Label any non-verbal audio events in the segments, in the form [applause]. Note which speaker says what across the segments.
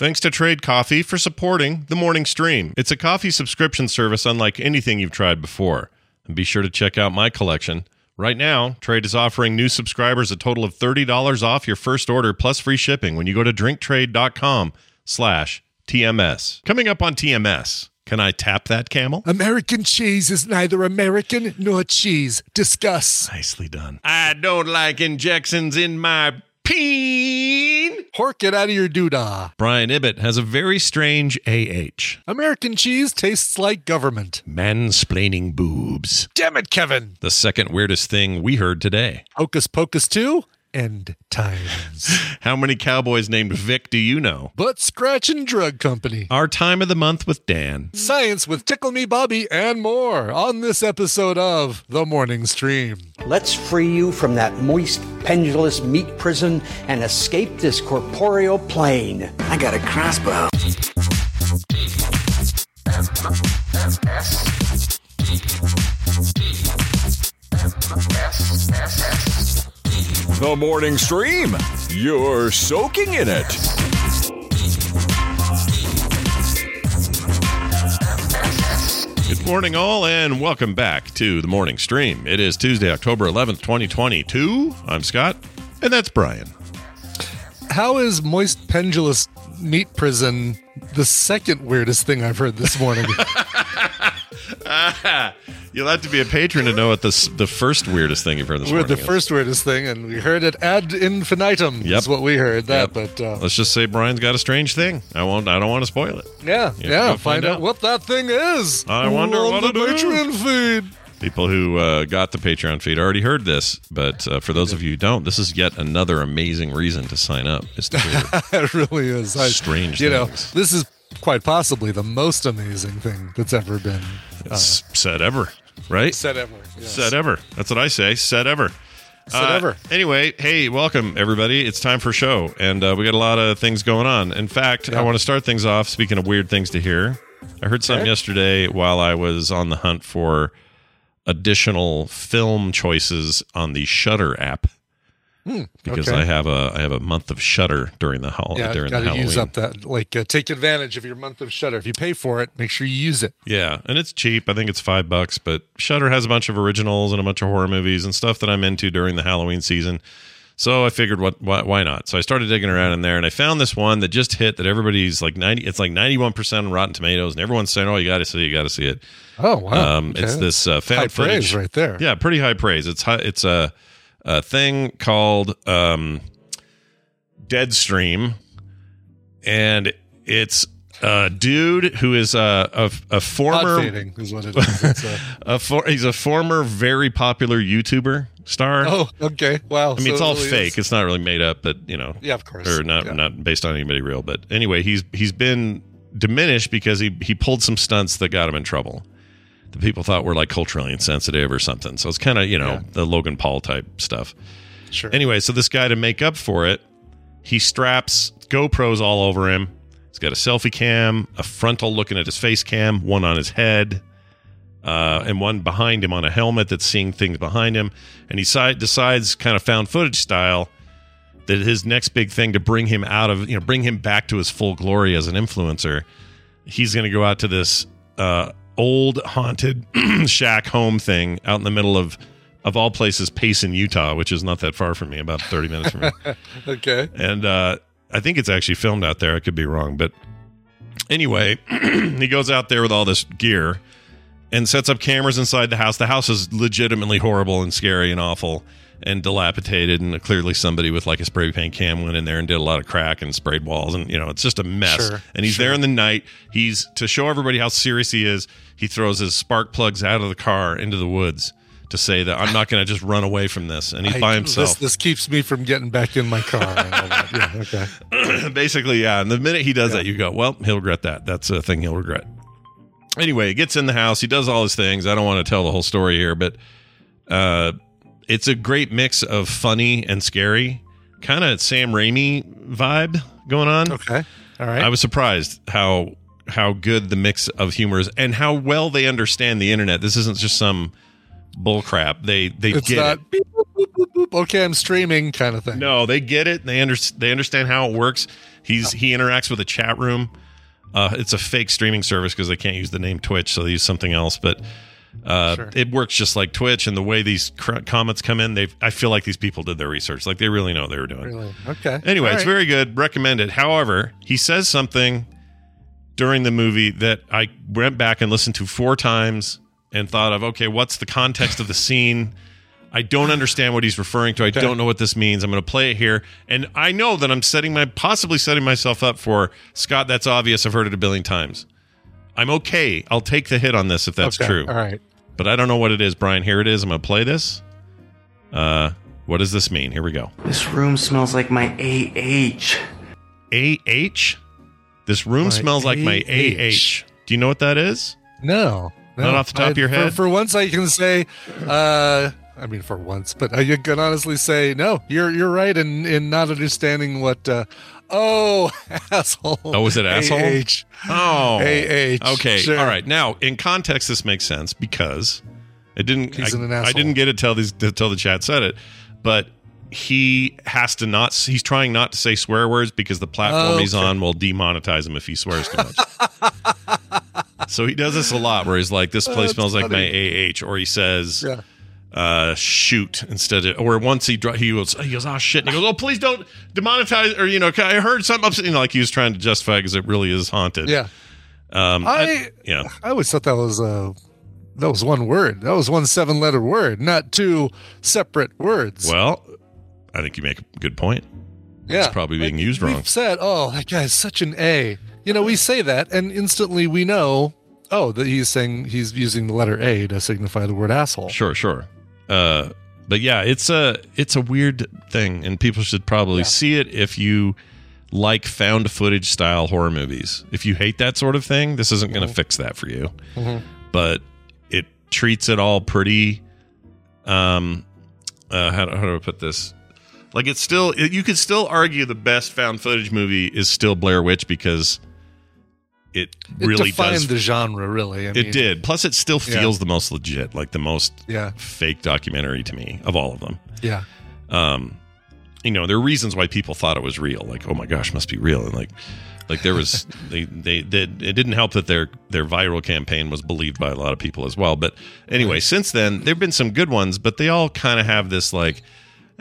Speaker 1: Thanks to Trade Coffee for supporting the morning stream. It's a coffee subscription service unlike anything you've tried before. And be sure to check out my collection. Right now, Trade is offering new subscribers a total of $30 off your first order plus free shipping when you go to drinktrade.com slash TMS. Coming up on TMS, can I tap that camel?
Speaker 2: American cheese is neither American nor cheese. Discuss.
Speaker 1: Nicely done. I don't like injections in my peen.
Speaker 2: Hork it out of your doodah.
Speaker 1: Brian Ibbott has a very strange AH.
Speaker 2: American cheese tastes like government.
Speaker 1: Mansplaining boobs.
Speaker 2: Damn it, Kevin.
Speaker 1: The second weirdest thing we heard today.
Speaker 2: Hocus Pocus 2 End times.
Speaker 1: How many cowboys named Vic do you know?
Speaker 2: Butt Scratch and Drug Company.
Speaker 1: Our time of the month with Dan.
Speaker 2: Science with Tickle Me Bobby and more on this episode of The Morning Stream.
Speaker 3: Let's free you from that moist, pendulous meat prison and escape this corporeal plane.
Speaker 4: I got a crossbow.
Speaker 5: The morning stream. You're soaking in it.
Speaker 1: Good morning, all, and welcome back to the morning stream. It is Tuesday, October 11th, 2022. I'm Scott, and that's Brian.
Speaker 2: How is moist, pendulous meat prison the second weirdest thing I've heard this morning? [laughs] [laughs]
Speaker 1: You'll have to be a patron to know what the, the first weirdest thing you've heard this
Speaker 2: We're
Speaker 1: morning
Speaker 2: the
Speaker 1: is.
Speaker 2: first weirdest thing, and we heard it ad infinitum.
Speaker 1: Yep.
Speaker 2: Is what we heard. That,
Speaker 1: Yep.
Speaker 2: but uh,
Speaker 1: Let's just say Brian's got a strange thing. I won't. I don't want to spoil it.
Speaker 2: yeah,
Speaker 1: Yeah,
Speaker 2: yeah. Find,
Speaker 1: find
Speaker 2: out.
Speaker 1: out.
Speaker 2: what that thing is.
Speaker 1: I wonder
Speaker 2: on
Speaker 1: what
Speaker 2: the
Speaker 1: it is.
Speaker 2: Patreon feed.
Speaker 1: People who uh, got the Patreon feed already heard this, but uh, for those of you who don't, this is yet another amazing reason to sign up. Hear [laughs]
Speaker 2: it really is. I,
Speaker 1: Strange
Speaker 2: You know, this is quite possibly the most amazing thing that's ever been uh,
Speaker 1: s- said ever, right?
Speaker 2: said ever. Yes.
Speaker 1: Said ever. That's what I say. Said ever.
Speaker 2: Said
Speaker 1: Uh,
Speaker 2: ever.
Speaker 1: Anyway, hey, welcome everybody. It's time for show, and uh, we got a lot of things going on. In fact, I want to start things off. Speaking of weird things to hear, I heard something
Speaker 2: Okay.
Speaker 1: yesterday while I was on the hunt for additional film choices on the Shudder app because
Speaker 2: Hmm, okay.
Speaker 1: I have a I have a month of Shudder during the hol-
Speaker 2: Yeah,
Speaker 1: during
Speaker 2: got
Speaker 1: the
Speaker 2: to
Speaker 1: Halloween.
Speaker 2: use up that. Like, uh, take advantage of your month of Shudder. If you pay for it, make sure you use it.
Speaker 1: Yeah, and it's cheap. I think it's five bucks, but Shudder has a bunch of originals and a bunch of horror movies and stuff that I'm into during the Halloween season. So I figured, what, why, why not? So I started digging around in there, and I found this one that just hit that everybody's like ninety. It's like ninety one percent on Rotten Tomatoes, and everyone's saying, "Oh, you got to see, it, you got to see it."
Speaker 2: Oh wow!
Speaker 1: Um, It's this uh, found
Speaker 2: high
Speaker 1: footage
Speaker 2: praise right there.
Speaker 1: Yeah, pretty high praise. It's high, it's a a thing called um, Deadstream, and it's a dude who is a a, a former
Speaker 2: is what it is. It's a- [laughs]
Speaker 1: a for, he's a former very popular YouTuber star.
Speaker 2: oh, okay. Wow.
Speaker 1: I mean, it's all fake. It's not really made up, but you know,
Speaker 2: Yeah, of course.
Speaker 1: or not
Speaker 2: Yeah.
Speaker 1: not based on anybody real. But anyway, he's he's been diminished because he he pulled some stunts that got him in trouble. The people thought were like culturally insensitive or something. So it's kind of you know
Speaker 2: Yeah.
Speaker 1: the Logan Paul type stuff.
Speaker 2: Sure.
Speaker 1: Anyway, so this guy to make up for it, he straps GoPros all over him. He's got a selfie cam, a frontal looking at his face cam, one on his head, uh, and one behind him on a helmet that's seeing things behind him. And he si- decides, kind of found footage style, that his next big thing to bring him out of, you know, bring him back to his full glory as an influencer, he's going to go out to this uh, old haunted [clears throat] shack home thing out in the middle of, of all places, Payson, Utah, which is not that far from me, about 30 minutes from me [laughs]
Speaker 2: okay.
Speaker 1: and uh, I think it's actually filmed out there. I could be wrong, but anyway, [clears throat] he goes out there with all this gear and sets up cameras inside the house. The house is legitimately horrible and scary and awful and dilapidated, and clearly somebody with like a spray paint cam went in there and did a lot of crack and sprayed walls, and you know it's just a mess.
Speaker 2: Sure,
Speaker 1: and he's there in the night. He's to show everybody how serious he is. He throws his spark plugs out of the car into the woods. To say that I'm not going to just run away from this, and he's
Speaker 2: I-
Speaker 1: by himself.
Speaker 2: This, this keeps me from getting back in my car. and all that. yeah. Okay. [clears throat]
Speaker 1: basically, yeah. And the minute he does that, you go, well, he'll regret that. That's a thing he'll regret. Anyway, he gets in the house. He does all his things. I don't want to tell the whole story here, but uh, it's a great mix of funny and scary, kind of Sam Raimi vibe going on.
Speaker 2: Okay. All right.
Speaker 1: I was surprised how how good the mix of humor is and how well they understand the internet. This isn't just some bullcrap. They they
Speaker 2: it's
Speaker 1: get
Speaker 2: not
Speaker 1: it.
Speaker 2: boop, boop, boop, okay, I'm streaming kind of thing.
Speaker 1: No, they get it. They under, they understand how it works. He's he interacts with a chat room. Uh, it's a fake streaming service because they can't use the name Twitch, so they use something else. But uh,
Speaker 2: Sure.
Speaker 1: it works just like Twitch, and the way these cr- comments come in, they I feel like these people did their research. Like they really know what they were doing.
Speaker 2: Really? Okay.
Speaker 1: Anyway,
Speaker 2: All
Speaker 1: it's
Speaker 2: right.
Speaker 1: very good. Recommend it. However, he says something during the movie that I went back and listened to four times and thought of, okay, what's the context of the scene? I don't understand what he's referring to. I don't know what this means. I'm going to play it here. And I know that I'm setting my possibly setting myself up for Scott, that's obvious. I've heard it a billion times. I'm okay. I'll take the hit on this if that's
Speaker 2: Okay,
Speaker 1: true.
Speaker 2: All right.
Speaker 1: But I don't know what it is, Brian. Here it is. I'm going to play this. Uh, what does this mean? Here we go.
Speaker 4: This room smells like my AH.
Speaker 1: AH? This room
Speaker 2: My
Speaker 1: smells like my
Speaker 2: AH.
Speaker 1: Do you know what that is?
Speaker 2: No. no.
Speaker 1: Not off the top of your head?
Speaker 2: For, once, I can say, uh, I mean, for once, but I can honestly say, no, you're you're right in in not understanding what. Uh, oh, [laughs] asshole.
Speaker 1: Oh, was it asshole?
Speaker 2: AH.
Speaker 1: Oh.
Speaker 2: AH.
Speaker 1: Okay.
Speaker 2: Sure.
Speaker 1: All right. Now, in context, this makes sense because it didn't.
Speaker 2: He's
Speaker 1: I, I didn't get it till these till the chat said it, but he has to not. He's trying not to say swear words because the platform
Speaker 2: Oh,
Speaker 1: he's on will demonetize him if he swears too much. [laughs] so he does this a lot, where he's like, "This place
Speaker 2: that's
Speaker 1: smells like my AH," or he says.
Speaker 2: Yeah.
Speaker 1: uh shoot instead of or once he he goes he goes oh shit and he goes oh please don't demonetize or you know I heard something upset you know like he was trying to justify because it really is haunted
Speaker 2: Yeah.
Speaker 1: um
Speaker 2: I
Speaker 1: yeah
Speaker 2: I always thought that was uh that was one word. That was one seven letter word, not two separate words.
Speaker 1: well I think you make a good point
Speaker 2: yeah, it's
Speaker 1: probably being used wrong.
Speaker 2: We've said, "Oh, that guy's such an A." You know, we say that, and instantly we know, oh, that he's saying he's using the letter A to signify the word asshole.
Speaker 1: sure sure uh but yeah it's a it's a weird thing and people should probably see it if you like found footage style horror movies if you hate that sort of thing this isn't going to fix that for you
Speaker 2: Mhm.
Speaker 1: but it treats it all pretty um uh how, how do i put this like it's still it, you could still argue the best found footage movie is still blair witch because it
Speaker 2: It
Speaker 1: really
Speaker 2: defined
Speaker 1: does
Speaker 2: the genre, really. I
Speaker 1: it
Speaker 2: mean,
Speaker 1: did. Plus it still
Speaker 2: Yeah.
Speaker 1: feels the most legit like the most
Speaker 2: Yeah,
Speaker 1: fake documentary to me of all of them.
Speaker 2: Yeah,
Speaker 1: um you know there are reasons why people thought it was real. Like oh my gosh must be real. And like like there was [laughs] they, they they it didn't help that their their viral campaign was believed by a lot of people as well. But anyway since then there've been some good ones but they all kind of have this like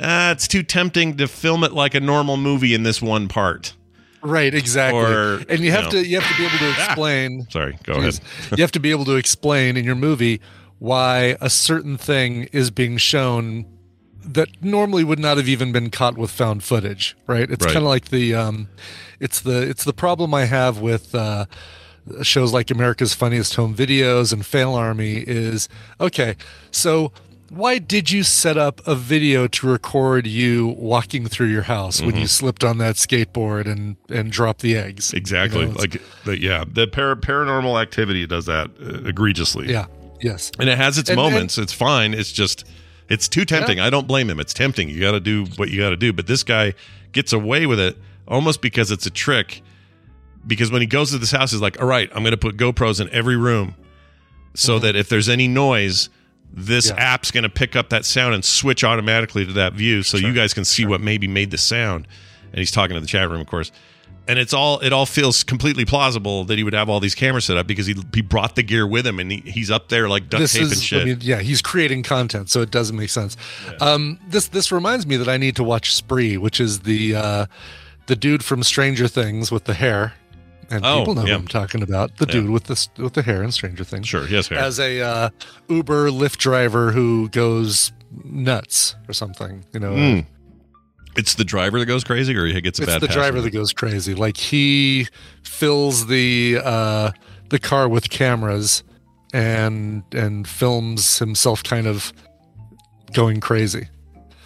Speaker 1: ah, it's too tempting to film it like a normal movie in this one part
Speaker 2: right, exactly.
Speaker 1: Or,
Speaker 2: and you
Speaker 1: you
Speaker 2: have
Speaker 1: know.
Speaker 2: to you have to be able to [laughs] explain.
Speaker 1: sorry go
Speaker 2: Jeez.
Speaker 1: ahead [laughs]
Speaker 2: you have to be able to explain in your movie why a certain thing is being shown that normally would not have even been caught with found footage right it's
Speaker 1: Right.
Speaker 2: kind of like the um it's the it's the problem i have with uh shows like america's funniest home videos and fail army is okay so why did you set up a video to record you walking through your house when you slipped on that skateboard and and dropped the eggs You
Speaker 1: exactly
Speaker 2: know,
Speaker 1: like the, yeah the para, paranormal activity does that uh, egregiously
Speaker 2: yeah yes
Speaker 1: and it has its
Speaker 2: And-
Speaker 1: moments. it's fine. It's just it's too tempting. I don't blame him. It's tempting. You got to do what you got to do. But this guy gets away with it almost because it's a trick. Because when he goes to this house, he's like, "All right, I'm going to put GoPros in every room, so that if there's any noise." This.
Speaker 2: Yeah.
Speaker 1: app's going to pick up that sound and switch automatically to that view, so you guys can see what maybe made the sound. And he's talking to the chat room, of course and it's all it all feels completely plausible that he would have all these cameras set up because he he brought the gear with him and he, he's up there like duct
Speaker 2: this
Speaker 1: tape
Speaker 2: is
Speaker 1: and shit.
Speaker 2: I mean, yeah, he's creating content, so it doesn't make sense. Um, this this reminds me that I need to watch Spree, which is the uh, the dude from Stranger Things with the hair, and
Speaker 1: Oh,
Speaker 2: people know
Speaker 1: yeah.
Speaker 2: who I'm talking about. The
Speaker 1: Yeah.
Speaker 2: dude with the with the hair in Stranger Things.
Speaker 1: sure, yes, hair.
Speaker 2: As a uh, Uber Lyft driver who goes nuts or something, you know.
Speaker 1: Mm. it's the driver that goes crazy, or he gets a
Speaker 2: It's
Speaker 1: bad.
Speaker 2: the driver that goes crazy. Like he fills the uh, the car with cameras and and films himself kind of going crazy.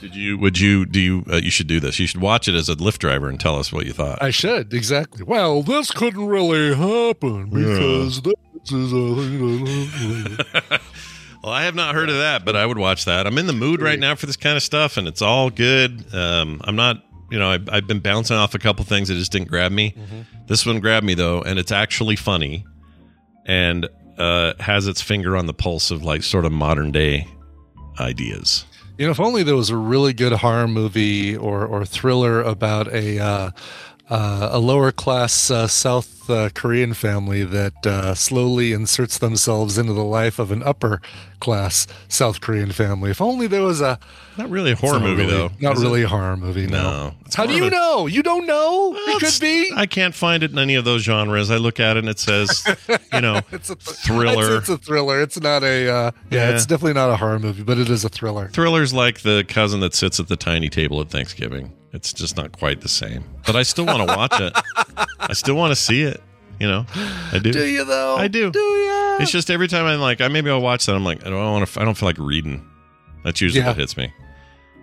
Speaker 1: Did you? Would you? Do you? Uh, you should do this. You should watch it as a Lyft driver and tell us what you thought.
Speaker 2: I should exactly. Well, this couldn't really happen because this is a. [laughs]
Speaker 1: well, I have not heard of that, but I would watch that. I'm in the mood right now for this kind of stuff, and it's all good. Um, I'm not. You know, I've, I've been bouncing off a couple things that just didn't grab me.
Speaker 2: Mm-hmm.
Speaker 1: This one grabbed me though, and it's actually funny, and uh, has its finger on the pulse of like sort of modern day ideas.
Speaker 2: You know, if only there was a really good horror movie or or thriller about a uh, uh, a lower class uh, South uh, Korean family that uh, slowly inserts themselves into the life of an upper class South Korean family. If only there was a
Speaker 1: Not really a horror movie
Speaker 2: really-
Speaker 1: though.
Speaker 2: Not
Speaker 1: is it?
Speaker 2: really a horror movie. No.
Speaker 1: No.
Speaker 2: How do you
Speaker 1: a-
Speaker 2: know? You don't know.
Speaker 1: Well,
Speaker 2: it could be.
Speaker 1: I can't find it in any of those genres. I look at it and it says, you know, [laughs]
Speaker 2: It's a
Speaker 1: thriller.
Speaker 2: It's, it's a thriller. It's not a. Uh, yeah,
Speaker 1: Yeah.
Speaker 2: it's definitely not a horror movie, but it is a thriller.
Speaker 1: Thriller's like the cousin that sits at the tiny table at Thanksgiving. It's just not quite the same. But I still want to watch it. I still want to see it. You know, I do.
Speaker 2: Do you though?
Speaker 1: I do.
Speaker 2: Do you?
Speaker 1: It's just every time I'm like, I maybe I'll watch that. I'm like, I don't want to. I don't feel like reading. That's usually
Speaker 2: Yeah.
Speaker 1: what hits me.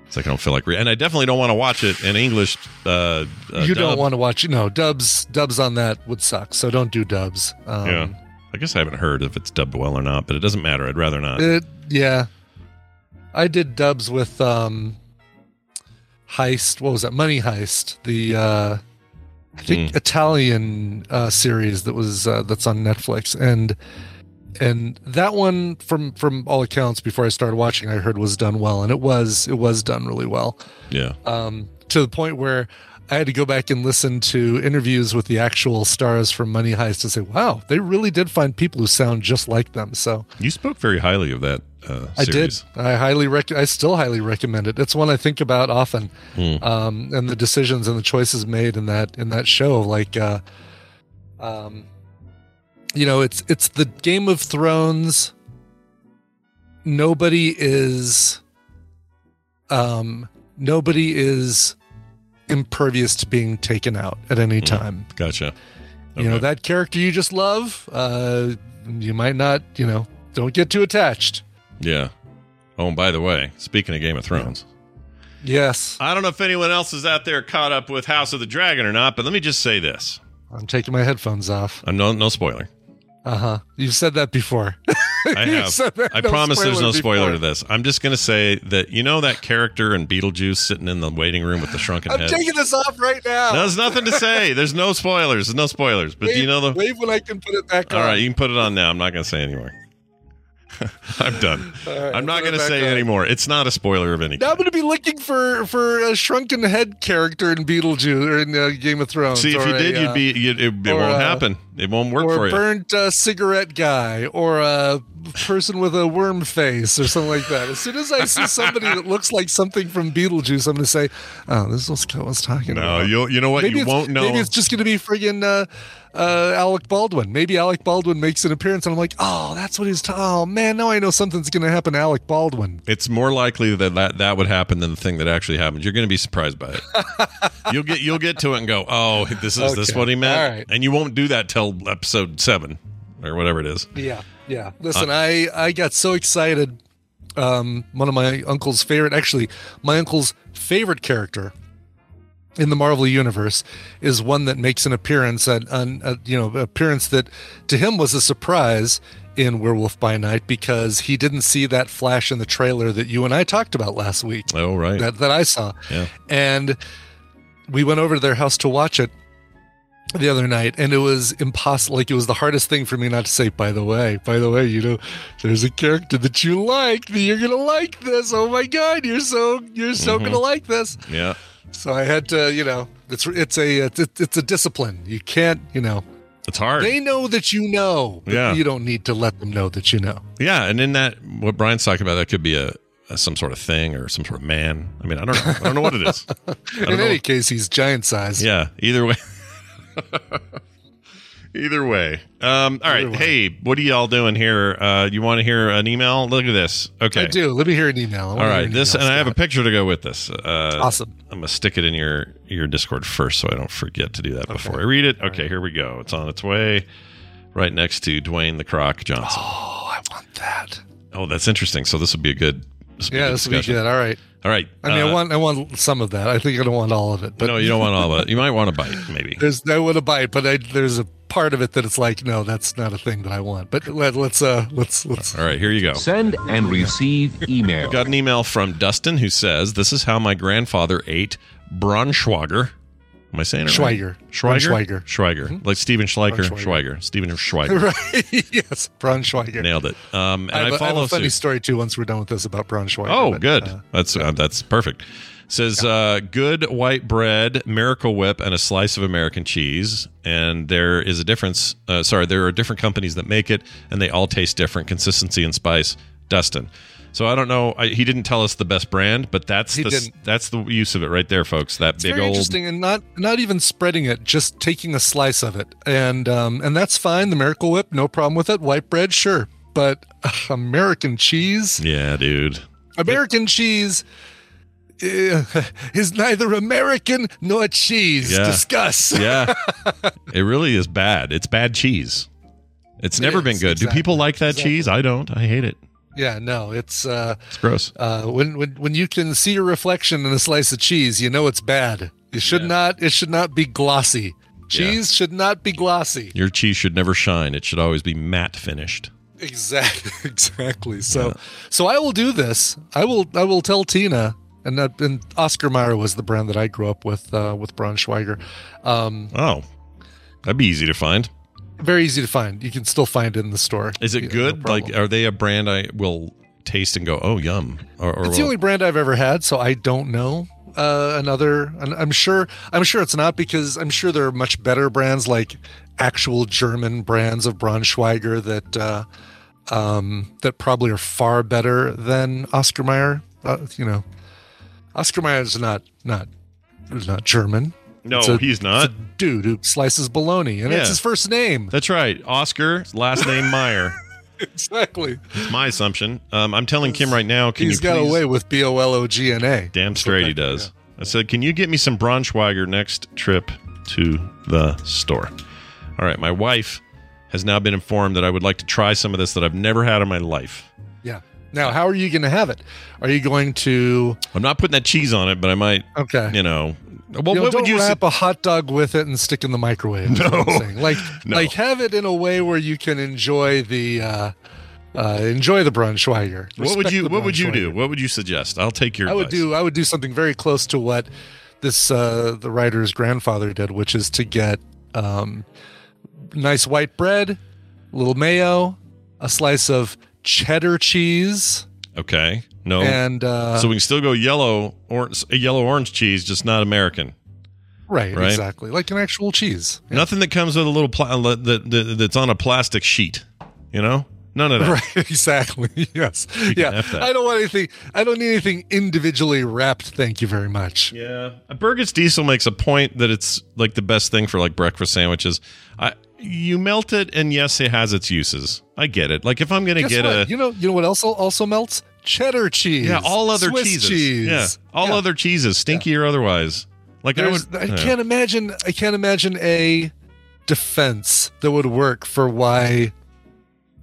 Speaker 1: It's like I don't feel like reading, and I definitely don't want to watch it in English. Uh, uh,
Speaker 2: you don't
Speaker 1: dub.
Speaker 2: want to watch. No, dubs. Dubs on that would suck. So don't do dubs. Um,
Speaker 1: Yeah, I guess I haven't heard if it's dubbed well or not, but it doesn't matter. I'd rather not.
Speaker 2: It, yeah. I did dubs with um Heist. What was that? Money Heist. The uh I think
Speaker 1: Hmm.
Speaker 2: Italian uh series that was uh, that's on Netflix and and that one from from all accounts before I started watching I heard was done well and it was it was done really well.
Speaker 1: yeah,
Speaker 2: Um to the point where I had to go back and listen to interviews with the actual stars from Money Heist to say, wow, they really did find people who sound just like them. So
Speaker 1: you spoke very highly of that. Uh,
Speaker 2: I did. I highly rec- I still highly recommend it. It's one I think about often,
Speaker 1: Hmm.
Speaker 2: um, and the decisions and the choices made in that in that show. Like, uh, um, you know, it's it's the Game of Thrones. Nobody is, um, nobody is impervious to being taken out at any time.
Speaker 1: Gotcha.
Speaker 2: You know that character you just love. Uh, you might not. You know, don't get too attached.
Speaker 1: Yeah. Oh, and by the way, speaking of Game of Thrones,
Speaker 2: Yes.
Speaker 1: I don't know if anyone else is out there caught up with House of the Dragon or not, but let me just say this:
Speaker 2: I'm taking my headphones off.
Speaker 1: uh, no, no spoiler.
Speaker 2: Uh huh. You've said that before. [laughs]
Speaker 1: I have.
Speaker 2: that,
Speaker 1: I
Speaker 2: no
Speaker 1: promise there's no spoiler
Speaker 2: before.
Speaker 1: to this. I'm just going to say that you know that character in Beetlejuice sitting in the waiting room with the shrunken
Speaker 2: I'm
Speaker 1: head.
Speaker 2: taking this off right now.
Speaker 1: There's nothing to say. There's no spoilers. There's no spoilers. But do you know the?
Speaker 2: wave when I can put it back
Speaker 1: All
Speaker 2: on.
Speaker 1: right, you can put it on now. I'm not going to say anymore. [laughs] I'm done.
Speaker 2: right,
Speaker 1: I'm not going to say
Speaker 2: on.
Speaker 1: anymore. It's not a spoiler of any
Speaker 2: Now I'm going to be looking for for a shrunken head character in Beetlejuice or in uh, Game of Thrones.
Speaker 1: See, if
Speaker 2: or
Speaker 1: you
Speaker 2: a,
Speaker 1: did, you'd
Speaker 2: uh,
Speaker 1: be. You'd, it, it
Speaker 2: or,
Speaker 1: won't
Speaker 2: uh,
Speaker 1: happen. It won't work
Speaker 2: or
Speaker 1: for
Speaker 2: a
Speaker 1: you.
Speaker 2: burnt uh, cigarette guy, or a person with a worm face, or something like that. As soon as I see somebody that looks like something from Beetlejuice, I'm going to say, "Oh, this is what Scott was talking
Speaker 1: No,
Speaker 2: about."
Speaker 1: No, you you know what?
Speaker 2: maybe
Speaker 1: you won't know.
Speaker 2: Maybe it's just going to be friggin' uh, uh, Alec Baldwin. Maybe Alec Baldwin makes an appearance, and I'm like, oh, that's what he's. Ta- oh man, now I know something's going to happen to Alec Baldwin.
Speaker 1: It's more likely that, that that would happen than the thing that actually happens. You're going to be surprised by it. [laughs] you'll get you'll get to it and go, "Oh, this is this
Speaker 2: Okay.
Speaker 1: what he meant?"
Speaker 2: Right.
Speaker 1: And you won't do that till episode 7 or whatever it is.
Speaker 2: Yeah, yeah. Listen, I I got so excited. Um, one of my uncle's favorite, actually, my uncle's favorite character in the Marvel universe is one that makes an appearance, an, an a, you know, appearance that to him was a surprise in Werewolf by Night because he didn't see that flash in the trailer that you and I talked about last week.
Speaker 1: Oh, right.
Speaker 2: that, that I saw.
Speaker 1: Yeah.
Speaker 2: And we went over to their house to watch it the other night, and it was impossible. Like, it was the hardest thing for me not to say, by the way, by the way, you know, there's a character that you like. that You're going to like this. Oh my God. You're so, you're so
Speaker 1: Mm-hmm.
Speaker 2: going to like this.
Speaker 1: yeah.
Speaker 2: So I had to, you know, it's, it's a, it's, it's a discipline. You can't, you know,
Speaker 1: It's hard.
Speaker 2: they know that you know. but
Speaker 1: Yeah.
Speaker 2: You don't need to let them know that you know.
Speaker 1: yeah, and in that what Brian's talking about that could be a, a some sort of thing or some sort of man. I mean, I don't know. I don't know what it is. [laughs]
Speaker 2: In any case, he's giant size.
Speaker 1: Yeah, either way. [laughs] either way. Um, all right.
Speaker 2: Way.
Speaker 1: Hey, what are y'all doing here? Uh, you want to hear an email? Look at this. Okay.
Speaker 2: I do. Let me hear an email. I wanna
Speaker 1: All
Speaker 2: hear
Speaker 1: right.
Speaker 2: an
Speaker 1: This
Speaker 2: email,
Speaker 1: and I have a picture to go with this. Uh,
Speaker 2: Awesome.
Speaker 1: I'm gonna stick it in your your Discord first, so I don't forget to do that before I read it. Okay, here we go. It's on its way, right next to Dwayne the Croc Johnson.
Speaker 2: Oh, I want that.
Speaker 1: Oh, that's interesting. So this would be a good. This would
Speaker 2: Yeah,
Speaker 1: be a
Speaker 2: this will be good. All right.
Speaker 1: All right.
Speaker 2: I mean, I
Speaker 1: uh,
Speaker 2: want I want some of that. I think I don't want all of it, but
Speaker 1: no, you don't want all of it. You might want a bite, maybe.
Speaker 2: there's I want a bite, but I, there's a part of it that it's like, no, that's not a thing that I want. But let, let's uh let's let's
Speaker 1: All right, here you go.
Speaker 6: Send and receive email.
Speaker 1: Got an email from Dustin who says, This is how my grandfather ate Braunschweiger. Am I saying it
Speaker 2: Schweiger.
Speaker 1: right? Schweiger.
Speaker 2: Braunschweiger.
Speaker 1: Schweiger. Like Steven Schleicher.
Speaker 2: Braunschweiger.
Speaker 1: Schweiger. Steven Schweiger. [laughs]
Speaker 2: right. [laughs] yes, Braunschweiger.
Speaker 1: Nailed it. Um, and
Speaker 2: I
Speaker 1: I,
Speaker 2: have, a- I have
Speaker 1: follow
Speaker 2: a funny
Speaker 1: suit.
Speaker 2: story too. Once we're done with this about Braunschweiger.
Speaker 1: Oh,
Speaker 2: but,
Speaker 1: good.
Speaker 2: uh,
Speaker 1: that's uh, that's perfect. Says uh, good white bread, Miracle Whip, and a slice of American cheese. And there is a difference. Uh, sorry, there are different companies that make it, and they all taste different, consistency and spice. Dustin. So I don't know. I, he didn't tell us the best brand, but that's
Speaker 2: He
Speaker 1: the
Speaker 2: didn't.
Speaker 1: that's the use of it right there, folks. That
Speaker 2: It's
Speaker 1: big old.
Speaker 2: interesting, and not not even spreading it, just taking a slice of it, and um, and that's fine. The Miracle Whip, no problem with it. White bread, sure, but uh, [laughs] American cheese,
Speaker 1: Yeah, dude.
Speaker 2: American cheese. uh, is neither American nor cheese.
Speaker 1: Yeah.
Speaker 2: Discuss. [laughs]
Speaker 1: Yeah, it really is bad. It's bad cheese. It's
Speaker 2: It
Speaker 1: never been
Speaker 2: is,
Speaker 1: good. Do people like that
Speaker 2: exactly.
Speaker 1: cheese? I don't. I hate it.
Speaker 2: Yeah, no, it's uh,
Speaker 1: It's gross.
Speaker 2: uh, when when when you can see your reflection in a slice of cheese, you know it's bad. It should
Speaker 1: Yeah.
Speaker 2: not. It should not be glossy. Cheese should not be glossy.
Speaker 1: Your cheese should never shine. It should always be matte finished. [laughs]
Speaker 2: Exactly. Exactly. So so I will do this. I will I will tell Tina and that and Oscar Mayer was the brand that I grew up with uh, with Braunschweiger. Um,
Speaker 1: Oh, that'd be easy to find.
Speaker 2: Very easy to find. You can still find it in the store.
Speaker 1: Is it
Speaker 2: Yeah,
Speaker 1: good?
Speaker 2: problem.
Speaker 1: like, are they a brand I will taste and go, oh, yum? Or, or
Speaker 2: it's the only brand I've ever had, so I don't know uh, another. And I'm sure. I'm sure it's not because I'm sure there are much better brands like actual German brands of Braunschweiger that uh, um, that probably are far better than Oscar Mayer. Uh, you know, Oscar Mayer is not not not German.
Speaker 1: No,
Speaker 2: a-
Speaker 1: he's not.
Speaker 2: It's a dude who slices bologna, and
Speaker 1: Yeah.
Speaker 2: it's his first name.
Speaker 1: That's right. Oscar, last name Mayer. [laughs]
Speaker 2: exactly.
Speaker 1: It's my assumption. Um, I'm telling Kim right now. Can
Speaker 2: He's
Speaker 1: you
Speaker 2: got
Speaker 1: please?
Speaker 2: away with B O L O G N A.
Speaker 1: Damn straight he does. I said, can you get me some Braunschweiger next trip to the store? All right. My wife has now been informed that I would like to try some of this that I've never had in my life.
Speaker 2: Yeah. Now, how are you going to have it? Are you going to
Speaker 1: I'm not putting that cheese on it, but I might,
Speaker 2: okay?
Speaker 1: you know. Well,
Speaker 2: You know,
Speaker 1: what would you
Speaker 2: wrap a hot dog with it and stick in the microwave. is what I'm
Speaker 1: No.
Speaker 2: like [laughs]
Speaker 1: No.
Speaker 2: like have it in a way where you can enjoy the uh, uh, enjoy the Braunschweiger.
Speaker 1: What would you What would you do? What would you suggest? I'll take your.
Speaker 2: I would do I would do something very close to what this uh, the writer's grandfather did, which is to get um, nice white bread, a little mayo, a slice of cheddar cheese,
Speaker 1: Okay. No.
Speaker 2: and uh,
Speaker 1: so we can still go yellow or a yellow orange cheese, just not American.
Speaker 2: right,
Speaker 1: right?
Speaker 2: exactly like an actual cheese. Yeah.
Speaker 1: Nothing that comes with a little pla- that, that that's on a plastic sheet. You know, none of that.
Speaker 2: Right, [laughs] exactly. [laughs] Yes. Yeah. I don't want anything I don't need anything individually wrapped, thank you very much.
Speaker 1: Yeah, Burgess Diesel makes a point that it's like the best thing for like breakfast sandwiches. I you melt it, and yes, it has its uses. I get it. Like if I'm gonna
Speaker 2: Guess
Speaker 1: get
Speaker 2: what?
Speaker 1: a
Speaker 2: you know you know what else also melts? Cheddar cheese.
Speaker 1: yeah, all other
Speaker 2: Swiss
Speaker 1: cheeses,
Speaker 2: cheese.
Speaker 1: yeah, all
Speaker 2: Yeah.
Speaker 1: other cheeses, stinky or otherwise. Like I would,
Speaker 2: I
Speaker 1: yeah.
Speaker 2: can't imagine I can't imagine a defense that would work for why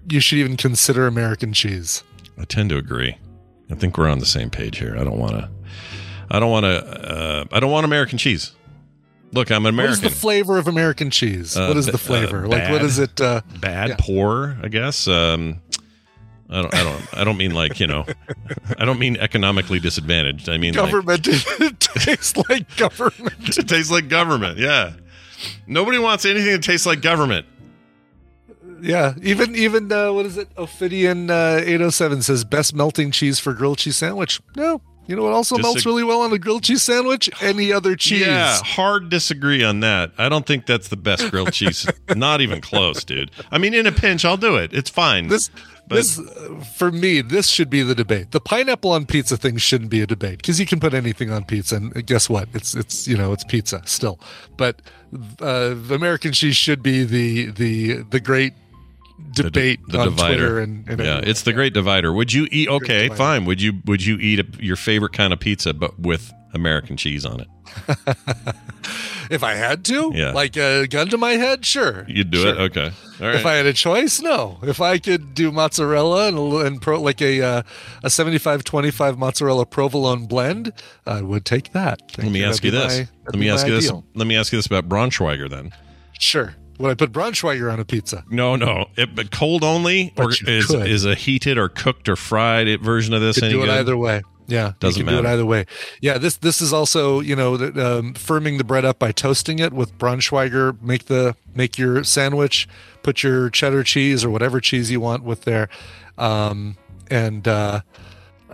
Speaker 2: you should even consider American cheese.
Speaker 1: I tend to agree. I think we're on the same page here. I don't want to. I don't want to. Uh, I don't want American cheese. Look, I'm American.
Speaker 2: What is the flavor of American cheese?
Speaker 1: Uh,
Speaker 2: what is the
Speaker 1: uh,
Speaker 2: flavor? like what is it uh
Speaker 1: Bad,
Speaker 2: yeah.
Speaker 1: poor, I guess. Um, I don't. I don't. I don't mean like you know. I don't mean economically disadvantaged. I mean like,
Speaker 2: government [laughs] it tastes like government. [laughs]
Speaker 1: it tastes like government. Yeah. Nobody wants anything that tastes like government.
Speaker 2: Yeah, even even uh, what is it? Ophidian uh, eight oh seven says best melting cheese for grilled cheese sandwich. No, you know what also
Speaker 1: Just
Speaker 2: melts really well on a grilled cheese sandwich? Any other cheese?
Speaker 1: Yeah, hard disagree on that. I don't think that's the best grilled cheese. [laughs] Not even close, dude. I mean, in a pinch, I'll do it. It's fine.
Speaker 2: This
Speaker 1: But-
Speaker 2: this uh, for me, this should be the debate. The pineapple on pizza thing shouldn't be a debate because you can put anything on pizza, and guess what? It's it's you know it's pizza still. But uh, the American cheese should be the the the great
Speaker 1: The
Speaker 2: debate
Speaker 1: the
Speaker 2: on
Speaker 1: divider.
Speaker 2: Twitter and, and
Speaker 1: yeah,
Speaker 2: everywhere.
Speaker 1: it's the great divider. Would you eat? Okay, fine. Would you? Would you eat a, your favorite kind of pizza, but with American cheese on it? [laughs]
Speaker 2: If I had to,
Speaker 1: Yeah.
Speaker 2: like a gun to my head, sure.
Speaker 1: You'd do it. Okay. All right.
Speaker 2: If I had a choice, no. If I could do mozzarella and and pro, like a uh, a 75-25 mozzarella provolone blend, I would take that.
Speaker 1: let me
Speaker 2: That'd
Speaker 1: ask you this.
Speaker 2: my-
Speaker 1: Let me ask you this. Let me ask you this about Braunschweiger then.
Speaker 2: Sure. Would I put Braunschweiger on a pizza?
Speaker 1: No, no. It, but cold only, or
Speaker 2: But you
Speaker 1: is
Speaker 2: could.
Speaker 1: is a heated or cooked or fried version of this
Speaker 2: Could do it
Speaker 1: good?
Speaker 2: either way. Yeah,
Speaker 1: Doesn't
Speaker 2: you can do it either way. Yeah, this this is also you know um, firming the bread up by toasting it with Braunschweiger. Make the make your sandwich, put your cheddar cheese or whatever cheese you want with there, um, and uh,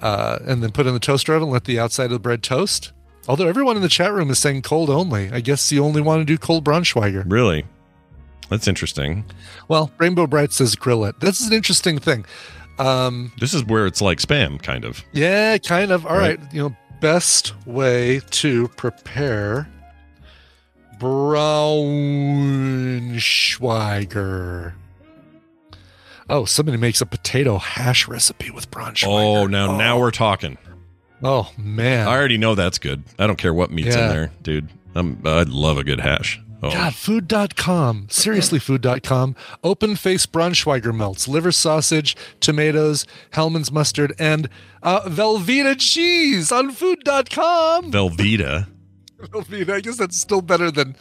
Speaker 2: uh, and then put it in the toaster oven. Let the outside of the bread toast. Although everyone in the chat room is saying cold only, I guess you only want to do cold Braunschweiger.
Speaker 1: Really? That's interesting.
Speaker 2: Well, Rainbow Bright says grill it. This is an interesting thing. Um,
Speaker 1: This is where it's like spam, kind of.
Speaker 2: Yeah, kind of. All
Speaker 1: Right.
Speaker 2: right. You know, best way to prepare Braunschweiger. Oh, somebody makes a potato hash recipe with Braunschweiger.
Speaker 1: Oh, now now we're talking.
Speaker 2: Oh man.
Speaker 1: I already know that's good. I don't care what meat's
Speaker 2: Yeah.
Speaker 1: in there, dude. I'm I'd love a good hash. Oh,
Speaker 2: God, food.com. Seriously, food.com. Open face Braunschweiger melts, liver sausage, tomatoes, Hellmann's mustard, and uh, Velveeta cheese on food.com.
Speaker 1: Velveeta. [laughs]
Speaker 2: Velveeta. I guess that's still better than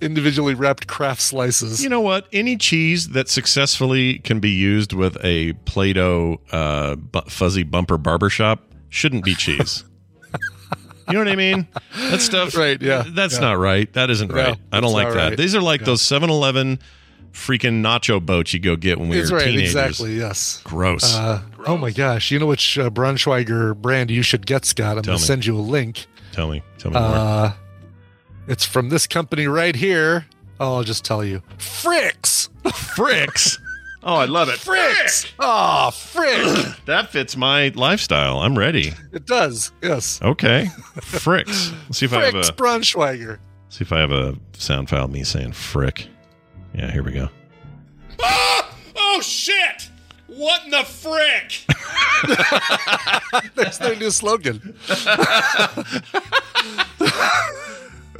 Speaker 2: individually wrapped Kraft slices.
Speaker 1: You know what? Any cheese that successfully can be used with a Play-Doh uh, bu- fuzzy bumper barbershop shouldn't be cheese. [laughs] you know what I mean? That stuff.
Speaker 2: Right, yeah,
Speaker 1: That's
Speaker 2: yeah.
Speaker 1: not right. That isn't
Speaker 2: No,
Speaker 1: right. I don't like that.
Speaker 2: right.
Speaker 1: These are like
Speaker 2: Yeah.
Speaker 1: those 7-Eleven freaking nacho boats you go get when we
Speaker 2: That's
Speaker 1: were
Speaker 2: right,
Speaker 1: teenagers.
Speaker 2: exactly, yes.
Speaker 1: Gross.
Speaker 2: Uh, oh my gosh. You know which uh, Braunschweiger brand you should get, Scott? I'm
Speaker 1: Tell
Speaker 2: going to
Speaker 1: me.
Speaker 2: send you a link.
Speaker 1: tell me. Tell me more.
Speaker 2: Uh, it's from this company right here. Oh, I'll just tell you. Fricks!
Speaker 1: Fricks. Oh, I love it.
Speaker 2: Fricks! Ah, oh, frick! [clears throat]
Speaker 1: That fits my lifestyle. I'm ready.
Speaker 2: it does, yes.
Speaker 1: Okay. Fricks. Let's see if I have
Speaker 2: Fricks
Speaker 1: a
Speaker 2: Braunschweiger.
Speaker 1: see if I have a sound file of me saying frick. Yeah, here we go. Oh, oh shit! What in the frick? [laughs] [laughs]
Speaker 2: That's their new slogan. [laughs]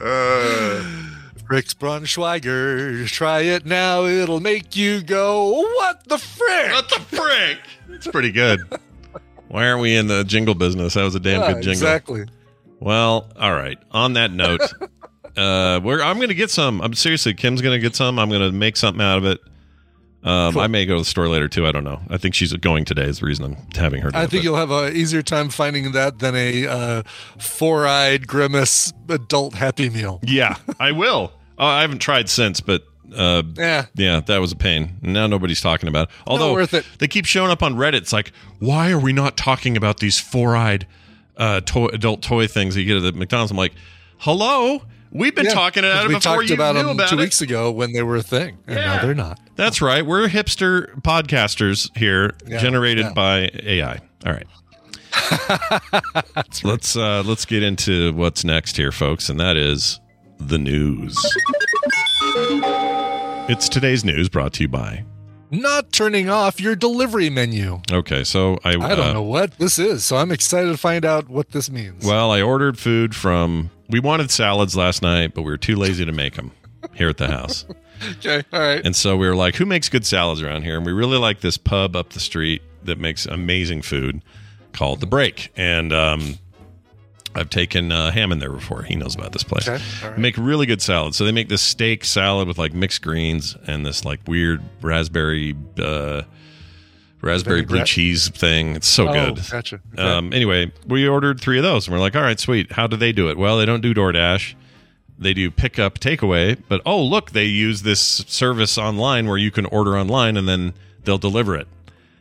Speaker 2: Uh, Fricks Braunschweiger. Try it now. It'll make you go, what the frick?
Speaker 1: What the frick? It's pretty good. Why aren't we in the jingle business? That was a damn
Speaker 2: Yeah,
Speaker 1: good jingle.
Speaker 2: Exactly.
Speaker 1: Well, all right. On that note, [laughs] uh, we're I'm gonna get some. I'm seriously, Kim's gonna get some. I'm gonna make something out of it. Um, I may go to the store later too. I don't know. I think she's going today. Is the reason I'm having her.
Speaker 2: I think you'll have a easier time finding that than a uh, four-eyed grimace adult Happy Meal.
Speaker 1: Yeah, I will. Oh, I haven't tried since, but uh,
Speaker 2: Yeah.
Speaker 1: yeah, that was a pain. Now nobody's talking about. It. Although
Speaker 2: worth it.
Speaker 1: they keep showing up on Reddit. It's like, why are we not talking about these four-eyed uh, toy, adult toy things that you get at the McDonald's? I'm like, hello, we've been
Speaker 2: Yeah,
Speaker 1: talking about it
Speaker 2: we
Speaker 1: before
Speaker 2: talked
Speaker 1: you
Speaker 2: about
Speaker 1: knew
Speaker 2: them
Speaker 1: about
Speaker 2: two
Speaker 1: it.
Speaker 2: weeks ago when they were a thing, and
Speaker 1: Yeah.
Speaker 2: now they're not.
Speaker 1: That's right. We're hipster podcasters here,
Speaker 2: Yeah,
Speaker 1: generated by AI. All [laughs] right. Let's uh, let's get into what's next here, folks, and that is the news. It's today's news brought to you by.
Speaker 2: Not turning off your delivery menu.
Speaker 1: Okay, so I
Speaker 2: I don't
Speaker 1: uh,
Speaker 2: know what this is, so I'm excited to find out what this means.
Speaker 1: Well, I ordered food from. We wanted salads last night, but we were too lazy to make them here at the house. [laughs]
Speaker 2: okay, all right.
Speaker 1: And so we were like, who makes good salads around here? And we really like this pub up the street that makes amazing food called The Break. And um, I've taken uh, Hammond there before. He knows about this place.
Speaker 2: Okay, right.
Speaker 1: Make really good salad. So they make this steak salad with like mixed greens and this like weird raspberry uh, raspberry blue cheese thing. It's so
Speaker 2: Oh,
Speaker 1: good.
Speaker 2: gotcha. Okay.
Speaker 1: Um, anyway, we ordered three of those, and we're like, all right, sweet. How do they do it? Well, they don't do DoorDash. They do pickup, takeaway. But oh, look, they use this service online where you can order online, and then they'll deliver it,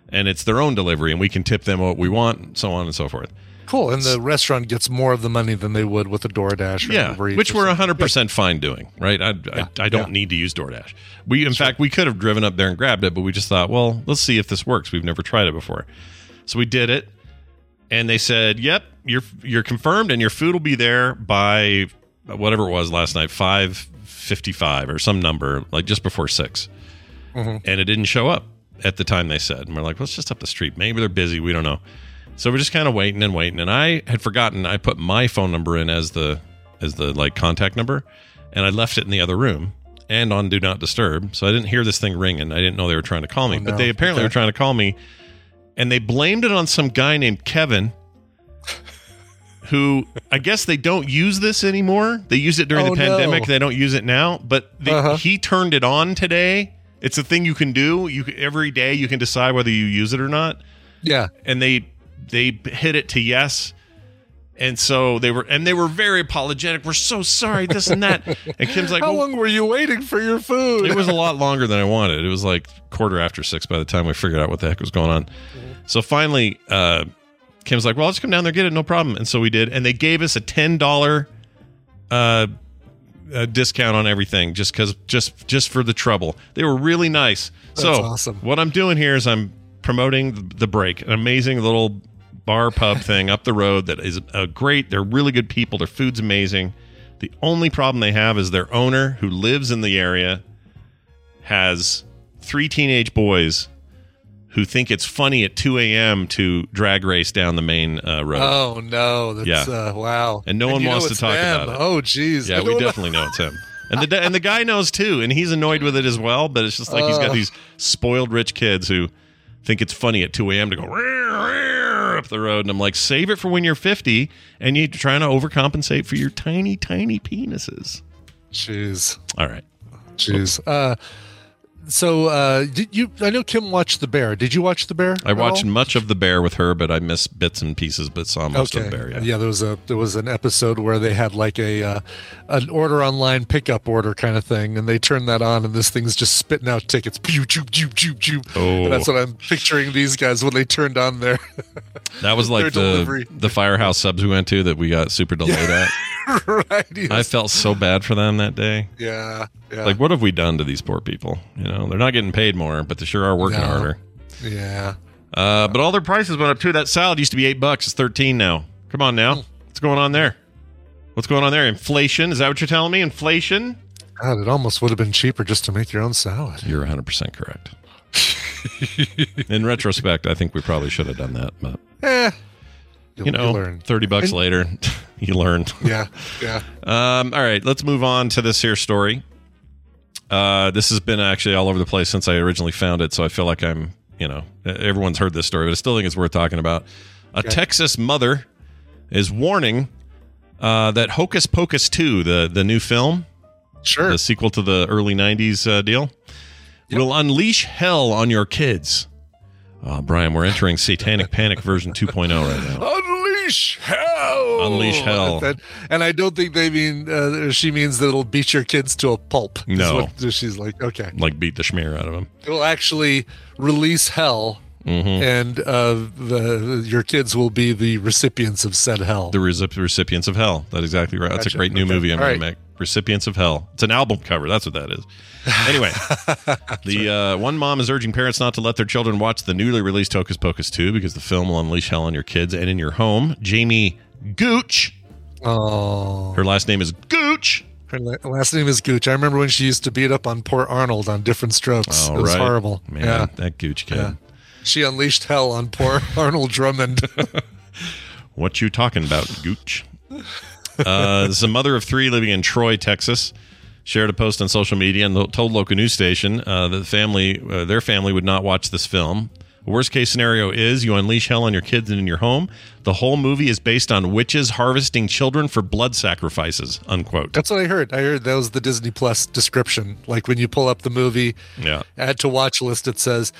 Speaker 1: and it's their own delivery, and we can tip them what we want, and so on and so forth.
Speaker 2: Cool. And the restaurant gets more of the money than they would with a DoorDash or
Speaker 1: Yeah, which we're
Speaker 2: something.
Speaker 1: 100 percent fine doing, right? I, I, I don't
Speaker 2: yeah.
Speaker 1: need to use DoorDash. We, in fact, we could have driven up there and grabbed it, but we just thought, well, let's see if this works. We've never tried it before, so we did it, and they said, "Yep, you're you're confirmed, and your food will be there by whatever it was last night, five fifty-five or some number, like just before 6 mm-hmm. and it didn't show up at the time they said. And we're like, well, it's just up the street. Maybe they're busy. We don't know. So we're just kind of waiting and waiting. And I had forgotten I put my phone number in as the as the like contact number, and I left it in the other room and on do not disturb. So I didn't hear this thing ringing. I didn't know they were trying to call me,
Speaker 2: Oh,
Speaker 1: but they apparently
Speaker 2: Okay.
Speaker 1: were trying to call me, and they blamed it on some guy named Kevin. Who I guess they don't use this anymore. They used it during
Speaker 2: Oh,
Speaker 1: the pandemic.
Speaker 2: no.
Speaker 1: They don't use it now. But they,
Speaker 2: Uh-huh.
Speaker 1: he turned it on today. It's a thing you can do. You every day you can decide whether you use it or not.
Speaker 2: Yeah.
Speaker 1: And they they hit it to yes And so they were, and they were very apologetic. We're so sorry, this and that. And Kim's like,
Speaker 2: How
Speaker 1: well,
Speaker 2: long were you waiting for your food?
Speaker 1: it was a lot longer than I wanted. It was like quarter after six by the time we figured out what the heck was going on. So finally, uh, Kim's like, "Well, I'll just come down there get it, no problem." And so we did, and they gave us a ten dollar uh, uh, discount on everything just because just just for the trouble. They were really nice. so
Speaker 2: awesome.
Speaker 1: what I'm doing here is I'm promoting the, the break, an amazing little bar pub thing up the road that is uh, great. They're really good people. Their food's amazing. The only problem they have is their owner, who lives in the area, has three teenage boys who think it's funny at 2 a.m. to drag race down the main uh, road.
Speaker 2: Oh no! That's
Speaker 1: Yeah.
Speaker 2: uh, wow.
Speaker 1: And no one wants to talk
Speaker 2: them.
Speaker 1: about it.
Speaker 2: Oh geez.
Speaker 1: yeah, we definitely know it's him. And the and the guy knows too, and he's annoyed with it as well. But it's just like he's got these spoiled rich kids who think it's funny at 2 a.m. to go up the road, and I'm like, save it for when you're 50, and you're trying to overcompensate for your tiny, tiny penises.
Speaker 2: Jeez.
Speaker 1: All right.
Speaker 2: Jeez. Uh, so uh, did you? I know Kim watched The Bear. Did you watch The Bear?
Speaker 1: I watched
Speaker 2: all?
Speaker 1: much of the bear with her, but I missed bits and pieces, but saw most of the bear. Yeah. yeah.
Speaker 2: there was a there was an episode where they had like a uh, an order online pickup order kind of thing, and they turned that on, and this thing's just spitting out tickets. Pew, pew, pew, pew, pew.
Speaker 1: Oh.
Speaker 2: And that's what I'm picturing these guys when they turned on their [laughs]
Speaker 1: That was [laughs] like the
Speaker 2: delivery.
Speaker 1: the firehouse subs we went to that we got super delayed at. [laughs]
Speaker 2: right. yes.
Speaker 1: I felt so bad for them that day.
Speaker 2: yeah, yeah,
Speaker 1: Like, what have we done to these poor people? You know, they're not getting paid more, but they sure are working
Speaker 2: No.
Speaker 1: harder.
Speaker 2: yeah.
Speaker 1: Uh, but all their prices went up too. That salad used to be eight bucks; it's thirteen now. Come on now, what's going on there? What's going on there? Inflation? Is that what you're telling me? Inflation?
Speaker 2: God, it almost would have been cheaper just to make your own salad.
Speaker 1: You're 100 percent correct. [laughs] In retrospect, I think we probably should have done that, but
Speaker 2: Eh, you'll,
Speaker 1: you know,
Speaker 2: learn.
Speaker 1: thirty bucks
Speaker 2: And-
Speaker 1: later, [laughs] you learned.
Speaker 2: Yeah, yeah.
Speaker 1: Um, all right, let's move on to this here story. Uh, this has been actually all over the place since I originally found it, so I feel like I'm, you know, everyone's heard this story, but I still think it's worth talking about. A Texas mother is warning uh, that Hocus Pocus 2, the, the new film,
Speaker 2: Sure.
Speaker 1: the sequel to the early 90s uh, deal, will unleash hell on your kids. Uh, Brian, we're entering Satanic Panic version 2.0 right now.
Speaker 2: Unleash hell!
Speaker 1: Unleash hell.
Speaker 2: And, and I don't think they mean uh, she means that it'll beat your kids to a pulp.
Speaker 1: No.
Speaker 2: what she's like, okay,
Speaker 1: Like beat the schmear out of them.
Speaker 2: it'll actually release hell,
Speaker 1: Mm-hmm.
Speaker 2: and uh, the, your kids will be the recipients of said hell.
Speaker 1: The recip- recipients of hell. That's exactly right. That's a great new
Speaker 2: Okay.
Speaker 1: movie I'm going
Speaker 2: right.
Speaker 1: to make. Recipients of hell. It's an album cover. That's what that is. Anyway, [laughs] the uh, one mom is urging parents not to let their children watch the newly released Hocus Pocus 2 because the film will unleash hell on your kids and in your home. Jamie Gooch.
Speaker 2: oh,
Speaker 1: Her last name is Gooch.
Speaker 2: her la- last name is Gooch. I remember when she used to beat up on poor Arnold on Diff'rent Strokes.
Speaker 1: All
Speaker 2: it was
Speaker 1: right.
Speaker 2: horrible.
Speaker 1: Man,
Speaker 2: Yeah,
Speaker 1: that Gooch kid.
Speaker 2: Yeah. she unleashed hell on poor [laughs] Arnold Drummond. [laughs]
Speaker 1: What you talking about, Gooch? Uh, this is a mother of three living in Troy, Texas. Shared a post on social media and told local news station uh, that the family, uh, their family, would not watch this film. Worst case scenario is you unleash hell on your kids and in your home. The whole movie is based on witches harvesting children for blood sacrifices. Unquote.
Speaker 2: That's what I heard. I heard that was the Disney Plus description. Like when you pull up the movie,
Speaker 1: Yeah.
Speaker 2: add to watch list, it says,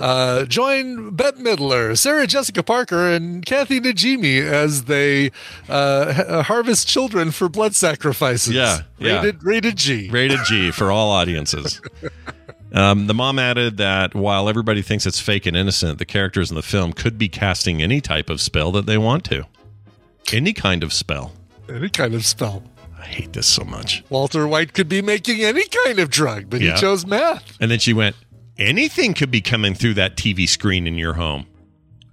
Speaker 2: uh, join Bette Midler, Sarah Jessica Parker, and Kathy Najimy as they uh, harvest children for blood sacrifices.
Speaker 1: Yeah, yeah.
Speaker 2: Rated, rated G.
Speaker 1: Rated G for all audiences. Um, the mom added that while everybody thinks it's fake and innocent, the characters in the film could be casting any type of spell that they want to. Any kind of spell.
Speaker 2: Any kind of spell.
Speaker 1: I hate this so much.
Speaker 2: Walter White could be making any kind of drug, but
Speaker 1: Yeah.
Speaker 2: he chose math.
Speaker 1: And then she went, anything could be coming through that TV screen in your home.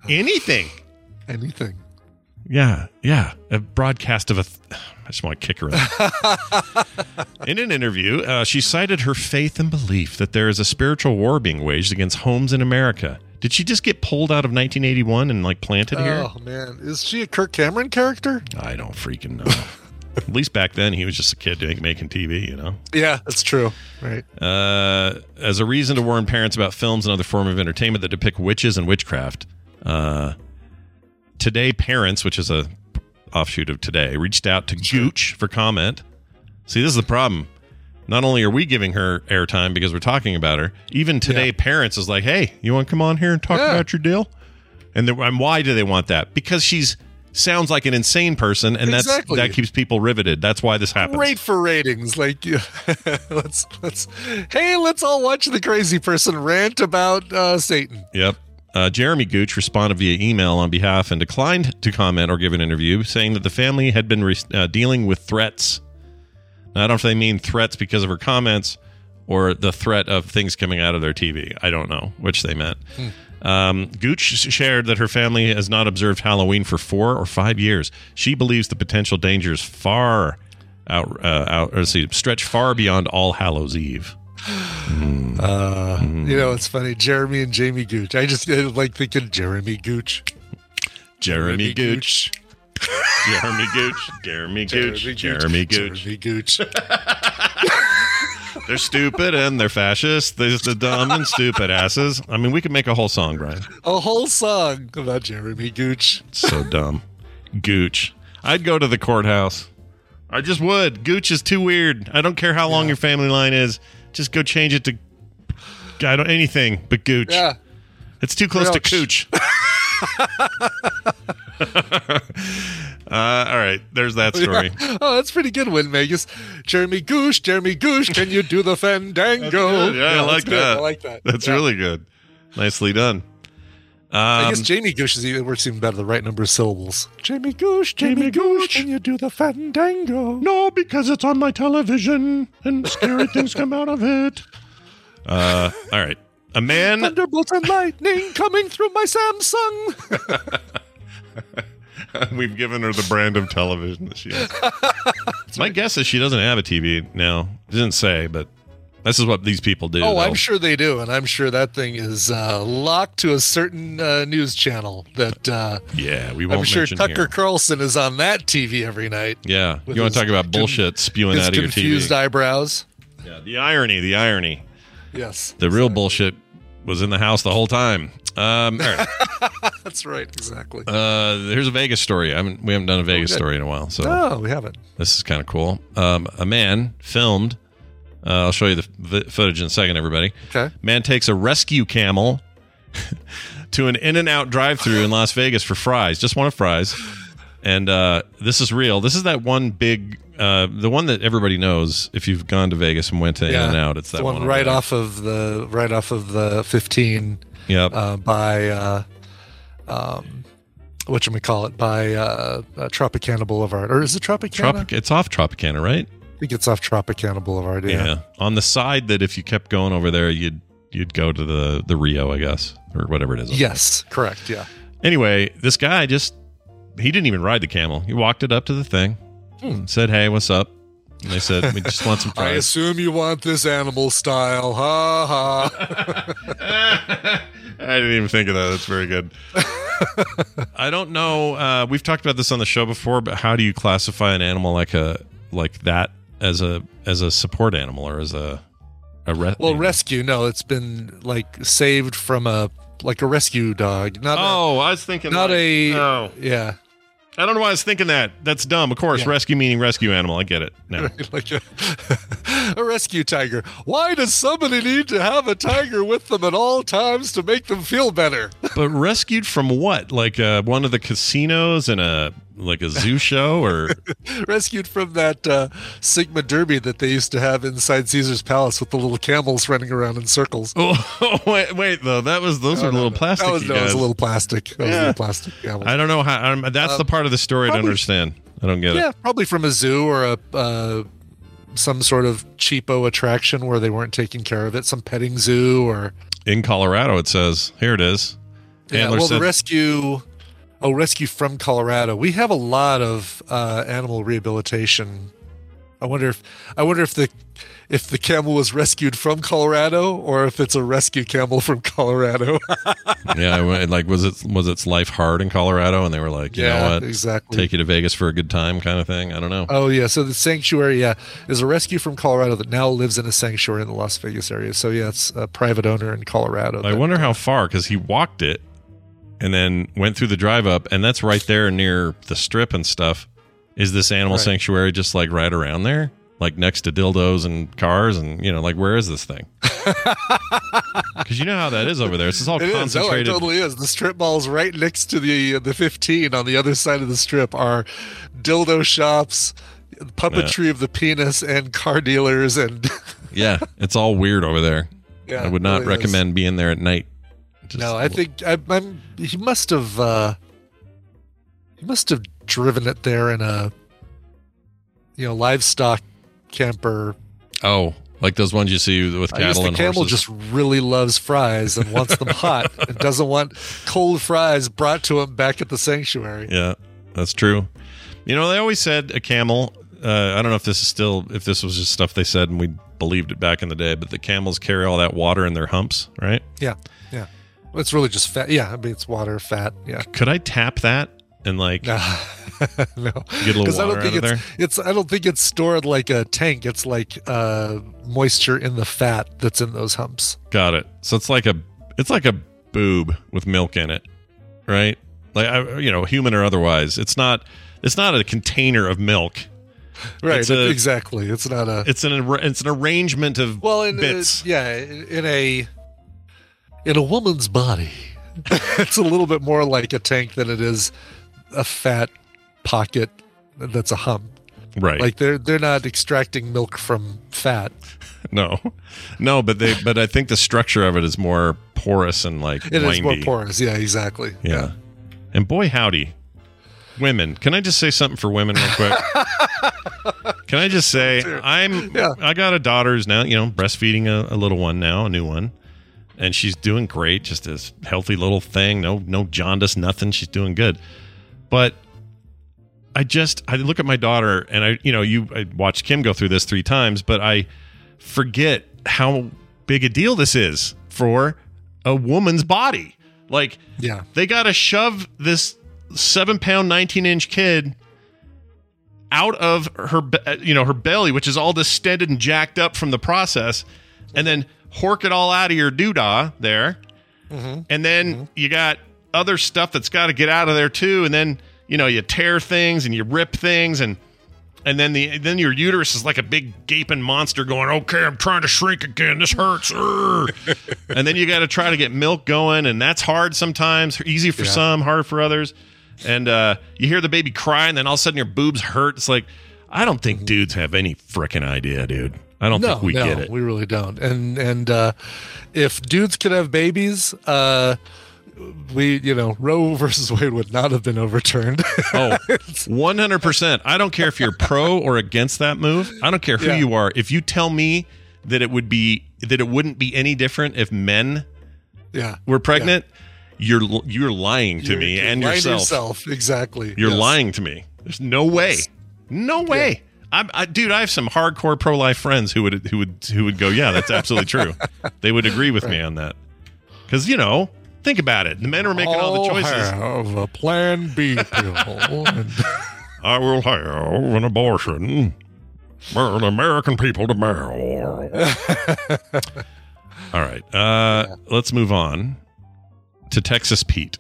Speaker 1: Anything. [sighs]
Speaker 2: Anything.
Speaker 1: Yeah, yeah. A broadcast of a. Th- [sighs] I just want to kick her. In, [laughs] in an interview, uh, she cited her faith and belief that there is a spiritual war being waged against homes in America. Did she just get pulled out of 1981 and like planted here?
Speaker 2: Oh, man. Is she a Kirk Cameron character?
Speaker 1: I don't freaking know. At least back then, he was just a kid making TV, you know?
Speaker 2: Yeah, that's true. Right.
Speaker 1: Uh, as a reason to warn parents about films and other form of entertainment that depict witches and witchcraft. Uh, today, parents, which is a offshoot of today, reached out to Gooch for comment. See, this is the problem. Not only are we giving her airtime because we're talking about her, even today,
Speaker 2: Yeah.
Speaker 1: parents is like, "Hey, you want to come on here and talk
Speaker 2: Yeah.
Speaker 1: about your deal?" And, and why do they want that? Because she's sounds like an insane person, and
Speaker 2: Exactly.
Speaker 1: that's that keeps people riveted. That's why this happens.
Speaker 2: Great for ratings. Like, you- [laughs] let's let's hey, let's all watch the crazy person rant about uh, Satan.
Speaker 1: Yep. Uh, Jeremy Gooch responded via email on behalf and declined to comment or give an interview, saying that the family had been re- uh, dealing with threats. Now, I don't know if they mean threats because of her comments or the threat of things coming out of their TV. I don't know which they meant. Um, Gooch shared that her family has not observed Halloween for four or five years. She believes the potential dangers far out, uh, out or see, stretch far beyond All Hallows Eve.
Speaker 2: Uh, You know, it's funny. Jeremy and Jamie Gooch. I just uh, like thinking Jeremy Gooch.
Speaker 1: Jeremy Gooch. Jeremy Gooch. Jeremy Gooch. Jeremy Gooch.
Speaker 2: Jeremy Gooch.
Speaker 1: They're stupid and they're fascist. They're the dumb and stupid asses. I mean, we could make a whole song, Brian.
Speaker 2: A whole song about Jeremy Gooch.
Speaker 1: So dumb. Gooch. I'd go to the courthouse. I just would. Gooch is too weird. I don't care how long your family line is. Just go change it to I don't anything but Gooch.
Speaker 2: Yeah.
Speaker 1: It's too close to. Cooch. [laughs] [laughs] uh, all right, there's that story.
Speaker 2: Oh, that's pretty good, Win Vegas. Jeremy Gooch, Jeremy Gooch, can you do the fandango?
Speaker 1: Good. Yeah, I like that.
Speaker 2: I like that.
Speaker 1: That's
Speaker 2: Yeah.
Speaker 1: really good. Nicely done.
Speaker 2: I
Speaker 1: Um,
Speaker 2: guess Jamie Gooch is even works even better. The right number of syllables. Jamie Gooch, Jamie, Gooch, can you do the fandango?
Speaker 1: No, because it's on my television and scary things come out of it. Uh, all right. A man.
Speaker 2: Thunderbolts and lightning coming through my Samsung. [laughs]
Speaker 1: We've given her the brand of television that she has. [laughs] my guess is she doesn't have a TV now. It didn't say, but this is what these people do.
Speaker 2: Oh,
Speaker 1: They'll-
Speaker 2: I'm sure they do, and I'm sure that thing is uh, locked to a certain uh, news channel. That uh,
Speaker 1: Yeah, we won't
Speaker 2: I'm sure Tucker
Speaker 1: here.
Speaker 2: Carlson is on that TV every night.
Speaker 1: Yeah, you want to talk about bullshit spewing out of your TV?
Speaker 2: confused eyebrows.
Speaker 1: Yeah, the irony, the irony.
Speaker 2: Yes,
Speaker 1: The real bullshit was in the house the whole time. Um, right. [laughs]
Speaker 2: that's right. Exactly.
Speaker 1: Uh, here's a Vegas story. I haven't, we haven't done a Vegas
Speaker 2: good.
Speaker 1: story in a while, so
Speaker 2: no, we haven't.
Speaker 1: this is kind of cool. Um, a man filmed. Uh, I'll show you the v- footage in a second, everybody.
Speaker 2: Okay.
Speaker 1: Man takes a rescue camel [laughs] to an In-N-Out drive-through in Las Vegas for fries, just one of fries. And uh, this is real. This is that one big, uh, the one that everybody knows. If you've gone to Vegas and went to In and Out, it's that
Speaker 2: one,
Speaker 1: over
Speaker 2: right off of the right off of the 15
Speaker 1: Yep.
Speaker 2: uh, by uh, um, what you call it by uh, uh, Tropicana Boulevard, or is it Tropicana?
Speaker 1: Tropic. It's off Tropicana, right?
Speaker 2: I think it's off Tropicana Boulevard. Yeah.
Speaker 1: On the side that if you kept going over there, you'd you'd go to the the Rio, I guess, or whatever it is.
Speaker 2: Yes, correct. Yeah.
Speaker 1: Anyway, this guy just he didn't even ride the camel. He walked it up to the thing, said, "Hey, what's up?" And they said, "We just want some
Speaker 2: Hmm. [laughs] I assume you want this animal style. Ha ha. [laughs]
Speaker 1: I didn't even think of that. That's very good. [laughs] I don't know. Uh, we've talked about this on the show before, but how do you classify an animal like a like that as a as a support animal or as a a re-
Speaker 2: well, rescue. No, it's been like saved from a like a rescue dog. Not
Speaker 1: Oh, I was thinking
Speaker 2: not
Speaker 1: like-
Speaker 2: a. Yeah.
Speaker 1: I don't know why I was thinking that. That's dumb. Of course,
Speaker 2: Yeah.
Speaker 1: rescue meaning rescue animal. I get it now. [laughs]
Speaker 2: like a, [laughs] a rescue tiger. Why does somebody need to have a tiger with them at all times to make them feel better? [laughs]
Speaker 1: but rescued from what? Like uh, one of the casinos in a like a zoo show, or [laughs]
Speaker 2: Rescued from that uh, Sigma Derby that they used to have inside Caesar's Palace with the little camels running around in circles. [laughs]
Speaker 1: oh wait, wait though. That was those are little plastic.
Speaker 2: That was, no, was a little plastic. That was a
Speaker 1: Yeah.
Speaker 2: little plastic camel.
Speaker 1: I don't know how. Um, that's the part of the story I don't understand. I don't get
Speaker 2: yeah,
Speaker 1: it.
Speaker 2: Yeah, probably from a zoo or a uh, some sort of cheapo attraction where they weren't taking care of it. Some petting zoo or
Speaker 1: In Colorado, it says here it is.
Speaker 2: yeah.
Speaker 1: Handler
Speaker 2: Well,
Speaker 1: said-
Speaker 2: the rescue. Oh, rescue from Colorado. We have a lot of uh, animal rehabilitation. I wonder if I wonder if the if the camel was rescued from Colorado or if it's a rescue camel from Colorado. [laughs]
Speaker 1: yeah, like was it was its life hard in Colorado, and they were like, you
Speaker 2: Yeah,
Speaker 1: know what,
Speaker 2: exactly.
Speaker 1: take you to Vegas for a good time, kind of thing. I don't know.
Speaker 2: Oh yeah, so the sanctuary, yeah, is a rescue from Colorado that now lives in a sanctuary in the Las Vegas area. So yeah, it's a private owner in Colorado.
Speaker 1: I
Speaker 2: that-
Speaker 1: wonder how far because he walked it and then went through the drive up, and that's right there near the strip and stuff. Is this animal
Speaker 2: Right.
Speaker 1: sanctuary just like right around there, like next to dildos and cars, and you know, like where is this thing? [laughs] Because you know how that is over there. It's just all
Speaker 2: It is. Oh, it totally is. The strip malls right next to the uh, the 15 on the other side of the strip are dildo shops, puppetry of the penis, and car dealers. And
Speaker 1: yeah, it's all weird over there. [laughs]
Speaker 2: yeah,
Speaker 1: I would not
Speaker 2: really is.
Speaker 1: recommend being there at night. Just-
Speaker 2: No, I think I, I'm. He must have. uh He must have driven it there in a, you know, livestock camper.
Speaker 1: Oh, like those ones you see with
Speaker 2: I guess
Speaker 1: cattle
Speaker 2: the
Speaker 1: and
Speaker 2: camel
Speaker 1: horses.
Speaker 2: just really loves fries and wants them hot [laughs] and doesn't want cold fries brought to him back at the sanctuary.
Speaker 1: Yeah, that's true. You know, they always said a camel. Uh, I don't know if this is still if this was just stuff they said and we believed it back in the day, but the camels carry all that water in their humps, right?
Speaker 2: Yeah. It's really just fat. Yeah, I mean it's water, fat. Yeah.
Speaker 1: Could I tap that and like [laughs]
Speaker 2: no,
Speaker 1: get a little
Speaker 2: 'Cause I
Speaker 1: water
Speaker 2: don't think
Speaker 1: out of
Speaker 2: it's
Speaker 1: there?
Speaker 2: it's I don't think it's stored like a tank. It's like uh, moisture in the fat that's in those humps.
Speaker 1: Got it. So it's like a it's like a boob with milk in it, right? Like I, you know, human or otherwise. It's not it's not a container of milk.
Speaker 2: Right,
Speaker 1: It's a-
Speaker 2: exactly. It's not a
Speaker 1: It's an it's an arrangement of
Speaker 2: well in
Speaker 1: bits.
Speaker 2: A, yeah, in a in a woman's body, [laughs] it's a little bit more like a tank than it is a fat pocket that's a hump.
Speaker 1: right.
Speaker 2: Like they're they're not extracting milk from fat. [laughs]
Speaker 1: no, no, but they but I think the structure of it is more porous and like
Speaker 2: It is more porous. Yeah, exactly.
Speaker 1: Yeah. And boy, howdy, women. Can I just say something for women real quick? [laughs] Can I just say I'm
Speaker 2: Yeah.
Speaker 1: I got a daughter who's now you know breastfeeding a, a little one now, a new one, and she's doing great. Just this healthy little thing. No no jaundice, nothing. She's doing good. But I just I look at my daughter and I you know you I watched Kim go through this three times, but I forget how big a deal this is for a woman's body. Like
Speaker 2: Yeah.
Speaker 1: they got to shove this seven pound, 19 inch kid out of her, you know, her belly, which is all distended and jacked up from the process, and then hork it all out of your doodah there. Mm-hmm. And then mm-hmm. you got other stuff that's got to get out of there too. And then, you know, you tear things and you rip things and, and then the then your uterus is like a big gaping monster going, okay, I'm trying to shrink again. This hurts. And then you got to try to get milk going, and that's hard sometimes. Easy for
Speaker 2: Yeah.
Speaker 1: some, hard for others. And uh, you hear the baby cry, and then all of a sudden your boobs hurt. It's like I don't think mm-hmm. dudes have any freaking idea, dude. I don't
Speaker 2: no,
Speaker 1: think we
Speaker 2: no,
Speaker 1: get it.
Speaker 2: We really don't. And and uh, if dudes could have babies, uh, we you know Roe [laughs] versus Wade would not have been overturned.
Speaker 1: Oh, [laughs] 100%. I don't care if you're pro or against that move. I don't care who
Speaker 2: Yeah.
Speaker 1: you are. If you tell me that it would be that it wouldn't be any different if men
Speaker 2: yeah,
Speaker 1: were pregnant, you're you're lying to
Speaker 2: You're-
Speaker 1: me
Speaker 2: you're
Speaker 1: and yourself.
Speaker 2: yourself. Exactly.
Speaker 1: You're
Speaker 2: Yes.
Speaker 1: lying to me. There's no way. No way. I'm, I, dude, I have some hardcore pro life friends who would who would who would go, yeah, that's absolutely true. [laughs] they would agree with me on that. Because you know, think about it. The men are making all the choices.
Speaker 2: Have a Plan B pill. [laughs] and-
Speaker 1: I will have an abortion. For the American people tomorrow. [laughs] All right. Uh, Let's move on to Texas Pete.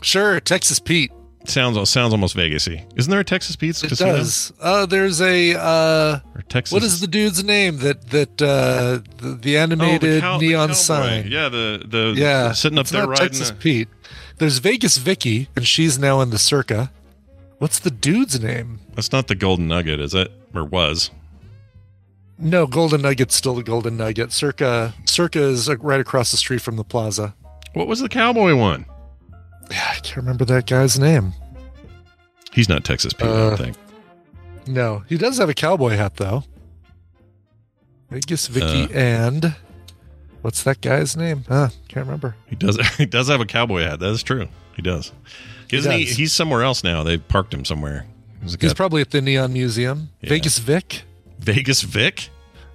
Speaker 2: sure, Texas Pete.
Speaker 1: Sounds sounds almost Vegasy. Isn't there a Texas Pete's
Speaker 2: It
Speaker 1: casino?
Speaker 2: does. Uh, there's a uh,
Speaker 1: Texas?
Speaker 2: what is the dude's name that that uh, the, the
Speaker 1: Oh,
Speaker 2: animated
Speaker 1: cow-
Speaker 2: neon
Speaker 1: cowboy.
Speaker 2: sign?
Speaker 1: Yeah, the the
Speaker 2: Yeah,
Speaker 1: sitting up
Speaker 2: it's
Speaker 1: there
Speaker 2: not
Speaker 1: riding.
Speaker 2: Texas
Speaker 1: the-
Speaker 2: Pete. There's Vegas Vicky, and she's now in the Circa. What's the dude's name?
Speaker 1: That's not the Golden Nugget, is it? Or was?
Speaker 2: No, Golden Nugget's still the Golden Nugget. Circa Circa is uh, right across the street from the plaza.
Speaker 1: What was the cowboy one?
Speaker 2: Yeah, I can't remember that guy's name.
Speaker 1: He's not Texas Pete, I don't
Speaker 2: Uh,
Speaker 1: think.
Speaker 2: No, he does have a cowboy hat though. Vegas Vicky
Speaker 1: Uh.
Speaker 2: and what's that guy's name? Huh, can't remember.
Speaker 1: He does. [laughs] He does have a cowboy hat. That is true. He does. Isn't he?
Speaker 2: does.
Speaker 1: He's somewhere else now. They parked him somewhere. He's
Speaker 2: He's probably at the Neon Museum.
Speaker 1: Yeah.
Speaker 2: Vegas Vic.
Speaker 1: Vegas Vic.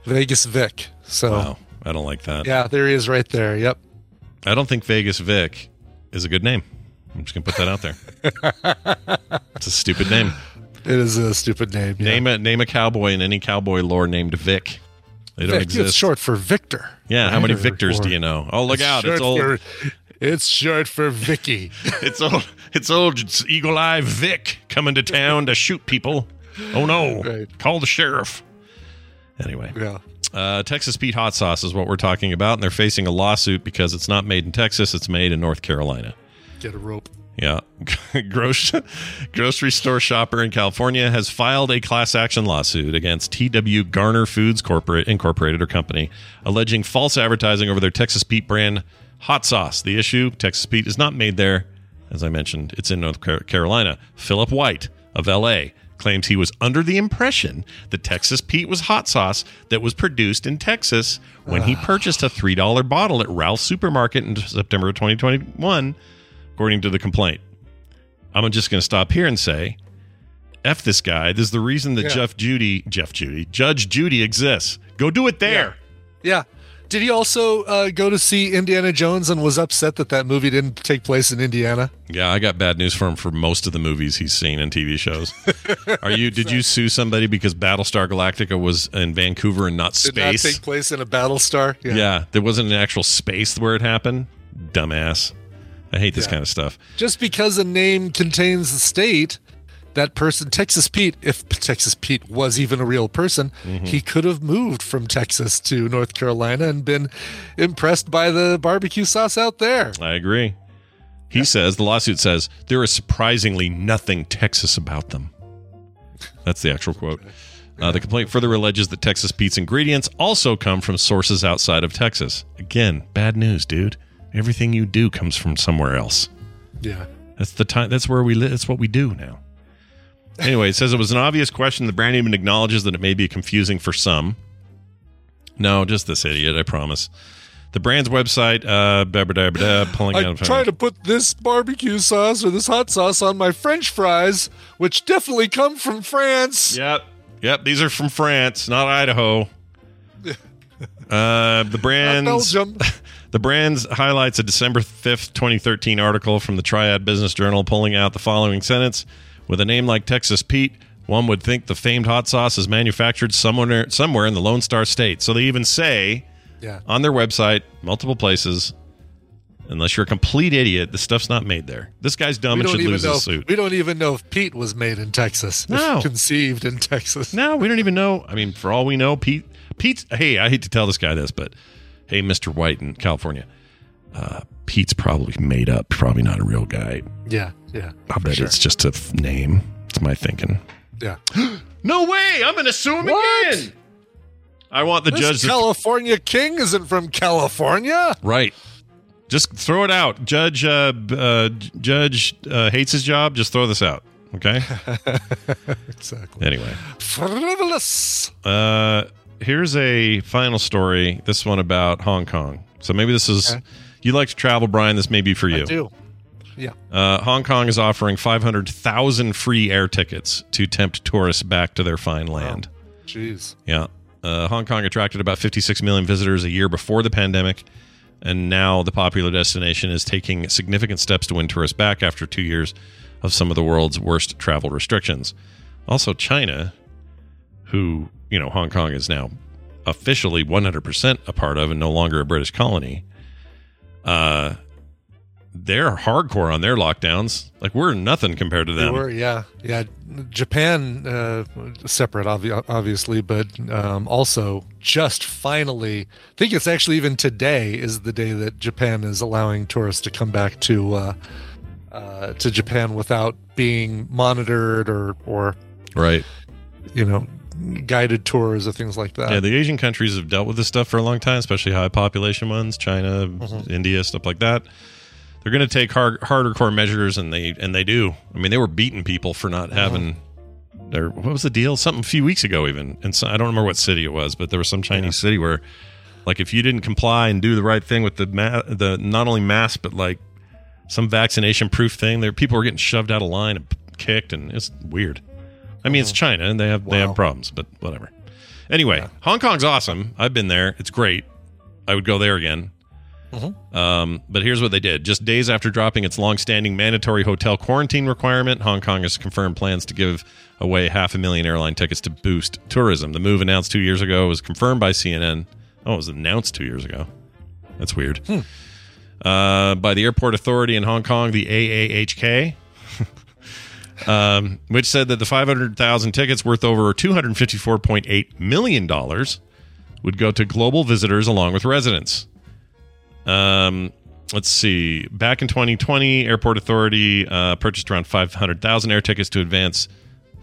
Speaker 2: Vegas Vic. So
Speaker 1: Wow, I don't like that.
Speaker 2: yeah, there he is right there. Yep.
Speaker 1: I don't think Vegas Vic is a good name. I'm just gonna put that out there. it's a stupid name.
Speaker 2: It is a stupid name. Yeah.
Speaker 1: Name a name a cowboy in any cowboy lore named Vic. They don't
Speaker 2: Vic.
Speaker 1: exist.
Speaker 2: It's short for Victor.
Speaker 1: yeah, how many
Speaker 2: Right, or-
Speaker 1: Victors do you know? Oh, look out!
Speaker 2: short
Speaker 1: It's old.
Speaker 2: for- it's short for Vicky. [laughs]
Speaker 1: It's old. It's old. It's Eagle Eye Vic coming to town to shoot people. Oh no!
Speaker 2: Right.
Speaker 1: Call the sheriff. Anyway,
Speaker 2: Yeah.
Speaker 1: uh, Texas Pete hot sauce is what we're talking about, and they're facing a lawsuit because it's not made in Texas; it's made in North Carolina.
Speaker 2: Get a rope.
Speaker 1: Yeah. [laughs] Gross, grocery store shopper in California has filed a class action lawsuit against TW Garner Foods Corporate Incorporated or Company, alleging false advertising over their Texas Pete brand hot sauce. The issue Texas Pete is not made there. As I mentioned, it's in North Carolina. Philip White of LA claims he was under the impression that Texas Pete was hot sauce that was produced in Texas when he ah. purchased a $3 bottle at Ralph's Supermarket in September of 2021 according to the complaint. I'm just going to stop here and say, F this guy. This is the reason that
Speaker 2: Yeah.
Speaker 1: Jeff Judy, Jeff Judy, Judge Judy exists. Go do it there.
Speaker 2: Yeah. Did he also uh, go to see Indiana Jones and was upset that that movie didn't take place in Indiana?
Speaker 1: Yeah, I got bad news for him for most of the movies he's seen and TV shows. [laughs] Are you? Did you sue somebody because Battlestar Galactica was in Vancouver and not
Speaker 2: Did not
Speaker 1: space?
Speaker 2: take place in a Battlestar?
Speaker 1: yeah. there wasn't an actual space where it happened. Dumbass. I hate this
Speaker 2: Yeah.
Speaker 1: kind of stuff.
Speaker 2: Just because a name contains the state, that person, Texas Pete, if Texas Pete was even a real person,
Speaker 1: Mm-hmm.
Speaker 2: he could have moved from Texas to North Carolina and been impressed by the barbecue sauce out there.
Speaker 1: I agree. He says the lawsuit says there is surprisingly nothing Texas about them. That's the actual quote. Uh, the complaint further alleges that Texas Pete's ingredients also come from sources outside of Texas. Again, bad news, dude. Everything you do comes from somewhere else.
Speaker 2: Yeah.
Speaker 1: That's the time. That's where we live. That's what we do now. Anyway, it says it was an obvious question. The brand even acknowledges that it may be confusing for some. No, just this idiot. I promise. The brand's website, uh, blah, blah, blah, pulling
Speaker 2: I
Speaker 1: out.
Speaker 2: try to put this barbecue sauce or this hot sauce on my French fries, which definitely come from France.
Speaker 1: Yep, yep. These are from France, not Idaho. [laughs] Uh, the brand's
Speaker 2: Belgium. [laughs]
Speaker 1: the brand's highlights a December fifth, twenty thirteen article from the Triad Business Journal, pulling out the following sentence: With a name like Texas Pete, one would think the famed hot sauce is manufactured somewhere somewhere in the Lone Star State. So they even say
Speaker 2: Yeah.
Speaker 1: on their website, multiple places. Unless you're a complete idiot, the stuff's not made there. This guy's dumb and should lose
Speaker 2: know.
Speaker 1: his suit.
Speaker 2: We don't even know if Pete was made in Texas.
Speaker 1: No.
Speaker 2: conceived in Texas.
Speaker 1: No, we don't even know. I mean, for all we know, Pete. Pete's. Hey, I hate to tell this guy this, but hey, Mister White in California, uh, Pete's probably made up. Probably not a real guy.
Speaker 2: Yeah, yeah.
Speaker 1: I bet
Speaker 2: sure.
Speaker 1: it's just a f- name. It's my thinking.
Speaker 2: yeah. [gasps]
Speaker 1: No way! I'm going to sue him
Speaker 2: What?
Speaker 1: again. I want the
Speaker 2: This
Speaker 1: judge. To,
Speaker 2: California king isn't from California.
Speaker 1: right. Just throw it out. Judge. Uh, uh, judge uh, hates his job. Just throw this out. Okay. [laughs]
Speaker 2: Exactly.
Speaker 1: anyway.
Speaker 2: Frivolous.
Speaker 1: Uh, here's a final story. This one about Hong Kong. So maybe this is
Speaker 2: Okay.
Speaker 1: you like to travel, Brian. This may be for you.
Speaker 2: I do. Yeah.
Speaker 1: Uh, Hong Kong is offering 500,000 free air tickets to tempt tourists back to their fine land.
Speaker 2: Jeez.
Speaker 1: Yeah. Uh, Hong Kong attracted about 56 million visitors a year before the pandemic, and now the popular destination is taking significant steps to win tourists back after two years of some of the world's worst travel restrictions. Also, China, who, you know, Hong Kong is now officially 100% a part of and no longer a British colony, uh, they're hardcore on their lockdowns. Like, we're nothing compared to them.
Speaker 2: were, yeah, yeah. Japan, uh, separate, obvi- obviously, but um, also just finally. I think it's actually even today is the day that Japan is allowing tourists to come back to uh, uh, to Japan without being monitored or or
Speaker 1: Right.
Speaker 2: you know guided tours or things like that.
Speaker 1: Yeah, the Asian countries have dealt with this stuff for a long time, especially high population ones, China,
Speaker 2: Mm-hmm.
Speaker 1: India, stuff like that. They're going to take hard, harder core measures, and they and they do. I mean, they were beating people for not
Speaker 2: Mm-hmm.
Speaker 1: having. Their, what was the deal? Something a few weeks ago, even, and so, I don't remember what city it was, but there was some Chinese city where, like, if you didn't comply and do the right thing with the ma- the not only mask but like some vaccination proof thing, there people were getting shoved out of line and kicked, and it's weird. I mean, it's China, and they have they have. Problems, but whatever. Anyway, Hong Kong's awesome. I've been there. It's great. I would go there again.
Speaker 2: Mm-hmm.
Speaker 1: Um, but here's what they did. Just days after dropping its long-standing mandatory hotel quarantine requirement, Hong Kong has confirmed plans to give away half a million airline tickets to boost tourism. The move announced two years ago was confirmed by CNN. Oh, it was announced two years ago. That's weird.
Speaker 2: Hmm.
Speaker 1: Uh, by the airport authority in Hong Kong, the AAHK. Um, which said that the 500,000 tickets worth over 254.8 million dollars would go to global visitors along with residents. Um, let's see. Back in 2020, Airport Authority uh, purchased around 500,000 air tickets to advance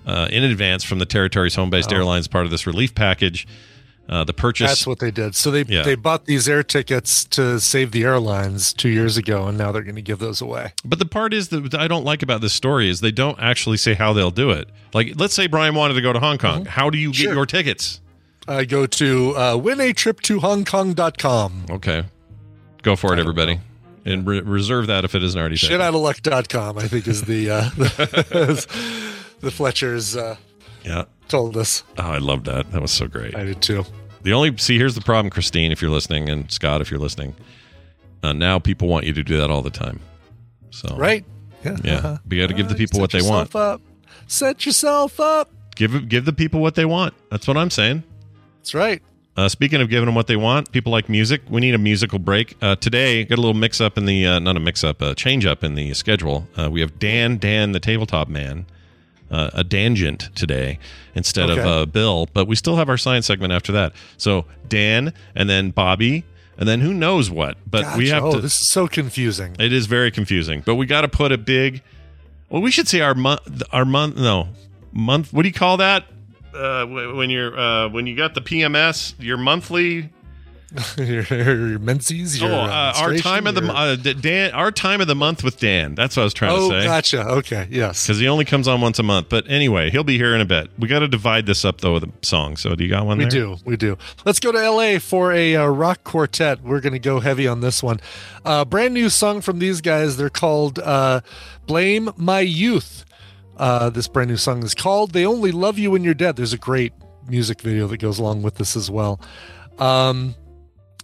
Speaker 1: uh, in advance from the territory's home-based airlines, part of this relief package. Uh, the purchase.
Speaker 2: That's what they did. So they
Speaker 1: Yeah.
Speaker 2: they bought these air tickets to save the airlines two years ago, and now they're going to give those away.
Speaker 1: But the part is that I don't like about this story is they don't actually say how they'll do it. Like, let's say Brian wanted to go to Hong Kong. How do you get
Speaker 2: Sure.
Speaker 1: your tickets?
Speaker 2: I go to uh, winatrip2hongkong.com.
Speaker 1: Okay, go for it, everybody, and re- reserve that if it isn't already taken.
Speaker 2: Shitoutaluck.com, I think, is the uh, the, [laughs] the Fletchers uh,
Speaker 1: Yeah.
Speaker 2: told us.
Speaker 1: Oh, I love that. That was so great.
Speaker 2: I did too.
Speaker 1: The only see here's the problem, Christine, if you're listening, and Scott, if you're listening. Uh, now people want you to do that all the time. So
Speaker 2: Right? Yeah.
Speaker 1: Yeah.
Speaker 2: uh-huh.
Speaker 1: We got to give the people
Speaker 2: set
Speaker 1: what they want.
Speaker 2: yourself Up. Set yourself up.
Speaker 1: Give give the people what they want. That's what I'm saying.
Speaker 2: That's right.
Speaker 1: Uh, speaking of giving them what they want, people like music. We need a musical break. Uh, today, got a little mix up in the, uh, not a mix up, a change up in the schedule. Uh, we have Dan, Dan, the tabletop man, uh, a Dangent today instead of
Speaker 2: Okay.
Speaker 1: uh, Bill, but we still have our science segment after that. So Dan, and then Bobby, and then who knows what. But we
Speaker 2: Gosh,
Speaker 1: have
Speaker 2: oh,
Speaker 1: to.
Speaker 2: this is so confusing.
Speaker 1: It is very confusing, but we got to put a big. Well, we should say our month. Our month. No month. What do you call that? Uh, when you're uh, when you got the PMS, your monthly. [laughs]
Speaker 2: your, your menses, your
Speaker 1: oh, uh, our time of the uh, Dan. Our time of the month with Dan. That's what I was trying
Speaker 2: Oh,
Speaker 1: to say.
Speaker 2: gotcha. Okay. Yes.
Speaker 1: Because he only comes on once a month. But anyway, he'll be here in a bit. We got to divide this up though with a song. So do you got one?
Speaker 2: We
Speaker 1: there?
Speaker 2: do. We do. Let's go to LA for a uh, rock quartet. We're going to go heavy on this one. Uh, brand new song from these guys. They're called uh, Blame My Youth. Uh, this brand new song is called They Only Love You When You're Dead. There's a great music video that goes along with this as well. Um,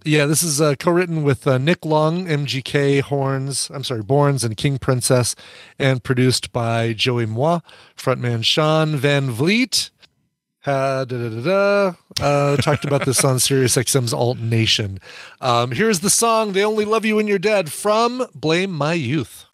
Speaker 2: yeah, this is uh, co-written with uh, Nick Long, MGK, Horns, I'm sorry, Borns, and King Princess, and produced by Joey Moi, frontman Sean Van Vliet. Uh, da, da, da. Uh, talked about this on Sirius XM's Alt Nation. Um, here's the song "They Only Love You When You're Dead" from Blame My Youth.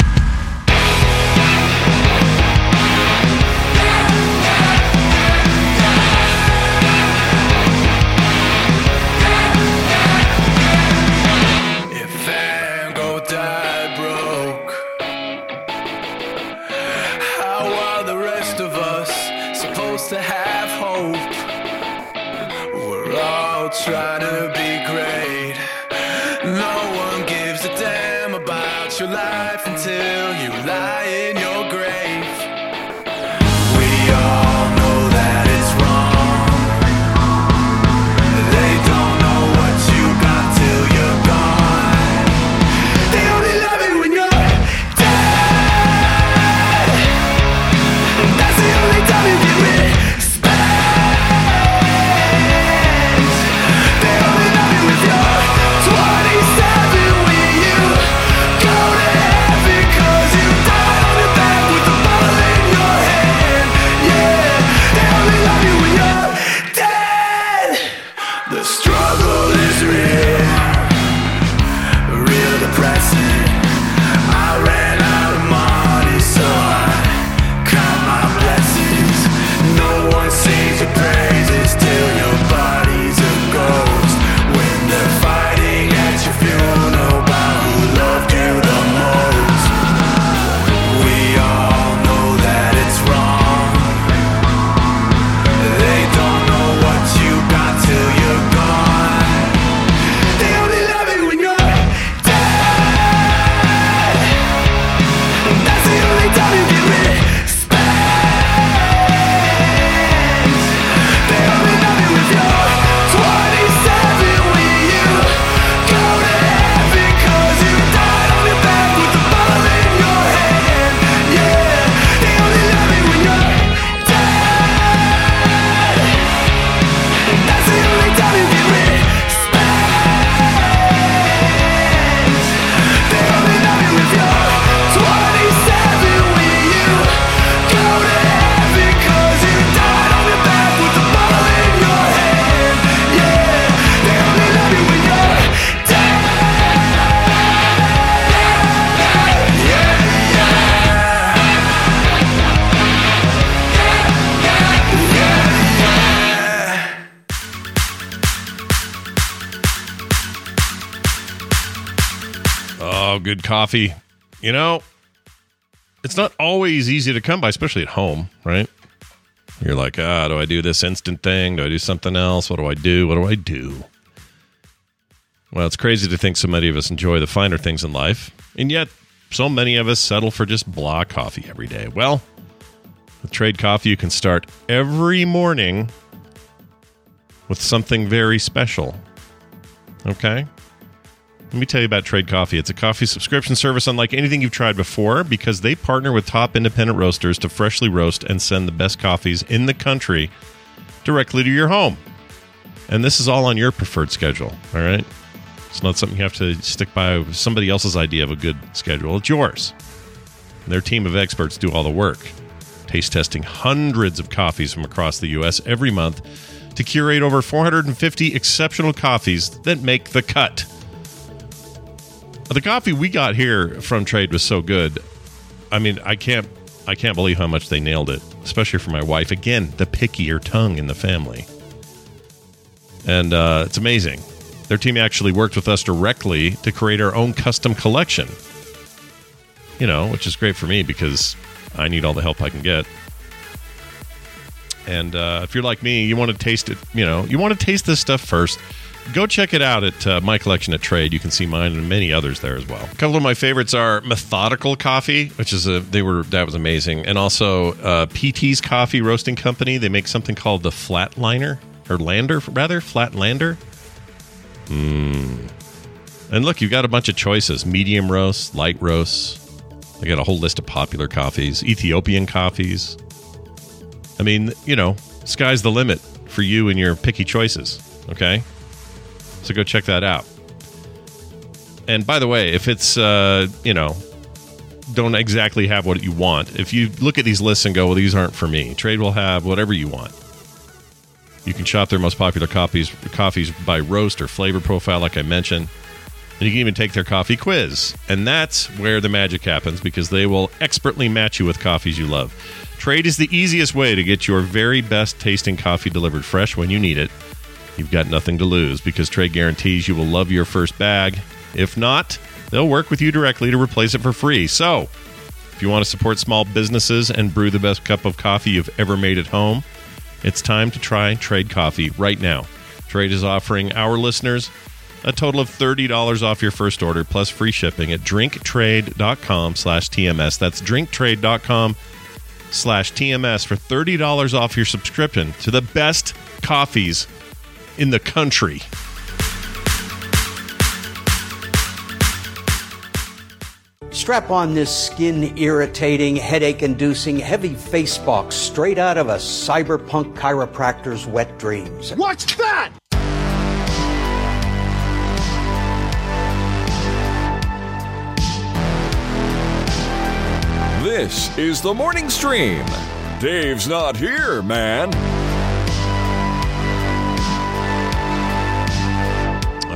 Speaker 1: Good coffee. You know, it's not always easy to come by, especially at home, right? You're like, ah, do I do this instant thing? Do I do something else? What do I do? What do I do? Well, it's crazy to think so many of us enjoy the finer things in life, and yet so many of us settle for just blah coffee every day. Well, with Trade Coffee, you can start every morning with something very special. Okay? Let me tell you about Trade Coffee. It's a coffee subscription service unlike anything you've tried before because they partner with top independent roasters to freshly roast and send the best coffees in the country directly to your home. And this is all on your preferred schedule, all right? It's not something you have to stick by somebody else's idea of a good schedule. It's yours. Their team of experts do all the work, taste testing hundreds of coffees from across the U.S. every month to curate over 450 exceptional coffees that make the cut. The coffee we got here from Trade was so good. I mean, I can't I can't believe how much they nailed it, especially for my wife. Again, the pickier tongue in the family. And uh, it's amazing. Their team actually worked with us directly to create our own custom collection. You know, which is great for me because I need all the help I can get. And uh, if you're like me, you want to taste it, you know, you want to taste this stuff first. Go check it out at uh, my collection at Trade. You can see mine and many others there as well. A couple of my favorites are Methodical Coffee, which is a they were that was amazing, and also uh, PT's Coffee Roasting Company. They make something called the Flatliner or Lander rather Flatlander. Mmm. And look, you've got a bunch of choices: medium roast, light roast. I got a whole list of popular coffees, Ethiopian coffees. I mean, you know, sky's the limit for you and your picky choices. Okay. So go check that out. And by the way, if it's, uh, you know, don't exactly have what you want, if you look at these lists and go, well, these aren't for me, Trade will have whatever you want. You can shop their most popular coffees, coffees by roast or flavor profile, like I mentioned. And you can even take their coffee quiz. And that's where the magic happens because they will expertly match you with coffees you love. Trade is the easiest way to get your very best tasting coffee delivered fresh when you need it. You've got nothing to lose because Trade guarantees you will love your first bag. If not, they'll work with you directly to replace it for free. So, if you want to support small businesses and brew the best cup of coffee you've ever made at home, it's time to try Trade Coffee right now. Trade is offering our listeners a total of $30 off your first order plus free shipping at drinktrade.com slash TMS. That's drinktrade.com slash TMS for $30 off your subscription to the best coffees in the country.
Speaker 3: Strap on this skin irritating, headache inducing, heavy face box straight out of a cyberpunk chiropractor's wet dreams.
Speaker 7: What's that?
Speaker 5: This is the morning stream. Dave's not here, man.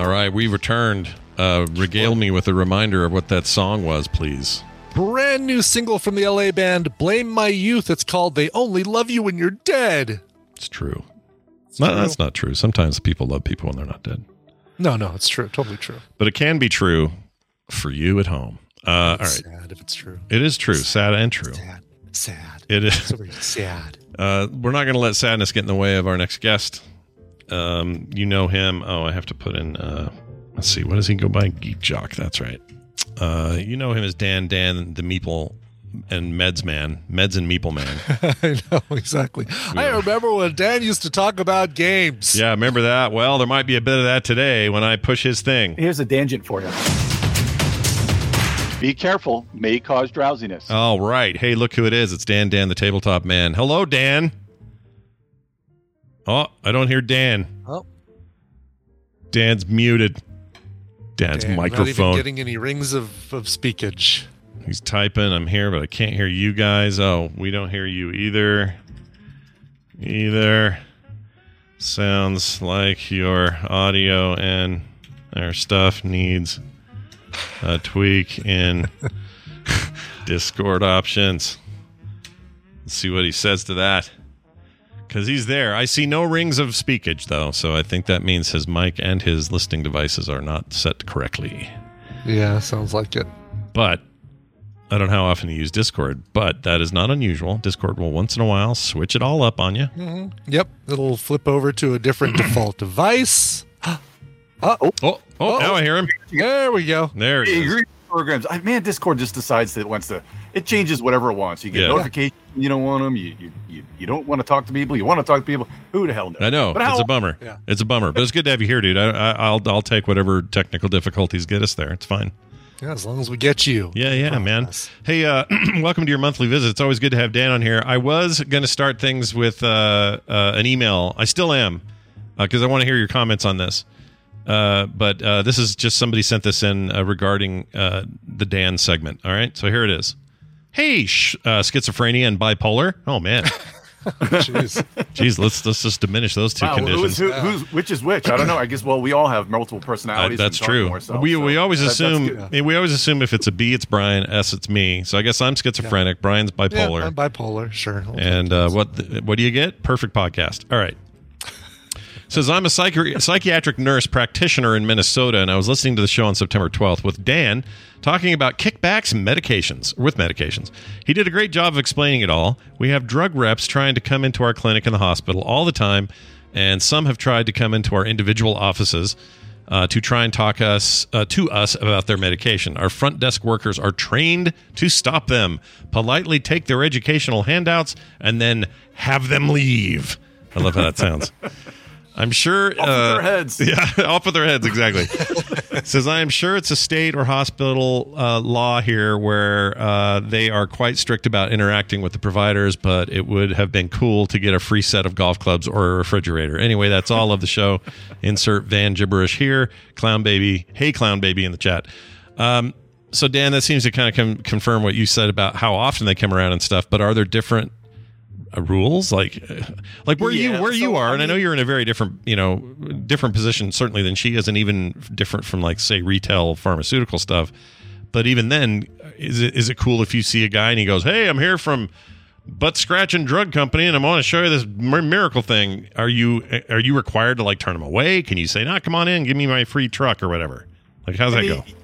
Speaker 1: All right, we returned. Uh, regale me with a reminder of what that song was, please.
Speaker 2: Brand new single from the LA band Blame My Youth. It's called They Only Love You When You're Dead.
Speaker 1: It's true. No,
Speaker 2: true.
Speaker 1: that's not true. Sometimes people love people when they're not dead.
Speaker 2: No, no, it's true. Totally true.
Speaker 1: But it can be true for you at home. Uh, all right.
Speaker 2: Sad if it's true.
Speaker 1: It is true. Sad and true.
Speaker 2: Sad. Sad.
Speaker 1: It is.
Speaker 2: Sad. [laughs]
Speaker 1: Uh, we're not going to let sadness get in the way of our next guest. Um, you know him. Oh, I have to put in. Uh, let's see. What does he go by? Geek Jock. That's right. Uh, you know him as Dan Dan, the Meeple and Meds Man, Meds and Meeple Man. [laughs]
Speaker 2: I know, exactly. I remember when Dan used to talk about games.
Speaker 1: yeah, remember that? Well, there might be a bit of that today when I push his thing.
Speaker 8: Here's a tangent for you. Be careful, may cause drowsiness.
Speaker 1: All right. Hey, look who it is. It's Dan Dan, the tabletop man. Hello, Dan. Oh, I don't hear Dan.
Speaker 2: Oh.
Speaker 1: Dan's muted. Dan's
Speaker 2: Dan, Not
Speaker 1: microphone.
Speaker 2: even getting any rings of, of speakage.
Speaker 1: He's typing. I'm here, but I can't hear you guys. Oh, we don't hear you either. Either. Sounds like your audio and our stuff needs a tweak in [laughs] Discord options. Let's see what he says to that. Because he's there. I see no rings of speakage, though, so I think that means his mic and his listening devices are not set correctly.
Speaker 2: Yeah, sounds like it.
Speaker 1: But I don't know how often you use Discord, but that is not unusual. Discord will once in a while switch it all up on you. Mm-hmm.
Speaker 2: Yep, it'll flip over to a different [clears throat] default device. [gasps]
Speaker 1: Oh, oh, now I hear him.
Speaker 2: There we go.
Speaker 1: There he is.
Speaker 8: programs. I, man, Discord just decides that it wants to. It changes whatever it wants. You get
Speaker 1: Yeah.
Speaker 8: notifications. You don't want them. You, you you you don't want to talk to people. You want to talk to people. Who the hell knows?
Speaker 1: I know
Speaker 8: But how,
Speaker 1: it's a bummer.
Speaker 2: Yeah.
Speaker 1: It's a bummer, but it's good to have you here, dude. I, I, I'll I'll take whatever technical difficulties get us there. It's fine.
Speaker 2: Yeah, as long as we get you.
Speaker 1: Yeah, yeah, man. Hey, uh, [clears throat] welcome to your monthly visit. It's always good to have Dan on here. I was going to start things with uh, uh, an email. I still am because I want to hear your comments on this. Uh, but uh, this is just somebody sent this in uh, regarding uh, the Dan segment. All right, so here it is. Hey, sh- uh, schizophrenia and bipolar. Oh man, [laughs]
Speaker 2: Jeez.
Speaker 1: jeez, let's let's just diminish those two
Speaker 8: Wow,
Speaker 1: conditions.
Speaker 8: who, who's which is which? I don't know. I guess well, we all have multiple
Speaker 1: Uh,
Speaker 8: personalities.
Speaker 1: that's
Speaker 8: and talk to
Speaker 1: true.
Speaker 8: ourselves,
Speaker 1: we
Speaker 8: so
Speaker 1: we always
Speaker 8: that-
Speaker 1: assume
Speaker 8: good.
Speaker 1: we always assume if it's a B, it's Brian. S, it's me. So I guess I'm schizophrenic. Brian's
Speaker 2: Yeah,
Speaker 1: bipolar.
Speaker 2: I'm bipolar, sure. I'll
Speaker 1: And uh, what th- what do you get? Perfect podcast. All right. Says I'm a psychi- psychiatric nurse practitioner in Minnesota, and I was listening to the show on September 12th with Dan talking about kickbacks and medications with medications. He did a great job of explaining it all. We have drug reps trying to come into our clinic in the hospital all the time, and some have tried to come into our individual offices uh, to try and talk us uh, to us about their medication. Our front desk workers are trained to stop them, politely take their educational handouts, and then have them leave. I love how that sounds. [laughs] I'm sure.
Speaker 8: Off
Speaker 1: uh,
Speaker 8: their heads. [laughs]
Speaker 1: Yeah, off with their heads, exactly. [laughs] [laughs] Says, I am sure it's a state or hospital uh, law here where uh, they are quite strict about interacting with the providers, but it would have been cool to get a free set of golf clubs or a refrigerator. Anyway, that's all of the show. [laughs] Insert Van gibberish here. Clown baby. Hey, clown baby in the chat. Um, so, Dan, that seems to kind of com- confirm what you said about how often they come around and stuff, but are there different uh, rules? Like uh, like where you
Speaker 8: Yeah,
Speaker 1: where you are
Speaker 8: I
Speaker 1: and i know you're in a very different you know different position certainly than she is and even different from like say retail pharmaceutical stuff. But even then is it is it cool if you see a guy and he goes hey i'm here from butt scratching drug company and i'm going to show you this miracle thing. Are you are you required to like turn him away? Can you say nah come on in give me my free truck or whatever? Like how's that
Speaker 8: I mean,
Speaker 1: go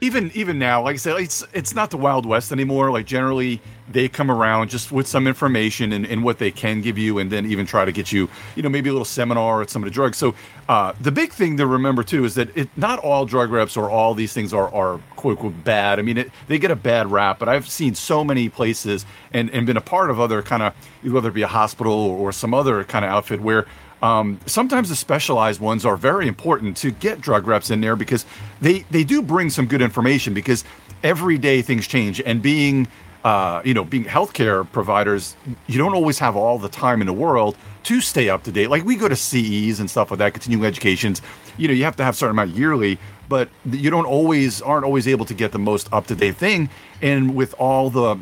Speaker 8: even even now, like I said, it's it's not the Wild West anymore. Like generally, they come around just with some information and, and what they can give you, and then even try to get you, you know, maybe a little seminar at some of the drugs. So uh, the big thing to remember too is that it not all drug reps or all these things are are quote unquote bad. I mean, it, they get a bad rap, but I've seen so many places and and been a part of other kind of whether it be a hospital or, or some other kind of outfit where um, sometimes the specialized ones are very important to get drug reps in there because they they do bring some good information because every day things change and being uh, you know being healthcare providers you don't always have all the time in the world to stay up to date. Like we go to CEs and stuff like that continuing educations. You know you have to have a certain amount yearly but you don't always aren't always able to get the most up to date thing. And with all the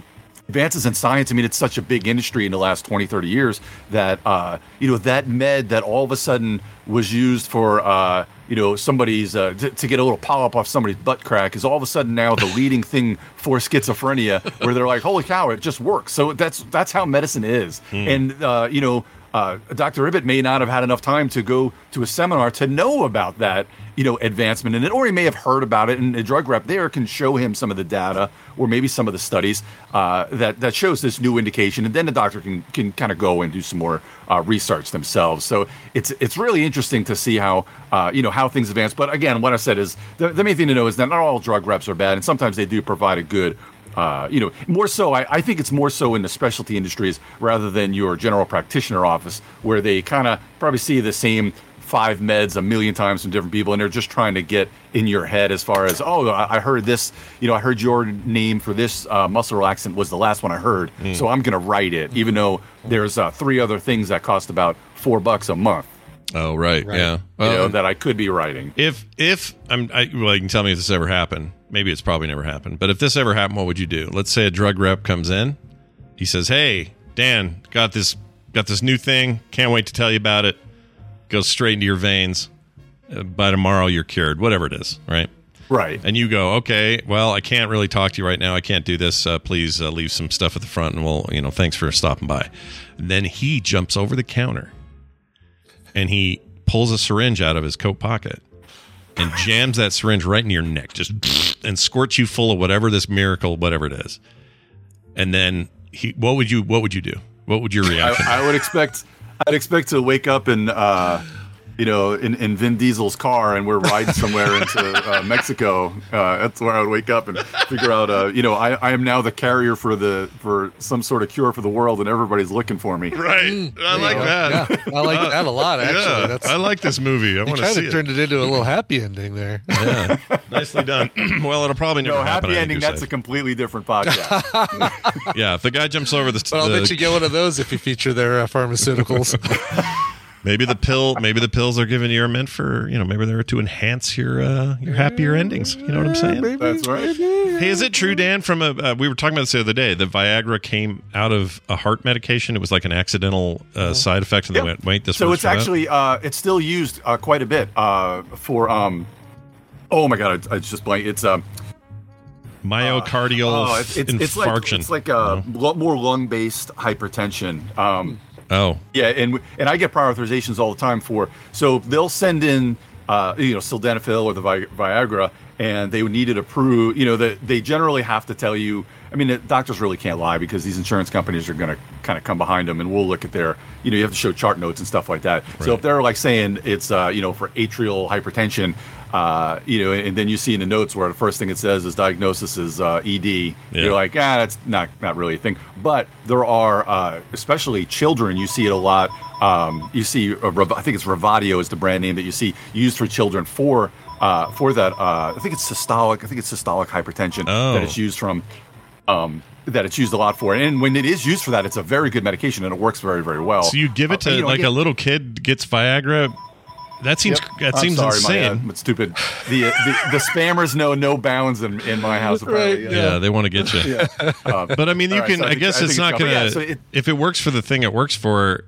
Speaker 8: advances in science. I mean it's such a big industry in the last 20 30 years that uh, you know that med that all of a sudden was used for uh, you know somebody's uh, to, to get a little polyp off somebody's butt crack is all of a sudden now the leading [laughs] thing for schizophrenia where they're like holy cow it just works. So that's that's how medicine is. And uh, you know uh, Dr. Ibbott may not have had enough time to go to a seminar to know about that, you know, advancement in it, or he may have heard about it, and a drug rep there can show him some of the data or maybe some of the studies uh, that that shows this new indication, and then the doctor can can kind of go and do some more uh, research themselves. So it's it's really interesting to see how uh, you know how things advance. But again, what I said is the, the main thing to know is that not all drug reps are bad, and sometimes they do provide a good uh, you know, more so, I, I think it's more so in the specialty industries rather than your general practitioner office, where they kind of probably see the same five meds a million times from different people, and they're just trying to get in your head as far as, oh, I, I heard this, you know, I heard your name for this uh, muscle relaxant was the last one I heard, so I'm going to write it, even though there's uh, three other things that cost about four bucks a month,
Speaker 1: oh right, yeah
Speaker 8: you
Speaker 1: Well,
Speaker 8: know, that I could be writing.
Speaker 1: If if I'm, I, well, you can tell me if this ever happened. Maybe it's probably never happened. But if this ever happened, what would you do? Let's say a drug rep comes in. He says, "Hey, Dan, got this got this new thing. Can't wait to tell you about it. Goes straight into your veins. Uh, by tomorrow, you're cured. Whatever it is, right?"
Speaker 8: Right.
Speaker 1: And you go, "Okay, well, I can't really talk to you right now. I can't do this. Uh, please uh, leave some stuff at the front, and we'll, you know, thanks for stopping by." then he jumps over the counter and he pulls a syringe out of his coat pocket and jams that syringe right in your neck, just [laughs] and squirts you full of whatever this miracle, whatever it is. And then he, what would you, what would you do? What would your reaction?
Speaker 8: I, I would expect I'd expect to wake up and uh, you know in, in Vin Diesel's car and we're riding somewhere into uh, Mexico. Uh, that's where I would wake up and figure out uh, you know I, I am now the carrier for the for some sort of cure for the world and everybody's looking for me.
Speaker 1: right. I like that.
Speaker 2: Yeah, I like that a lot. Actually,
Speaker 1: yeah,
Speaker 2: that's
Speaker 1: I like this movie. I [laughs]
Speaker 2: you
Speaker 1: want to
Speaker 2: kind
Speaker 1: see it.
Speaker 2: turned it into a little happy ending there. [laughs]
Speaker 1: Yeah, nicely done. [clears throat] well, it'll probably never happen.
Speaker 8: No,
Speaker 1: happen.
Speaker 8: happy ending.
Speaker 1: you're
Speaker 8: That's a completely different podcast. [laughs]
Speaker 1: yeah. If the guy jumps over the,
Speaker 2: But I'll
Speaker 1: the-
Speaker 2: bet you get one of those if you feature their uh, pharmaceuticals.
Speaker 1: Maybe the pill, maybe the pills they're giving you are meant for you know maybe they're to enhance your uh, your happier endings. You know what I'm saying?
Speaker 8: That's right.
Speaker 1: Hey, is it true, Dan? From a uh, we were talking about this the other day. The Viagra came out of a heart medication. It was like an accidental uh, side effect, and they
Speaker 8: Yep.
Speaker 1: went, "Wait, this."
Speaker 8: So it's
Speaker 1: for that?"
Speaker 8: actually uh, it's still used uh, quite a bit uh, for um. Oh my god! I, I just blank. It's um.
Speaker 1: myocardial
Speaker 8: Oh, it's, it's, it's like
Speaker 1: infarction.
Speaker 8: it's like a lo- more lung based hypertension. Um,
Speaker 1: oh,
Speaker 8: Yeah, and and I get prior authorizations all the time for. So they'll send in, uh, you know, sildenafil or the Vi- Viagra, and they would need it approved. You know, that they generally have to tell you. I mean, doctors really can't lie because these insurance companies are going to kind of come behind them, and we'll look at their. You know, you have to show chart notes and stuff like that. So if they're like saying it's, uh, you know, for atrial hypertension. Uh, you know, and then you see in the notes where the first thing it says is diagnosis is uh, ED.
Speaker 1: Yeah.
Speaker 8: You're like, ah, that's not not really a thing. But there are, uh, especially children, you see it a lot. Um, you see, uh, I think it's Revatio is the brand name that you see used for children for uh, for that. Uh, I think it's systolic. I think it's systolic hypertension
Speaker 1: Oh.
Speaker 8: that it's used from. Um, that it's used a lot for, and when it is used for that, it's a very good medication and it works very, very well.
Speaker 1: so you give it
Speaker 8: Uh,
Speaker 1: to
Speaker 8: you know,
Speaker 1: like a little kid gets Viagra? That seems
Speaker 8: Yep.
Speaker 1: that
Speaker 8: I'm
Speaker 1: seems
Speaker 8: sorry,
Speaker 1: insane.
Speaker 8: My, uh, it's stupid. The, the the spammers know no bounds in, in my house. Apparently.
Speaker 1: yeah. they want to get you. [laughs]
Speaker 8: Uh, [laughs]
Speaker 1: But I mean, you
Speaker 8: All right,
Speaker 1: can.
Speaker 8: so I
Speaker 1: I,
Speaker 8: think-
Speaker 1: guess
Speaker 8: I
Speaker 1: it's
Speaker 8: it's
Speaker 1: not
Speaker 8: gone.
Speaker 1: gonna.
Speaker 8: Yeah, so it-
Speaker 1: if it works for the thing it works for,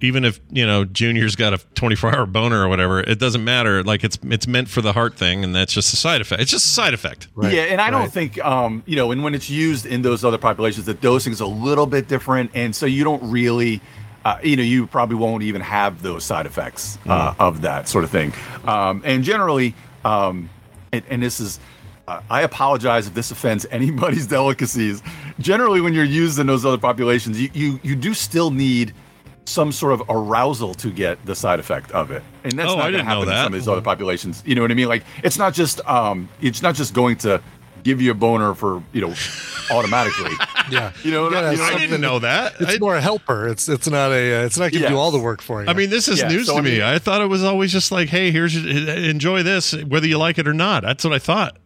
Speaker 1: even if you know Junior's got a 24 hour boner or whatever, it doesn't matter. Like it's it's meant for the heart thing, and that's just a side effect. It's just a side effect.
Speaker 8: yeah, and I don't think um, you know, and when it's used in those other populations, the dosing is a little bit different, and so you don't really. Uh, you know, you probably won't even have those side effects uh, of that sort of thing. Um, and generally, um, and, and this is, uh, I apologize if this offends [laughs] anybody's delicacies. Generally, when you're used in those other populations, you, you, you do still need some sort of arousal to get the side effect of it, and that's
Speaker 1: Oh,
Speaker 8: not going to happen in some of these other populations. You know what I mean? Like, it's not just um, it's not just going to give you a boner for you know automatically. [laughs]
Speaker 2: yeah,
Speaker 8: You know,
Speaker 2: gotta
Speaker 8: you know,
Speaker 1: I
Speaker 2: something-
Speaker 1: didn't know that.
Speaker 2: It's
Speaker 1: I,
Speaker 2: more a helper. It's it's not a. Uh, it's not giving you
Speaker 8: Yes.
Speaker 2: all the work for you.
Speaker 1: I mean, this is
Speaker 8: Yeah,
Speaker 1: news
Speaker 8: so
Speaker 1: to
Speaker 8: I
Speaker 1: me. I thought it was always just like, hey, here's your, enjoy this, whether you like it or not. That's what I thought.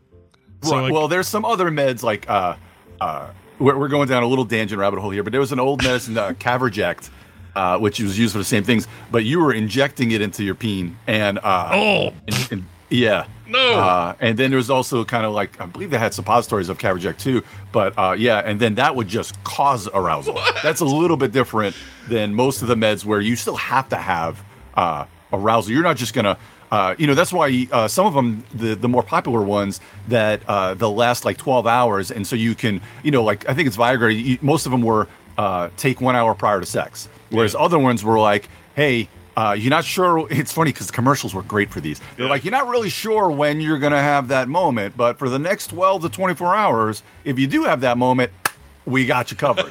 Speaker 1: So,
Speaker 8: Right.
Speaker 1: like-
Speaker 8: well, there's some other meds like uh, uh, we're, we're going down a little tangent rabbit hole here, but there was an old medicine, uh, Caverject, uh, which was used for the same things, but you were injecting it into your peen, and uh,
Speaker 1: Oh.
Speaker 8: and, and- yeah,
Speaker 1: No.
Speaker 8: Uh, and then there's also kind of like I believe they had suppositories of Caverject too, but uh, yeah, and then that would just cause arousal. That's a little bit different than most of the meds where you still have to have uh, arousal. You're not just gonna. Uh, you know that's why uh, some of them, the the more popular ones, that uh, they'll last like 12 hours, and so you can, you know, like I think it's Viagra. You, most of them were uh, take one hour prior to sex, whereas other ones were like, hey, uh, you're not sure. It's funny because commercials were great for these. They're like, you're not really sure when you're going to have that moment, but for the next 12 to 24 hours, if you do have that moment, we got you covered.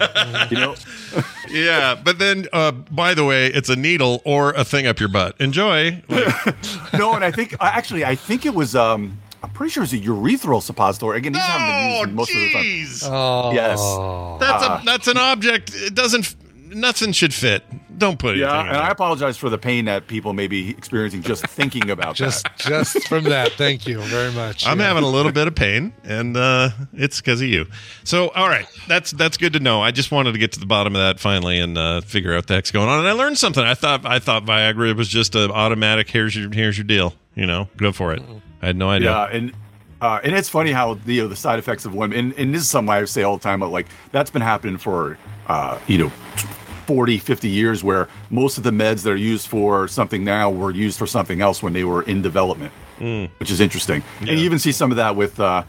Speaker 8: you know? [laughs]
Speaker 1: yeah, but then, uh, by the way, it's a needle or a thing up your butt. Enjoy. [laughs]
Speaker 8: No, and I think actually, I think it was. um I'm pretty sure it's a urethral suppository. Again, these haven't been
Speaker 1: oh,
Speaker 8: used most of the time.
Speaker 1: jeez.
Speaker 2: oh,
Speaker 8: Yes.
Speaker 1: That's
Speaker 8: Uh,
Speaker 1: a that's an object. It doesn't. Nothing should fit. Don't put it.
Speaker 8: Yeah, and I apologize for the pain that people may be experiencing just [laughs] thinking about
Speaker 2: just
Speaker 8: that.
Speaker 2: just from that. Thank you very much.
Speaker 1: I'm
Speaker 2: Yeah.
Speaker 1: having a little bit of pain, and uh, it's because of you. So, all right, that's that's good to know. I just wanted to get to the bottom of that finally and uh, figure out the heck's going on. And I learned something. I thought I thought Viagra was just an automatic. Here's your here's your deal. You know, go for it. I had no idea.
Speaker 8: Yeah, and uh, and it's funny how the you know, the side effects of women, and, and this is something I say all the time, but like that's been happening for uh, you know 40, 50 years, where most of the meds that are used for something now were used for something else when they were in development, which is interesting. And you even see some of that with. Uh,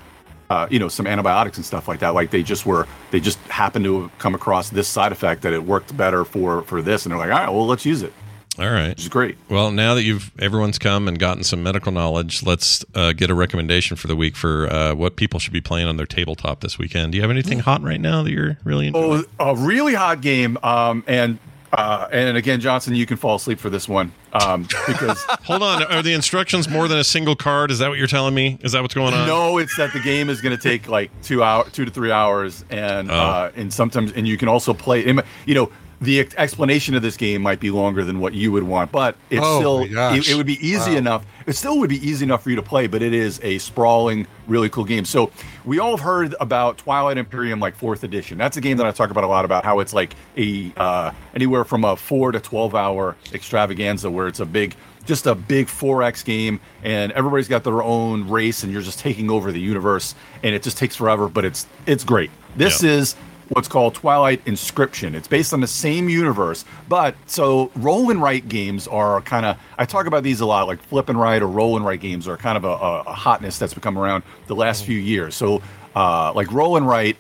Speaker 8: uh, you know some antibiotics and stuff like that like they just were they just happened to have come across this side effect that it worked better for for this and they're like all right well let's use it
Speaker 1: All right.
Speaker 8: which is great.
Speaker 1: Well, now that you've everyone's come and gotten some medical knowledge, let's uh, get a recommendation for the week for uh, what people should be playing on their tabletop this weekend. Do you have anything hot right now that you're really enjoying?
Speaker 8: Oh, a really hot game. Um, and uh, and again, Johnson, you can fall asleep for this one um, because [laughs]
Speaker 1: Hold on, are the instructions more than a single card? Is that what you're telling me? Is that what's going on?
Speaker 8: no, it's that the game is going to take like two hour, two to three hours, and
Speaker 1: Oh.
Speaker 8: uh, and sometimes and you can also play. You know, the explanation of this game might be longer than what you would want, but it's
Speaker 2: Oh,
Speaker 8: still it, it would be easy
Speaker 2: Wow.
Speaker 8: enough. It still would be easy enough for you to play, but it is a sprawling, really cool game. So we all have heard about Twilight Imperium, like fourth edition. That's a game that I talk about a lot about how it's like a uh, anywhere from a four to twelve hour extravaganza where it's a big just a big 4x game and everybody's got their own race and you're just taking over the universe and it just takes forever but it's it's great this
Speaker 1: Yeah.
Speaker 8: is what's called twilight inscription it's based on the same universe but so roll and write games are kind of i talk about these a lot like flip and write or roll and write games are kind of a, a, hotness that's become around the last few years so uh, like roll and write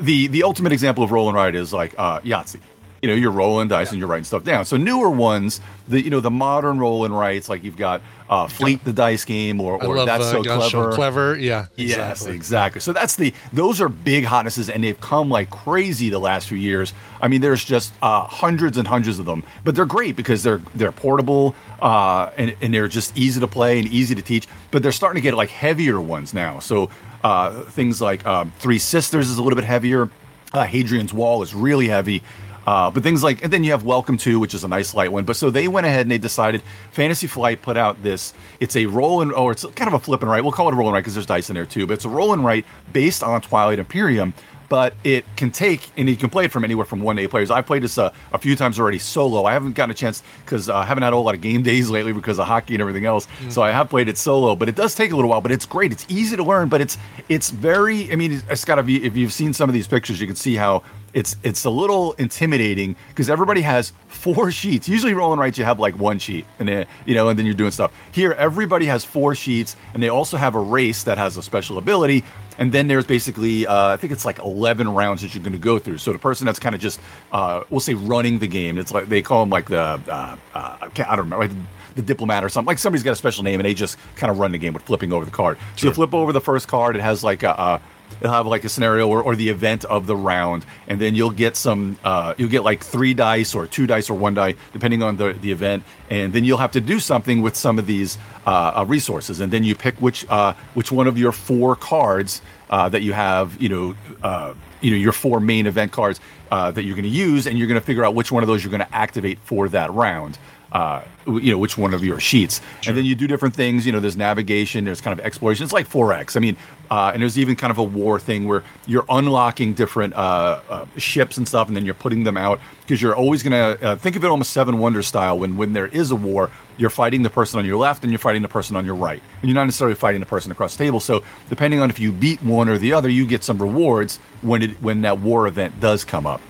Speaker 8: the the ultimate example of roll and write is like uh, Yahtzee. You know, you're rolling dice and you're writing stuff down. So newer ones, the you know the modern roll and writes, like you've got uh, Fleet the Dice Game or, or
Speaker 2: love
Speaker 8: That's
Speaker 2: uh,
Speaker 8: So Clever.
Speaker 2: clever. Yeah.
Speaker 8: Yes,
Speaker 2: exactly.
Speaker 8: exactly. So that's the those are big hotnesses, and they've come like crazy the last few years. I mean, there's just uh, hundreds and hundreds of them, but they're great because they're they're portable uh, and and they're just easy to play and easy to teach. But they're starting to get like heavier ones now. So uh, things like um, Three Sisters is a little bit heavier. Uh, Hadrian's Wall is really heavy. Uh, but things like, and then you have Welcome to, which is a nice light one. But so they went ahead and they decided Fantasy Flight put out this. It's a roll and, or it's kind of a flip and write. We'll call it a roll and write because there's dice in there too. But it's a roll and write based on Twilight Imperium. But it can take, and you can play it from anywhere from one to eight players. I've played this uh, a few times already solo. I haven't gotten a chance because uh, I haven't had a whole lot of game [laughs] days lately because of hockey and everything else. So I have played it solo, but it does take a little while. But it's great. It's easy to learn, but it's it's very. I mean, it's got to be. If you've seen some of these pictures, you can see how it's it's a little intimidating because everybody has four sheets. Usually, roll and write you have like one sheet, and then you know, and then you're doing stuff. Here, everybody has four sheets, and they also have a race that has a special ability. And then there's basically, uh, I think it's like 11 rounds that you're going to go through. So the person that's kind of just, uh, we'll say, running the game. It's like they call them like the, uh, uh, I don't know, like the diplomat or something. Like somebody's got a special name, and they just kind of run the game with flipping over the card. So you flip over the first card. It has like a, a it'll have like a scenario or, or the event of the round and then you'll get some uh, you'll get like three dice or two dice or one die depending on the, the event and then you'll have to do something with some of these uh, uh, resources and then you pick which uh, which one of your four cards uh, that you have you know uh, you know your four main event cards uh, that you're going to use and you're going to figure out which one of those you're going to activate for that round uh, you know which one of your sheets. And then you do different things you know there's navigation there's kind of exploration. It's like 4x i mean uh, and there's even kind of a war thing where you're unlocking different uh, uh, ships and stuff and then you're putting them out because you're always going to uh, think of it almost seven wonders style. When when there is a war you're fighting the person on your left and you're fighting the person on your right. And you're not necessarily fighting the person across the table. So depending on if you beat one or the other you get some rewards when it when that war event does come up.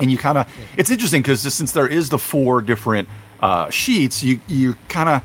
Speaker 8: And you kind of it's interesting because since there is the four different uh, sheets, you you kind of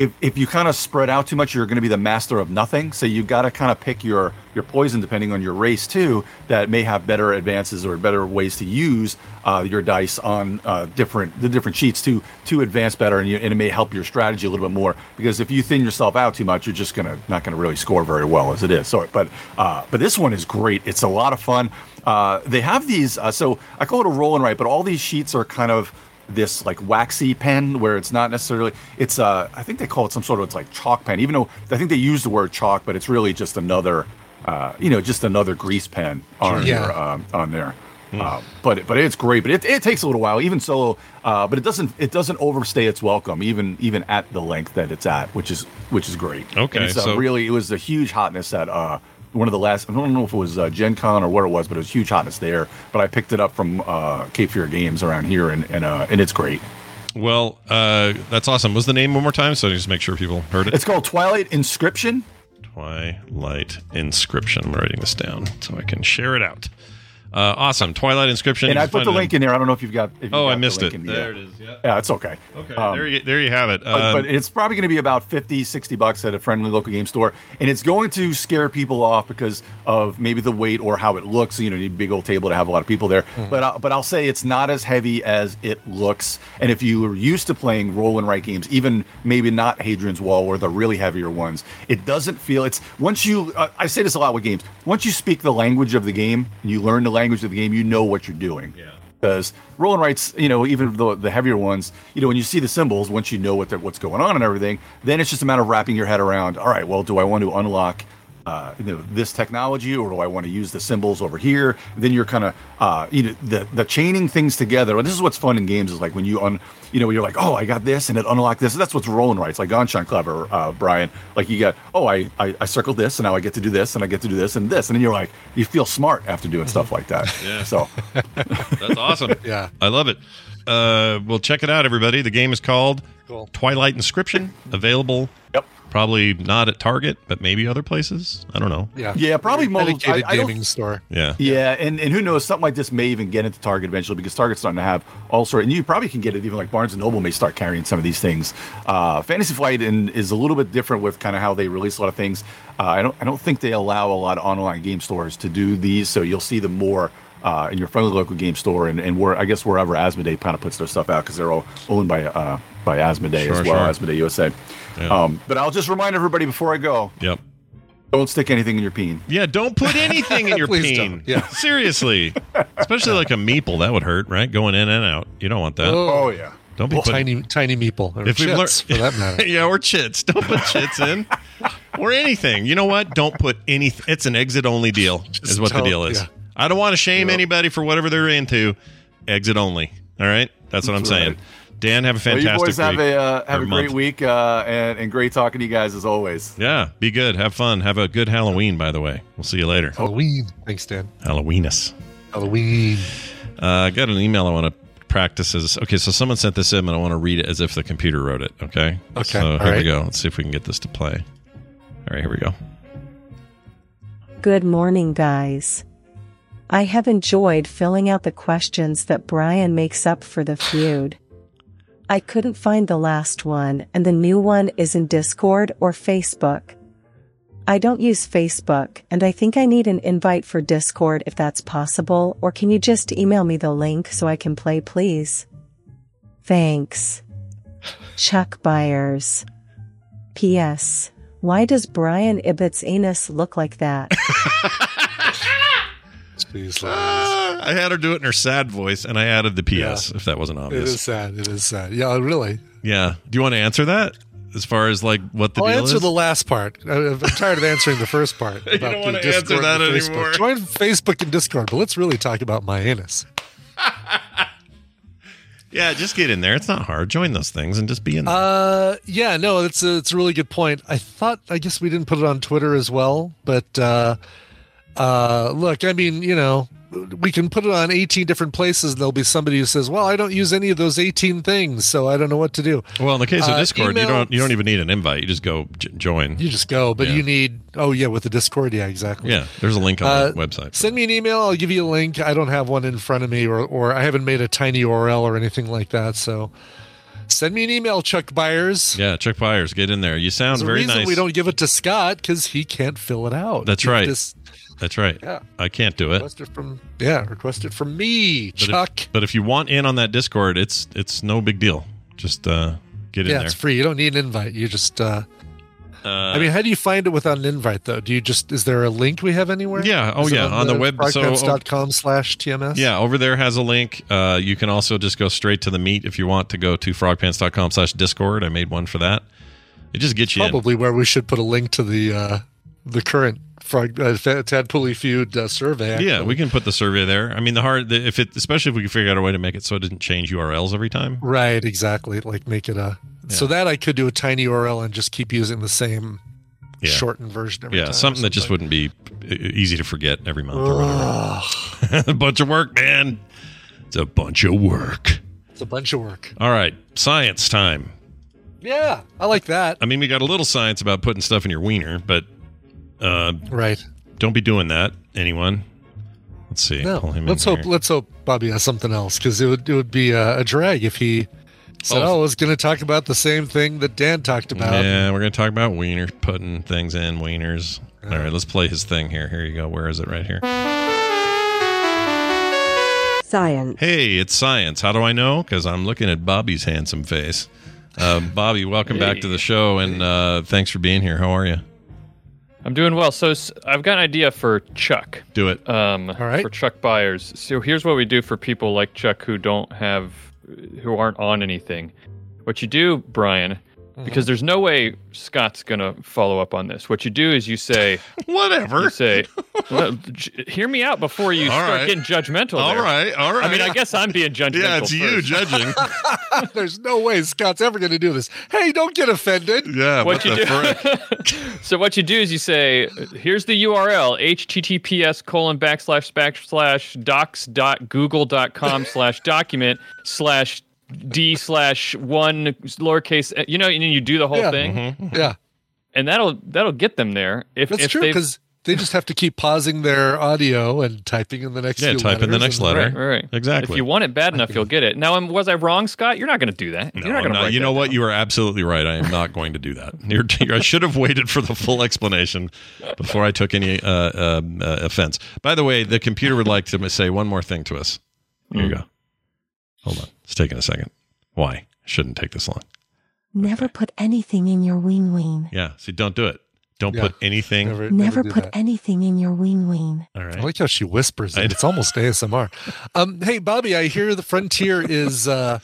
Speaker 8: if, if you kind of spread out too much, you're going to be the master of nothing. So you've got to kind of pick your your poison depending on your race too. That may have better advances or better ways to use uh, your dice on uh, different the different sheets to to advance better, and, you, and it may help your strategy a little bit more. Because if you thin yourself out too much, you're just gonna not gonna really score very well as it is. So, but uh, but this one is great. It's a lot of fun. Uh, they have these. Uh, so I call it a roll and write, but all these sheets are kind of this like waxy pen where it's not necessarily it's uh I think they call it some sort of it's like chalk pen. Even though I think they use the word chalk but it's really just another uh you know just another grease pen on
Speaker 2: Yeah.
Speaker 8: your, um, on there. Uh, but but it's great but it, it takes a little while even solo uh, but it doesn't it doesn't overstay its welcome even even at the length that it's at which is which is great.
Speaker 1: Okay,
Speaker 8: And it's, uh,
Speaker 1: so-
Speaker 8: really it was a huge hotness at uh one of the last I don't know if it was uh, Gen Con or what it was but it was huge hotness there but I picked it up from uh Cape Fear Games around here and and, uh, and it's great
Speaker 1: Well, uh, that's awesome. Was the name one more time so I just make sure people heard it?
Speaker 8: It's called Twilight Inscription.
Speaker 1: Twilight Inscription. I'm writing this down so I can share it out. Uh, awesome. Twilight Inscription.
Speaker 8: And I put the link in there. I don't know if you've got. If you've
Speaker 1: Oh,
Speaker 8: got
Speaker 1: I
Speaker 8: the
Speaker 1: missed
Speaker 8: link
Speaker 1: it.
Speaker 8: in
Speaker 1: There it is. Yeah.
Speaker 8: Yeah, it's okay.
Speaker 1: Okay.
Speaker 8: Um,
Speaker 1: there, you, there you have it.
Speaker 8: but,
Speaker 1: Uh,
Speaker 8: but it's probably going to be about 50 60 bucks at a friendly local game store and it's going to scare people off because of maybe the weight or how it looks you know you need a big old table to have a lot of people there but I, but I'll say it's not as heavy as it looks and if you are used to playing roll and write games even maybe not Hadrian's Wall or the really heavier ones it doesn't feel it's once you uh, I say this a lot with games once you speak the language of the game and you learn the language of the game you know what you're doing
Speaker 1: Yeah.
Speaker 8: because roll and writes, you know, even the, the heavier ones, you know, when you see the symbols, once you know what the, what's going on and everything, then it's just a matter of wrapping your head around. All right, well, do I want to unlock, uh, you know, this technology, or do I want to use the symbols over here? then you're kind of, uh, you know, the the chaining things together. And this is what's fun in games is like when you un, you know, you're like, oh, I got this and it unlocked this. That's what's rolling right. It's like Ganz Schön Clever, uh, Brian. Like you get, oh, I, I I circled this and now I get to do this and I get to do this and this, and then you're like, you feel smart after doing stuff like that. [laughs]
Speaker 1: Yeah.
Speaker 8: So. [laughs]
Speaker 1: That's awesome. [laughs]
Speaker 2: Yeah.
Speaker 1: I love it. Uh, well, check it out, everybody. The game is called
Speaker 2: Cool.
Speaker 1: Twilight Inscription. Available.
Speaker 8: Yep.
Speaker 1: Probably not at Target, but maybe other places. I don't know.
Speaker 2: Yeah.
Speaker 8: Yeah, probably most.
Speaker 2: dedicated
Speaker 8: I, I don't-
Speaker 2: gaming store.
Speaker 1: Yeah.
Speaker 8: Yeah, and, and who knows, something like this may even get into Target eventually because Target's starting to have all sort. And you probably can get it even like Barnes and Noble may start carrying some of these things. Uh, Fantasy Flight in, is a little bit different with kind of how they release a lot of things. Uh, I don't I don't think they allow a lot of online game stores to do these, so you'll see them more. Uh, in your friendly local game store, and, and where I guess wherever Asmodee kind of puts their stuff out because they're all owned by uh, by Asmodee
Speaker 1: Sure,
Speaker 8: as well,
Speaker 1: sure.
Speaker 8: Asmodee USA.
Speaker 1: Yeah.
Speaker 8: Um, but I'll just remind everybody before I go:
Speaker 1: Yep.
Speaker 8: don't stick anything in your peen.
Speaker 1: Yeah, don't put anything in [laughs] your
Speaker 2: Please
Speaker 1: peen.
Speaker 2: don't. Yeah. [laughs]
Speaker 1: Seriously. Especially like a meeple. That would hurt, right? Going in and out. You don't want that.
Speaker 8: Oh yeah.
Speaker 1: don't be putting
Speaker 2: tiny tiny meeple or
Speaker 1: If we've
Speaker 2: chits,
Speaker 1: learned-
Speaker 2: for that matter. [laughs]
Speaker 1: yeah, or chits. Don't put chits in. or anything. You know what? Don't put anything. It's an exit only deal, is what the deal is.
Speaker 2: yeah.
Speaker 1: I don't want to shame anybody for whatever they're into. Exit only. All right? That's what I'm
Speaker 8: That's
Speaker 1: saying.
Speaker 8: Right.
Speaker 1: Dan, have a fantastic
Speaker 8: Well,
Speaker 1: fantastic
Speaker 8: you boys have
Speaker 1: week.
Speaker 8: a uh, have a great
Speaker 1: month.
Speaker 8: week uh, and and great talking to you guys as always.
Speaker 1: Yeah, be good. Have fun. Have a good Halloween, by the way. We'll see you later.
Speaker 2: Halloween. Thanks, Dan.
Speaker 1: Halloweenus.
Speaker 2: Halloween.
Speaker 1: Uh, I got an email I want to practice as. Okay, so someone sent this in, and I want to read it as if the computer wrote it. Okay.
Speaker 2: Okay,
Speaker 1: So
Speaker 2: all
Speaker 1: here we go. Let's see if we can get this to play. All right, here we go.
Speaker 7: Good morning, guys. I have enjoyed filling out the questions that Brian makes up for the feud. I couldn't find the last one, and the new one is in Discord or Facebook. I don't use Facebook, and I think I need an invite for Discord if that's possible, or can you just email me the link so I can play, please? Thanks. Chuck Byers. P.S. Why does Brian Ibbott's anus look like that? [laughs]
Speaker 2: Please,
Speaker 1: Ah, I had her do it in her sad voice, and I added the PS if that wasn't obvious.
Speaker 2: It is sad. It is sad. Yeah, really.
Speaker 1: Yeah. Do you want to answer that as far as like what the
Speaker 2: I'll answer
Speaker 1: is?
Speaker 2: the last part. I'm tired of answering the first part. [laughs]
Speaker 1: You
Speaker 2: about
Speaker 1: don't wanna
Speaker 2: Discord
Speaker 1: answer that anymore.
Speaker 2: Join Facebook and Discord, but let's really talk about my anus. [laughs]
Speaker 1: yeah, just get in there. It's not hard. Join those things and just be in there.
Speaker 2: Uh, yeah, no, it's a, it's a really good point. I thought, I guess we didn't put it on Twitter as well, but uh, uh, look, I mean, you know, we can put it on 18 different places. And there'll be somebody who says, "Well, I don't use any of those 18 things, so I don't know what to do."
Speaker 1: well, in the case of
Speaker 2: uh,
Speaker 1: Discord, you don't you don't even need an invite. You just go j- join.
Speaker 2: You just go, but
Speaker 1: Yeah.
Speaker 2: you need. Oh yeah, with the Discord, yeah, exactly.
Speaker 1: yeah, there's a link on
Speaker 2: Uh,
Speaker 1: the website.
Speaker 2: Send me an email. I'll give you a link. I don't have one in front of me, or or I haven't made a tiny URL or anything like that. So send me an email, Chuck Byers.
Speaker 1: Yeah, Chuck Byers, get in there. You sound
Speaker 2: There's
Speaker 1: very
Speaker 2: reason
Speaker 1: nice.
Speaker 2: we don't give it to Scott because he can't fill it out.
Speaker 1: That's
Speaker 2: He
Speaker 1: right.
Speaker 2: Just
Speaker 1: That's right.
Speaker 2: Yeah.
Speaker 1: I can't do it.
Speaker 2: request it from yeah, request it from me,
Speaker 1: But if-
Speaker 2: Chuck.
Speaker 1: but if you want in on that Discord, it's it's no big deal. Just uh, get in
Speaker 2: yeah,
Speaker 1: there.
Speaker 2: it's free. You don't need an invite. You just. uh
Speaker 1: Uh,
Speaker 2: I mean, how do you find it without an invite though? Do you just is there a link we have anywhere?
Speaker 1: Yeah. Oh,
Speaker 2: Is
Speaker 1: yeah, on the web- so-
Speaker 2: frogpants.com slash tms.
Speaker 1: Yeah, over there has a link. Uh, you can also just go straight to the meet if you want to go to frogpants.com slash discord. I made one for that. It just gets you in.
Speaker 2: probably where we should put a link to the uh the current frog uh, Tad Pulley feud uh, survey.
Speaker 1: Yeah,
Speaker 2: actually.
Speaker 1: we can put the survey there. I mean, the hard, the, if it, especially if we can figure out a way to make it so it doesn't change URLs every time.
Speaker 2: Right, exactly. Like make it a so that I could do a tiny URL and just keep using the same
Speaker 1: Yeah.
Speaker 2: shortened version every
Speaker 1: Yeah,
Speaker 2: time. or
Speaker 1: something that just wouldn't be easy to forget every month or whatever. a [laughs] bunch of work, man. It's a bunch of work.
Speaker 2: It's a bunch of work.
Speaker 1: All right, science time.
Speaker 2: Yeah, I like that.
Speaker 1: I mean, we got a little science about putting stuff in your wiener, but uh,
Speaker 2: Right.
Speaker 1: don't be doing that, anyone. Let's see.
Speaker 2: No,
Speaker 1: Pull him
Speaker 2: let's hope.
Speaker 1: here.
Speaker 2: Let's hope Bobby has something else because it would it would be a, a drag if he said,
Speaker 1: Oh.
Speaker 2: "Oh, I was going to talk about the same thing that Dan talked about."
Speaker 1: Yeah, we're gonna talk about wieners, putting things in wieners. All right, let's play his thing here. Here you go. Where is it? Right here.
Speaker 9: Science.
Speaker 1: Hey, it's science. How do I know? Because I'm looking at Bobby's handsome face. Uh, Bobby, welcome back to the show, and uh, thanks for being here. How are you?
Speaker 10: I'm doing well. So I've got an idea for Chuck.
Speaker 1: Do it.
Speaker 10: Um,
Speaker 2: All right.
Speaker 10: For Chuck Byers. So here's what we do for people like Chuck who don't have, who aren't on anything. What you do, Brian,
Speaker 2: Mm-hmm.
Speaker 10: because there's no way Scott's gonna follow up on this. What you do is you say, [laughs]
Speaker 1: Whatever.
Speaker 10: you say, well, j- hear me out before you
Speaker 1: All
Speaker 10: start
Speaker 1: right.
Speaker 10: getting judgmental.
Speaker 1: All
Speaker 10: there.
Speaker 1: right. All right.
Speaker 10: I mean, I guess I'm being [laughs] judgmental.
Speaker 1: Yeah, it's you judging. [laughs]
Speaker 2: There's no way Scott's ever going to do this. Hey, don't get offended.
Speaker 1: Yeah.
Speaker 10: what,
Speaker 1: What,
Speaker 10: you
Speaker 1: the
Speaker 10: do
Speaker 1: frick?
Speaker 10: so what you do is you say here's the url https colon backslash backslash docs dot google dot com slash document slash d slash one lowercase you know and you do the whole
Speaker 2: Yeah.
Speaker 10: thing
Speaker 1: Mm-hmm.
Speaker 2: Yeah,
Speaker 10: and that'll that'll get them there if
Speaker 2: that's
Speaker 10: if
Speaker 2: true because they just have to keep pausing their audio and typing in the next.
Speaker 1: Yeah,
Speaker 2: few
Speaker 1: type in the next
Speaker 2: and-
Speaker 1: letter.
Speaker 10: Right, right.
Speaker 1: Exactly.
Speaker 10: If you want it bad enough, you'll get it. Now, was I wrong, Scott? You're not going to do that.
Speaker 1: No,
Speaker 10: You're not going to.
Speaker 1: you know what? You are absolutely right. I am not [laughs] going to do that. You're, you're- I should have waited for the full explanation before I took any uh, um, uh, offense. By the way, the computer would like to say one more thing to us. Here you go. Hold on. It's taking a second. Why? Shouldn't take this long.
Speaker 7: Never put anything in your wing wing.
Speaker 1: Yeah. See, don't do it. Don't
Speaker 2: Yeah.
Speaker 1: put anything.
Speaker 2: Never,
Speaker 7: Never
Speaker 2: do
Speaker 7: put
Speaker 2: that.
Speaker 7: anything in your wing wing.
Speaker 1: All right.
Speaker 2: I like how she whispers it. It's almost ASMR. Um, hey, Bobby, I hear the Frontier is uh,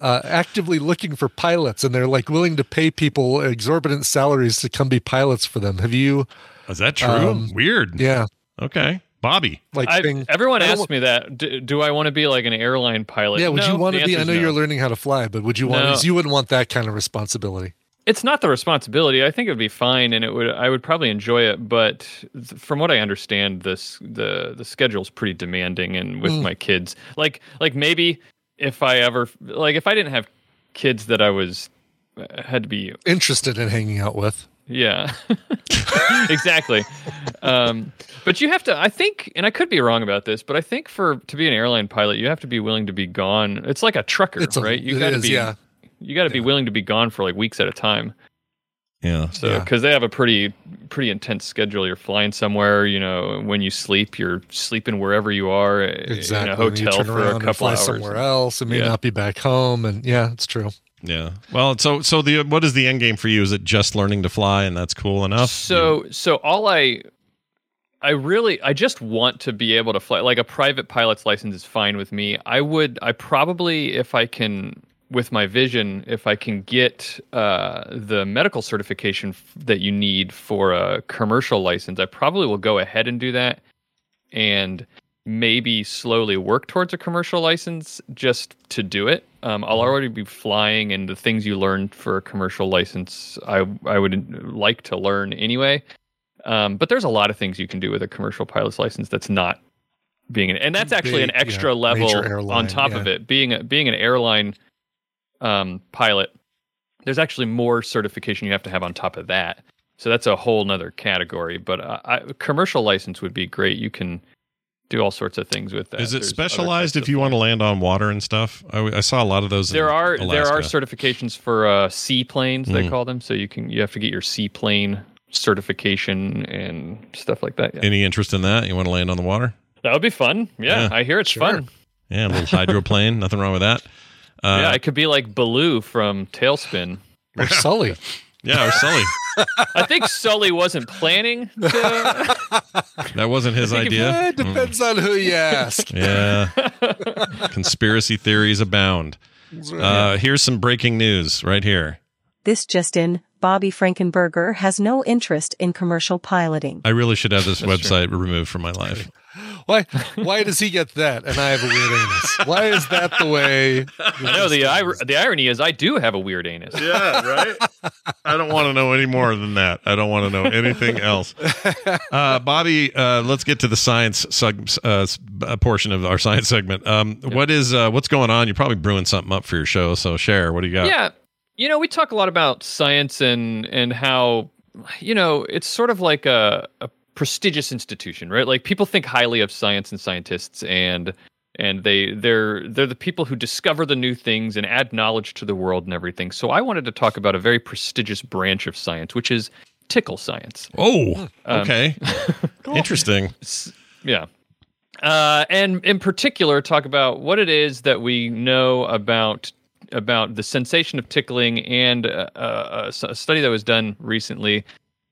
Speaker 2: uh, actively looking for pilots, and they're like willing to pay people exorbitant salaries to come be pilots for them. Have you?
Speaker 1: Is that true?
Speaker 2: Um,
Speaker 1: Weird.
Speaker 2: Yeah,
Speaker 1: Okay. Bobby.
Speaker 2: like
Speaker 10: I,
Speaker 2: paying-
Speaker 10: everyone
Speaker 2: I don't
Speaker 10: asks me that. Do, do I want to be like an airline pilot?
Speaker 2: Yeah, would
Speaker 10: No,
Speaker 2: you want to be? I know
Speaker 10: no.
Speaker 2: you're learning how to fly, but would you want?
Speaker 10: No.
Speaker 2: You wouldn't want that kind of responsibility.
Speaker 10: It's not the responsibility. I think it would be fine, and it would. I would probably enjoy it. But th- from what I understand, this the the schedule's pretty demanding, and with
Speaker 2: Mm.
Speaker 10: my kids, like like maybe if I ever like if I didn't have kids that I was uh, had to be
Speaker 2: Interested in hanging out with?
Speaker 10: Yeah [laughs] exactly um, but you have to i think and i could be wrong about this but i think for to be an airline pilot you have to be willing to be gone it's like a trucker
Speaker 2: It's a-
Speaker 10: right you gotta be
Speaker 2: yeah.
Speaker 10: you got to be willing to be gone for like weeks at a time
Speaker 1: Yeah.
Speaker 10: so
Speaker 2: Yeah.
Speaker 10: because they have a pretty pretty intense schedule you're flying somewhere you know when you sleep you're sleeping wherever you are
Speaker 2: Exactly.
Speaker 10: in a
Speaker 2: And you
Speaker 10: hotel
Speaker 2: turn
Speaker 10: for
Speaker 2: around
Speaker 10: a
Speaker 2: and
Speaker 10: couple
Speaker 2: fly
Speaker 10: hours
Speaker 2: somewhere else, and may
Speaker 10: Yeah.
Speaker 2: not be back home. And yeah, it's true.
Speaker 1: Yeah. Well, so so the what is the end game for you? Is it just learning to fly and that's cool enough?
Speaker 10: So so all I I really I just want to be able to fly like a private pilot's license is fine with me. I would I probably if I can with my vision if I can get uh, the medical certification f- that you need for a commercial license, I probably will go ahead and do that and maybe slowly work towards a commercial license just to do it. Um, I'll already be flying, and the things you learn for a commercial license, I I would like to learn anyway. Um, but there's a lot of things you can do with a commercial pilot's license that's not being an, and that's actually an
Speaker 2: Big, yeah,
Speaker 10: extra level
Speaker 2: major
Speaker 10: on
Speaker 2: airline,
Speaker 10: top of it. Being a, being an airline um, pilot, there's actually more certification you have to have on top of that. So that's a whole nother category. But uh, I, commercial license would be great. You can do all sorts of things with that.
Speaker 1: Is it
Speaker 10: There's
Speaker 1: specialized if
Speaker 10: of
Speaker 1: you want to land on water and stuff? I, I saw a lot of those. in
Speaker 10: There are there are certifications for uh, seaplanes they
Speaker 1: Mm.
Speaker 10: call them. So you can you have to get your seaplane certification and stuff like that. Yeah.
Speaker 1: Any interest in that? You want to land on the water?
Speaker 10: That would be fun. Yeah,
Speaker 1: Yeah.
Speaker 10: I hear it's fun.
Speaker 1: Yeah, a little [laughs] hydroplane. Nothing wrong with that. Uh,
Speaker 10: yeah, I could be like Baloo from TaleSpin.
Speaker 2: Or Sully. [laughs]
Speaker 1: yeah, or Sully.
Speaker 10: I think Sully wasn't planning. To, [laughs]
Speaker 1: That wasn't his idea.
Speaker 2: It depends on who you ask. [laughs]
Speaker 1: Yeah. Conspiracy theories abound. Uh, here's some breaking news right here.
Speaker 7: This just in, Bobby Frankenberger has no interest in commercial piloting.
Speaker 1: I really should have this
Speaker 10: That's true.
Speaker 1: website removed from my life. [laughs]
Speaker 2: Why? Why does he get that, and I have a weird anus? Why is that the way?
Speaker 10: I know the ir- the irony is I do have a weird anus.
Speaker 1: Yeah, right. [laughs] I don't want to know any more than that. I don't want to know anything else. Uh, Bobby, uh, let's get to the science seg- uh, uh, portion of our science segment. Um, What is uh, what's going on? You're probably brewing something up for your show. So share. What do you got?
Speaker 10: Yeah, you know, we talk a lot about science and and how you know it's sort of like a, a prestigious institution, right? Like people think highly of science and scientists and and they they're they're the people who discover the new things and add knowledge to the world and everything. So I wanted to talk about a very prestigious branch of science, which is tickle science.
Speaker 1: Oh,
Speaker 10: Um, [laughs]
Speaker 1: okay. Interesting.
Speaker 10: Yeah. Uh, and in particular, talk about what it is that we know about about the sensation of tickling, and uh, uh, a s- a study that was done recently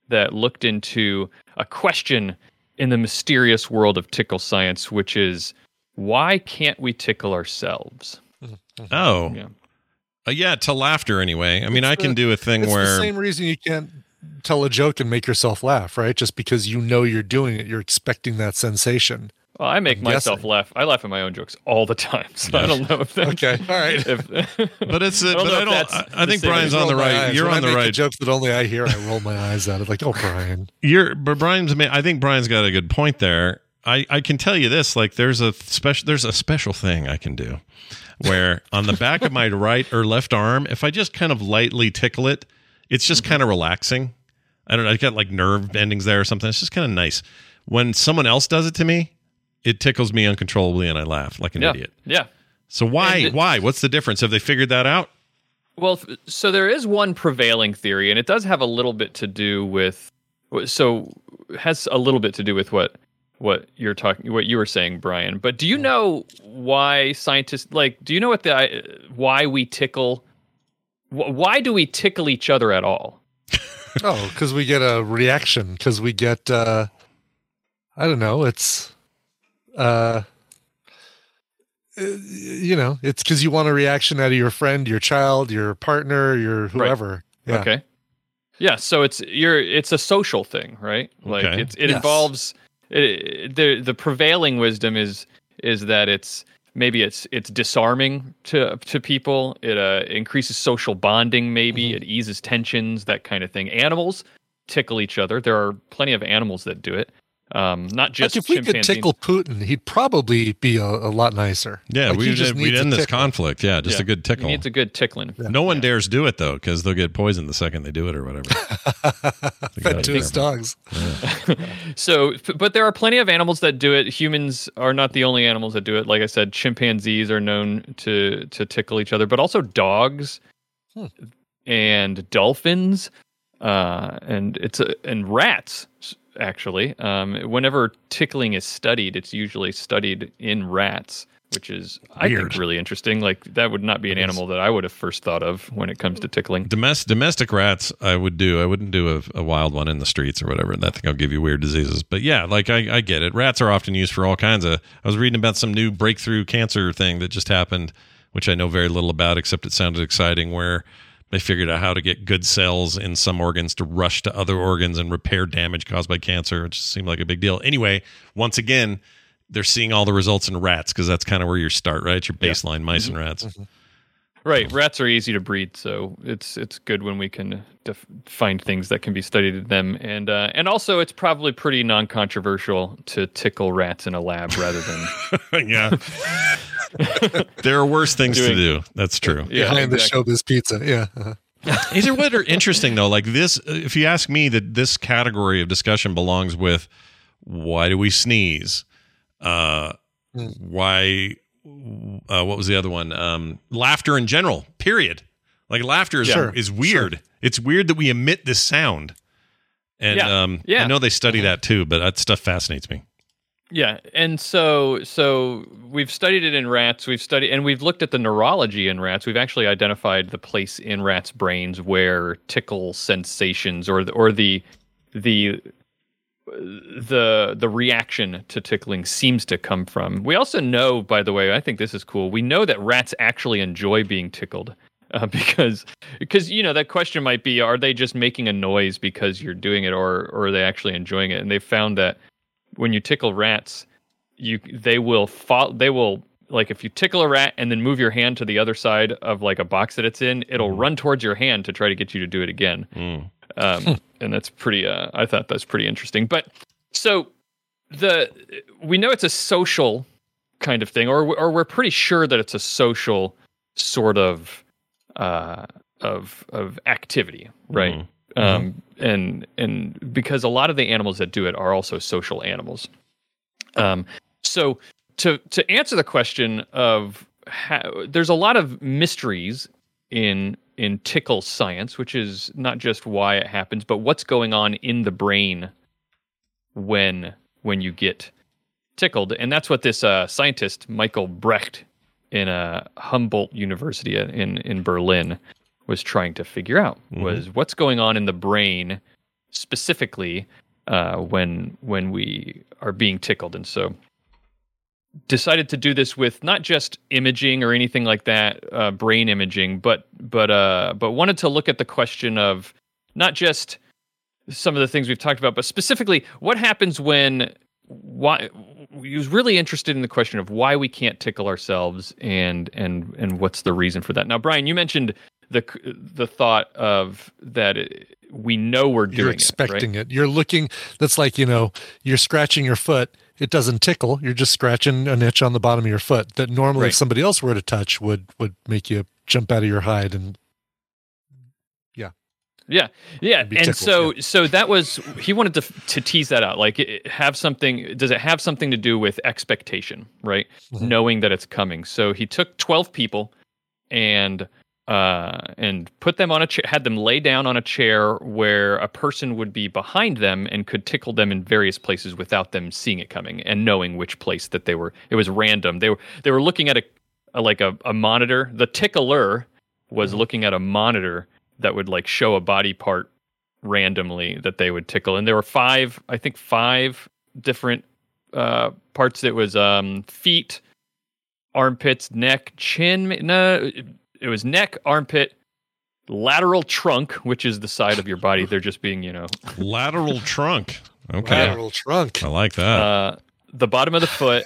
Speaker 10: that looked into a question in the mysterious world of tickle science, which is why can't we tickle ourselves?
Speaker 1: Oh,
Speaker 10: Yeah.
Speaker 1: Uh, yeah, to laughter anyway. I mean, I can
Speaker 2: the-
Speaker 1: do a thing
Speaker 2: It's
Speaker 1: where
Speaker 2: the same reason you can't tell a joke and make yourself laugh, right? Just because you know you're doing it, you're expecting that sensation.
Speaker 10: Well, I make
Speaker 2: I'm
Speaker 10: myself
Speaker 2: guessing.
Speaker 10: laugh. I laugh at my own jokes all the time, [laughs] so I don't know if that's
Speaker 2: Okay, all right. [laughs]
Speaker 10: If, [laughs]
Speaker 1: but it's
Speaker 10: I
Speaker 1: but I don't. I, I think Brian's on the right.
Speaker 2: eyes.
Speaker 1: You're
Speaker 2: when
Speaker 1: on the right.
Speaker 2: joke that only I hear. I roll my eyes at it, like, "Oh, Brian."
Speaker 1: You're, but Brian's. I think Brian's got a good point there. I, I can tell you this: like, there's a special, there's a special thing I can do, where on the back of my right or left arm, if I just kind of lightly tickle it, it's just
Speaker 10: Mm-hmm.
Speaker 1: kind of relaxing. I don't know. I got like nerve endings there or something. It's just kind of nice. When someone else does it to me, it tickles me uncontrollably, and I laugh like an
Speaker 10: yeah,
Speaker 1: idiot.
Speaker 10: yeah.
Speaker 1: So why?
Speaker 10: And it-
Speaker 1: why? What's the difference? Have they figured that out?
Speaker 10: Well, so there is one prevailing theory, and it does have a little bit to do with. So has a little bit to do with what what you're talking, what you were saying, Brian. But do you know why scientists like? Do you know what the why we tickle? Why do we tickle each other at all? [laughs]
Speaker 2: Oh, because we get a reaction. Because we get, uh I don't know. It's, uh, uh, you know, it's because you want a reaction out of your friend, your child, your partner, your whoever. Yeah.
Speaker 10: Okay. Yeah, so it's you're it's a social thing, right? Like
Speaker 1: Okay.
Speaker 10: it's it
Speaker 2: Yes.
Speaker 10: involves it, the the prevailing wisdom is is that it's maybe it's it's disarming to to people. It uh, increases social bonding. Maybe it eases tensions, that kind of thing. Animals tickle each other. There are plenty of animals that do it. Um, not just
Speaker 2: Like if we could tickle Putin, he'd probably be a, a lot nicer.
Speaker 1: Yeah,
Speaker 2: Like,
Speaker 1: we'd,
Speaker 2: just
Speaker 1: we'd end this conflict. Yeah, just
Speaker 10: Yeah,
Speaker 1: a good
Speaker 10: He
Speaker 1: tickle.
Speaker 10: needs a good tickling.
Speaker 1: no one dares do it though, because they'll get poisoned the second they do it or whatever.
Speaker 2: Fed to his dogs. [laughs]
Speaker 10: So, but there are plenty of animals that do it. Humans are not the only animals that do it. Like I said, chimpanzees are known to to tickle each other, but also dogs
Speaker 2: Hmm.
Speaker 10: and dolphins, uh, and it's a, and rats. Actually, um, whenever tickling is studied, it's usually studied in rats, which is I think really interesting. Like that would not be an animal that I would have first thought of when it comes to tickling.
Speaker 1: Domestic domestic rats, I would do. I wouldn't do a, a wild one in the streets or whatever. And that thing will give you weird diseases. But yeah, like I, I get it. Rats are often used for all kinds of. I was reading about some new breakthrough cancer thing that just happened, which I know very little about, except it sounded exciting. Where they figured out how to get good cells in some organs to rush to other organs and repair damage caused by cancer. Just seemed like a big deal. Anyway, once again, they're seeing all the results in rats because that's kind of where you start, right? Your baseline mice and rats.
Speaker 10: Right, rats are easy to breed, so it's it's good when we can def- find things that can be studied in them, and uh, and also it's probably pretty non-controversial to tickle rats in a lab rather than [laughs]
Speaker 1: yeah. [laughs] [laughs] there are worse things to do. That's true.
Speaker 10: yeah.
Speaker 2: Behind the showbiz pizza. Yeah. uh-huh. [laughs]
Speaker 1: These are what are interesting though. Like this, if you ask me, that this category of discussion belongs with why do we sneeze? Uh,
Speaker 2: Hmm.
Speaker 1: why? Uh, what was the other one? Um, laughter in general. Period. Like laughter is,
Speaker 2: Sure,
Speaker 1: is weird. It's weird that we emit this sound. And
Speaker 10: Yeah,
Speaker 1: um,
Speaker 10: yeah.
Speaker 1: I know they study that too, but that stuff fascinates me.
Speaker 10: Yeah, and so so we've studied it in rats. We've studied and we've looked at the neurology in rats. We've actually identified the place in rats' brains where tickle sensations or the, or the the the the reaction to tickling seems to come from. We also know, by the way, I think this is cool. We know that rats actually enjoy being tickled. Uh, [laughs] because because you know that question might be are they just making a noise because you're doing it or or are they actually enjoying it and they found that when you tickle rats, you they will fall they will like if you tickle a rat and then move your hand to the other side of like a box that it's in, it'll run towards your hand to try to get you to do it again.
Speaker 1: Mm.
Speaker 10: Um, [laughs] and that's pretty. Uh, I thought that's pretty interesting. But so the we know it's a social kind of thing, or or we're pretty sure that it's a social sort of uh, of of activity, right? Um, and and because a lot of the animals that do it are also social animals. Um, so to to answer the question of how, there's a lot of mysteries in in tickle science, which is not just why it happens, but what's going on in the brain when when you get tickled, and that's what this uh, scientist Michael Brecht in uh, Humboldt University in in Berlin was trying to figure out
Speaker 1: Mhm.
Speaker 10: was what's going on in the brain specifically uh, when when we are being tickled, and so decided to do this with not just imaging or anything like that, uh, brain imaging, but but uh, but wanted to look at the question of not just some of the things we've talked about, but specifically what happens when why he was really interested in the question of why we can't tickle ourselves and and and what's the reason for that. Now, Brian, you mentioned the the thought of that it, we know we're doing
Speaker 2: You're
Speaker 10: it,
Speaker 2: expecting
Speaker 10: right?
Speaker 2: it. You're looking. That's like you know, you're scratching your foot. It doesn't tickle. You're just scratching an itch on the bottom of your foot that normally,
Speaker 10: Right.
Speaker 2: if somebody else were to touch, would would make you jump out of your hide and
Speaker 10: Yeah, yeah,
Speaker 2: yeah
Speaker 10: and
Speaker 2: tickled,
Speaker 10: so so that was he wanted to to tease that out. Like, it, have something. Does it have something to do with expectation, right?
Speaker 2: Mhm.
Speaker 10: Knowing that it's coming. So he took twelve people, and uh, and put them on a chair, had them lay down on a chair where a person would be behind them and could tickle them in various places without them seeing it coming and knowing which place that they were. It was random. They were they were looking at a, a like a, a monitor. The tickler was looking at a monitor that would like show a body part randomly that they would tickle, and there were five, I think five different uh, parts. It was um, feet, armpits, neck, chin. No, it was neck, armpit, lateral trunk, which is the side of your body. They're just being, you know,
Speaker 1: Lateral trunk. Okay.
Speaker 2: lateral trunk.
Speaker 1: I like that.
Speaker 10: uh, the bottom of the foot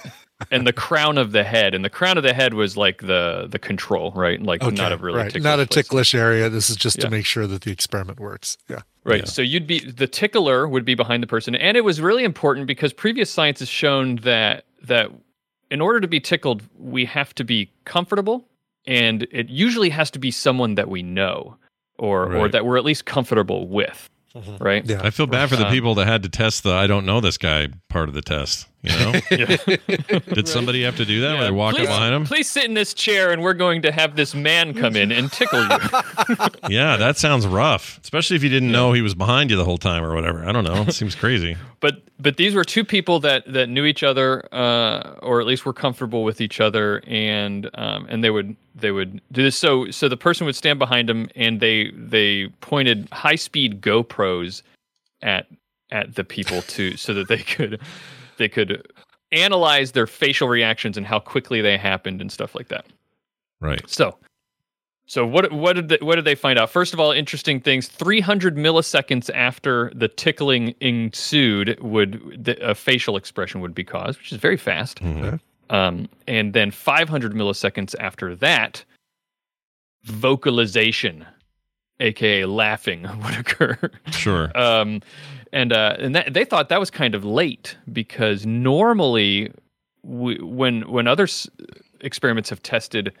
Speaker 10: and the crown of the head. And the crown of the head was like the the control, right? Like
Speaker 2: Okay,
Speaker 10: not a really
Speaker 2: right.
Speaker 10: ticklish
Speaker 2: not a
Speaker 10: place.
Speaker 2: ticklish area. This is just
Speaker 10: Yeah.
Speaker 2: to make sure that the experiment works. Yeah.
Speaker 10: Right.
Speaker 1: Yeah.
Speaker 10: So you'd be the tickler would be behind the person, and it was really important because previous science has shown that that in order to be tickled, we have to be comfortable, and it usually has to be someone that we know or or that we're at least comfortable with. Mm-hmm. Right.
Speaker 2: Yeah.
Speaker 1: I feel bad for the people that had to test the I don't know this guy part of the test. You know? [laughs] Did somebody have to do that where they walk
Speaker 10: please,
Speaker 1: up behind him?
Speaker 10: Please sit in this chair, and we're going to have this man come in and tickle you. [laughs]
Speaker 1: Yeah, that sounds rough. Especially if you didn't know he was behind you the whole time or whatever. I don't know. It seems crazy. [laughs]
Speaker 10: but but these were two people that that knew each other uh, or at least were comfortable with each other and um, and they would they would do this so so the person would stand behind them and they they pointed high speed GoPros at at the people to so that they could they could analyze their facial reactions and how quickly they happened and stuff like that
Speaker 1: Right.
Speaker 10: so, so what what did they, what did they find out? First of all, interesting things. Three hundred milliseconds after the tickling ensued, would the, a facial expression would be caused, which is very fast.
Speaker 1: Mhm.
Speaker 10: Um, and then five hundred milliseconds after that, vocalization, aka laughing, [laughs] would occur.
Speaker 1: Sure.
Speaker 10: Um, and uh, and that, they thought that was kind of late because normally, we, when when other s- experiments have tested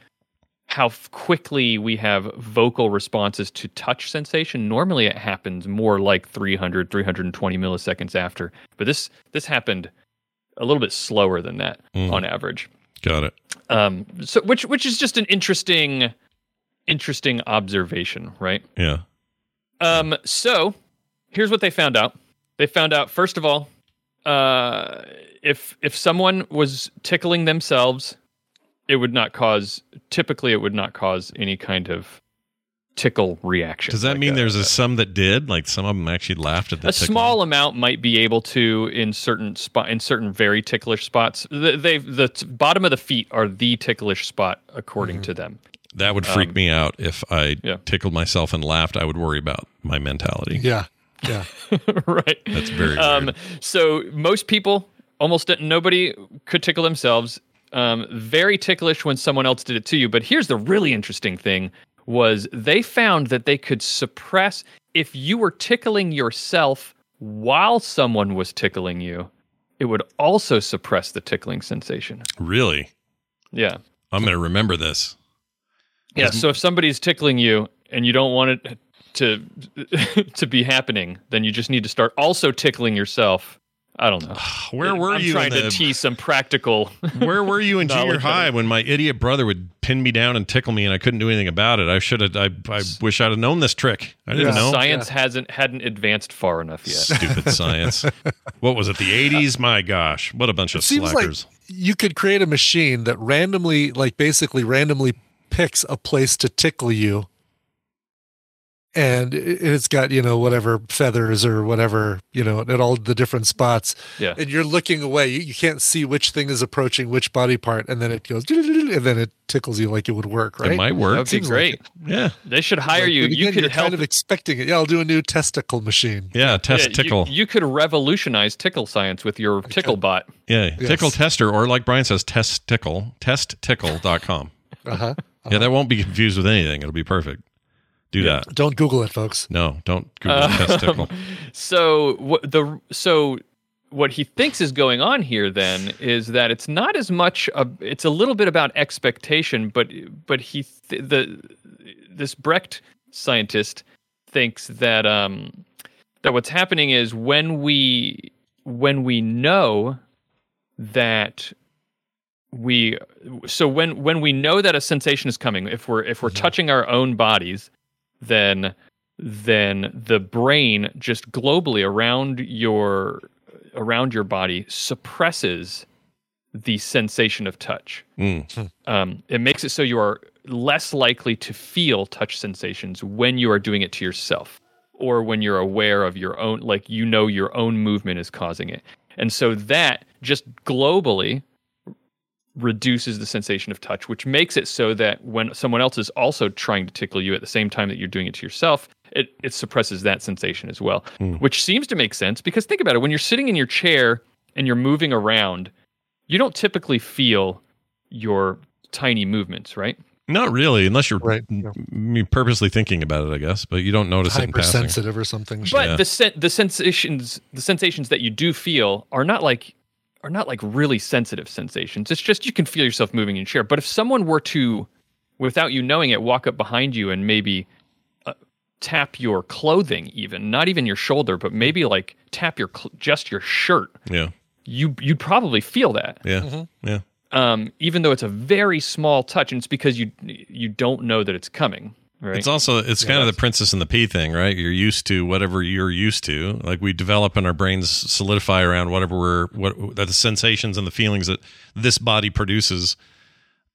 Speaker 10: how quickly we have vocal responses to touch sensation, normally it happens more like 300, 320 milliseconds after. But this this happened a little bit slower than that
Speaker 1: Mm.
Speaker 10: on average.
Speaker 1: Got it.
Speaker 10: Um, so which which is just an interesting interesting observation, right?
Speaker 1: Yeah.
Speaker 10: Um, so here's what they found out. They found out first of all, uh, if if someone was tickling themselves, it would not cause. Typically, it would not cause any kind of tickle reaction.
Speaker 1: Does that
Speaker 10: Like
Speaker 1: mean
Speaker 10: a-
Speaker 1: there's a some that did? Like some of them actually laughed at the
Speaker 10: a
Speaker 1: tickling?
Speaker 10: small amount might be able to in certain spot in certain very ticklish spots. The, they the t- bottom of the feet are the ticklish spot according to them.
Speaker 1: That would freak
Speaker 10: Um,
Speaker 1: me out if I
Speaker 10: yeah.
Speaker 1: tickled myself and laughed. I would worry about my mentality.
Speaker 2: Yeah. Yeah. [laughs]
Speaker 10: right.
Speaker 1: That's very
Speaker 10: um. So most people, almost nobody, could tickle themselves. Um, very ticklish when someone else did it to you. But here's the really interesting thing: was they found that they could suppress if you were tickling yourself while someone was tickling you. It would also suppress the tickling sensation.
Speaker 1: Really?
Speaker 10: Yeah.
Speaker 1: I'm going to remember this.
Speaker 10: Yeah. So if somebody's tickling you and you don't want it to [laughs] to be happening, then you just need to start also tickling yourself. I don't know.
Speaker 1: Ah, where were
Speaker 10: I'm
Speaker 1: you
Speaker 10: trying
Speaker 1: in
Speaker 10: to
Speaker 1: the-
Speaker 10: tease some practical. [laughs]
Speaker 1: Where were you in junior high when my idiot brother would pin me down and tickle me and I couldn't do anything about it? I should have. I, I wish I'd have known this trick. I didn't know.
Speaker 10: Science hasn't hadn't advanced far enough yet.
Speaker 1: Stupid [laughs] science. What was it? The eighties? My gosh, what a bunch of
Speaker 2: seems
Speaker 1: slackers.
Speaker 2: like you could create a machine that randomly, like basically randomly picks a place to tickle you. And it- it's got, you know, whatever feathers or whatever, you know, at all the different spots.
Speaker 10: Yeah.
Speaker 2: And you're looking away. You, you can't see which thing is approaching which body part. And then it goes, [laughs] and then it tickles you like it would work, right?
Speaker 1: It might work.
Speaker 10: That'd be
Speaker 2: Seems like
Speaker 10: great.
Speaker 2: it.
Speaker 1: yeah,
Speaker 10: They should hire
Speaker 2: Like,
Speaker 10: you.
Speaker 2: but
Speaker 10: You could
Speaker 2: you're
Speaker 10: help.
Speaker 2: kind of expecting it. Yeah, I'll do a new testicle machine.
Speaker 1: yeah. Test
Speaker 10: yeah,
Speaker 1: tickle.
Speaker 10: You, could revolutionize tickle science with your tickle bot.
Speaker 1: yeah,
Speaker 2: Yes.
Speaker 1: tickle tester, or like Brian says, test tickle, testtickle.com.
Speaker 2: Uh-huh.
Speaker 1: Yeah, that won't be confused with anything. It'll be perfect. Do that.
Speaker 2: Don't Google it, folks.
Speaker 1: No, don't Google
Speaker 10: Uh,
Speaker 1: test tickle. [laughs]
Speaker 10: So what the so what he thinks is going on here then is that it's not as much a, it's a little bit about expectation but but he th- the this Brecht scientist thinks that um that what's happening is when we when we know that we so when when we know that a sensation is coming if we're if we're touching our own bodies then then the brain just globally around your around your body suppresses the sensation of touch.
Speaker 1: Mm.
Speaker 10: Um, it makes it so you are less likely to feel touch sensations when you are doing it to yourself or when you're aware of your own, like you know your own movement is causing it. And so that just globally reduces the sensation of touch, which makes it so that when someone else is also trying to tickle you at the same time that you're doing it to yourself, it, it suppresses that sensation as well, hmm. which seems to make sense because think about it when you're sitting in your chair and you're moving around, you don't typically feel your tiny movements, right?
Speaker 1: Not really, unless you're
Speaker 2: Right,
Speaker 1: m- m- purposely thinking about it, I guess. But you don't notice it in passing.
Speaker 2: Hypersensitive or something.
Speaker 10: But
Speaker 1: Yeah.
Speaker 10: the sen- the sensations the sensations that you do feel are not like are not like really sensitive sensations. It's just you can feel yourself moving in your chair. But if someone were to, without you knowing it, walk up behind you and maybe uh, tap your clothing, even not even your shoulder, but maybe like tap your cl- just your shirt,
Speaker 1: Yeah,
Speaker 10: you you'd probably feel that.
Speaker 1: yeah, yeah.
Speaker 10: Um, even though it's a very small touch, and it's because you you don't know that it's coming. Right.
Speaker 1: It's also it's kind of the princess and the pea thing, right? You're used to whatever you're used to. Like we develop and our brains solidify around whatever we're what the sensations and the feelings that this body produces.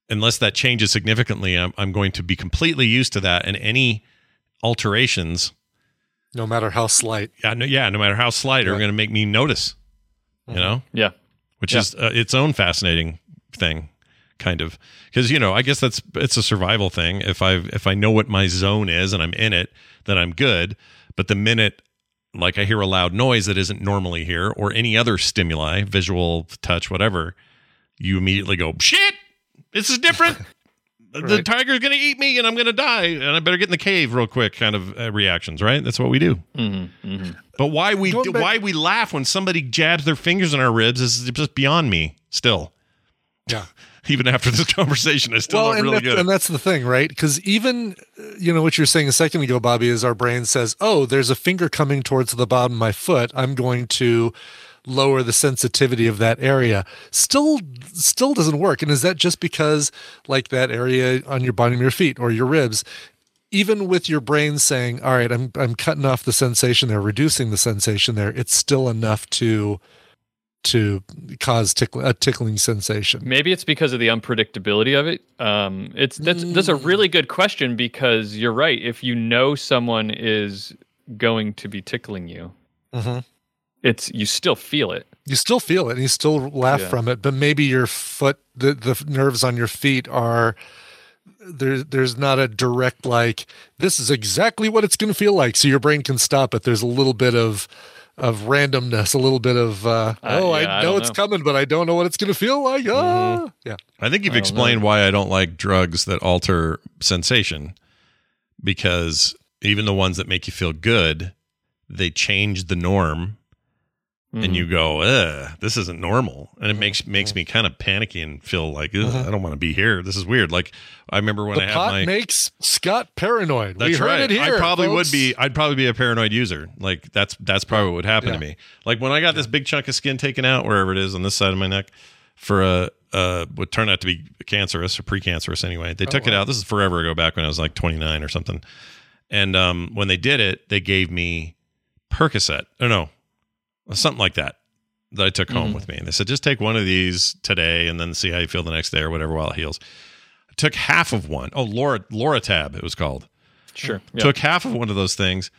Speaker 1: Unless that changes significantly, I'm I'm going to be completely used to that, and any alterations,
Speaker 2: no matter how slight.
Speaker 1: yeah, no, yeah, no matter how slight, are going to make me notice. You know,
Speaker 10: yeah.
Speaker 1: which
Speaker 10: Yeah.
Speaker 1: is uh, its own fascinating thing kind of because you know i guess that's it's a survival thing. If i if i know what my zone is and i'm in it then i'm good. But the minute like i hear a loud noise that isn't normally here or any other stimuli visual touch whatever you immediately go shit! This is different. [laughs] The tiger's gonna eat me and i'm gonna die and i better get in the cave real quick kind of uh, reactions right? That's what we do.
Speaker 10: Mm-hmm, mm-hmm.
Speaker 1: but why we do,
Speaker 2: back-
Speaker 1: why we laugh when somebody jabs their fingers in our ribs is just beyond me. Still,
Speaker 2: Yeah. [laughs]
Speaker 1: even after this [laughs] conversation, I still
Speaker 2: well,
Speaker 1: don't really get it.
Speaker 2: and that's the thing, right? Because even, uh, you know, what you're saying a second ago, Bobby, is our brain says, oh, there's a finger coming towards the bottom of my foot. I'm going to lower the sensitivity of that area. Still, still doesn't work. And is that just because, like, that area on your bottom of your feet or your ribs, even with your brain saying, all right, I'm, I'm cutting off the sensation there, reducing the sensation there, it's still enough to to cause tickle, a tickling sensation.
Speaker 10: Maybe it's because of the unpredictability of it. Um, it's that's that's a really good question because you're right. If you know someone is going to be tickling you,
Speaker 2: Mhm.
Speaker 10: it's you still feel it.
Speaker 2: you still feel it and you still laugh
Speaker 10: Yeah.
Speaker 2: from it but maybe your foot the, the nerves on your feet are there there's not a direct like this is exactly what it's going to feel like so your brain can stop it there's a little bit of of randomness a little bit of uh,
Speaker 10: Uh,
Speaker 2: oh
Speaker 10: yeah,
Speaker 2: i
Speaker 10: I
Speaker 2: know
Speaker 10: don't
Speaker 2: it's
Speaker 10: know.
Speaker 2: coming but i don't know what it's going to feel like
Speaker 1: Mm-hmm.
Speaker 2: ah yeah
Speaker 1: I think you've
Speaker 10: I
Speaker 1: explained
Speaker 10: know.
Speaker 1: why I don't like drugs that alter sensation, because even the ones that make you feel good, they change the norm and you go, Ugh, this isn't normal, and it makes makes me kind of panicky and feel like Ugh, I don't want to be here. This is weird. Like I remember when
Speaker 2: the
Speaker 1: I had
Speaker 2: pot
Speaker 1: my
Speaker 2: makes Scott paranoid.
Speaker 1: That's
Speaker 2: we heard
Speaker 1: right.
Speaker 2: it here.
Speaker 1: I probably
Speaker 2: folks.
Speaker 1: would be. I'd probably be a paranoid user. Like that's that's probably what would happen to me. Like when I got this big chunk of skin taken out, wherever it is on this side of my neck, for a uh, would turn out to be cancerous or precancerous anyway. They took it out. This is forever ago, back when I was like 29 or something. And um, when they did it, they gave me Percocet. Oh no, something like that that I took home mm-hmm. with me. And they said, just take one of these today and then see how you feel the next day or whatever while it heals. I took half of one. Oh, Laura Loratab, it was called
Speaker 10: Sure. Yeah.
Speaker 1: took half of one of those things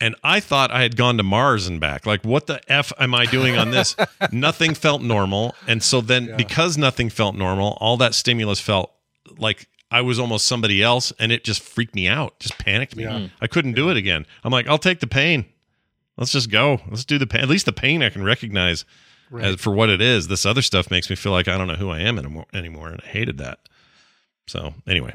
Speaker 1: and I thought I had gone to Mars and back. Like, what the F am I doing on this? [laughs] nothing felt normal. And so then, because nothing felt normal, all that stimulus felt like I was almost somebody else. And it just freaked me out, just panicked me. I couldn't do it again. I'm like, I'll take the pain. Let's just go. Let's do the pain. At least the pain I can recognize as, for what it is. This other stuff makes me feel like I don't know who I am anymore. anymore and I hated that. So, anyway.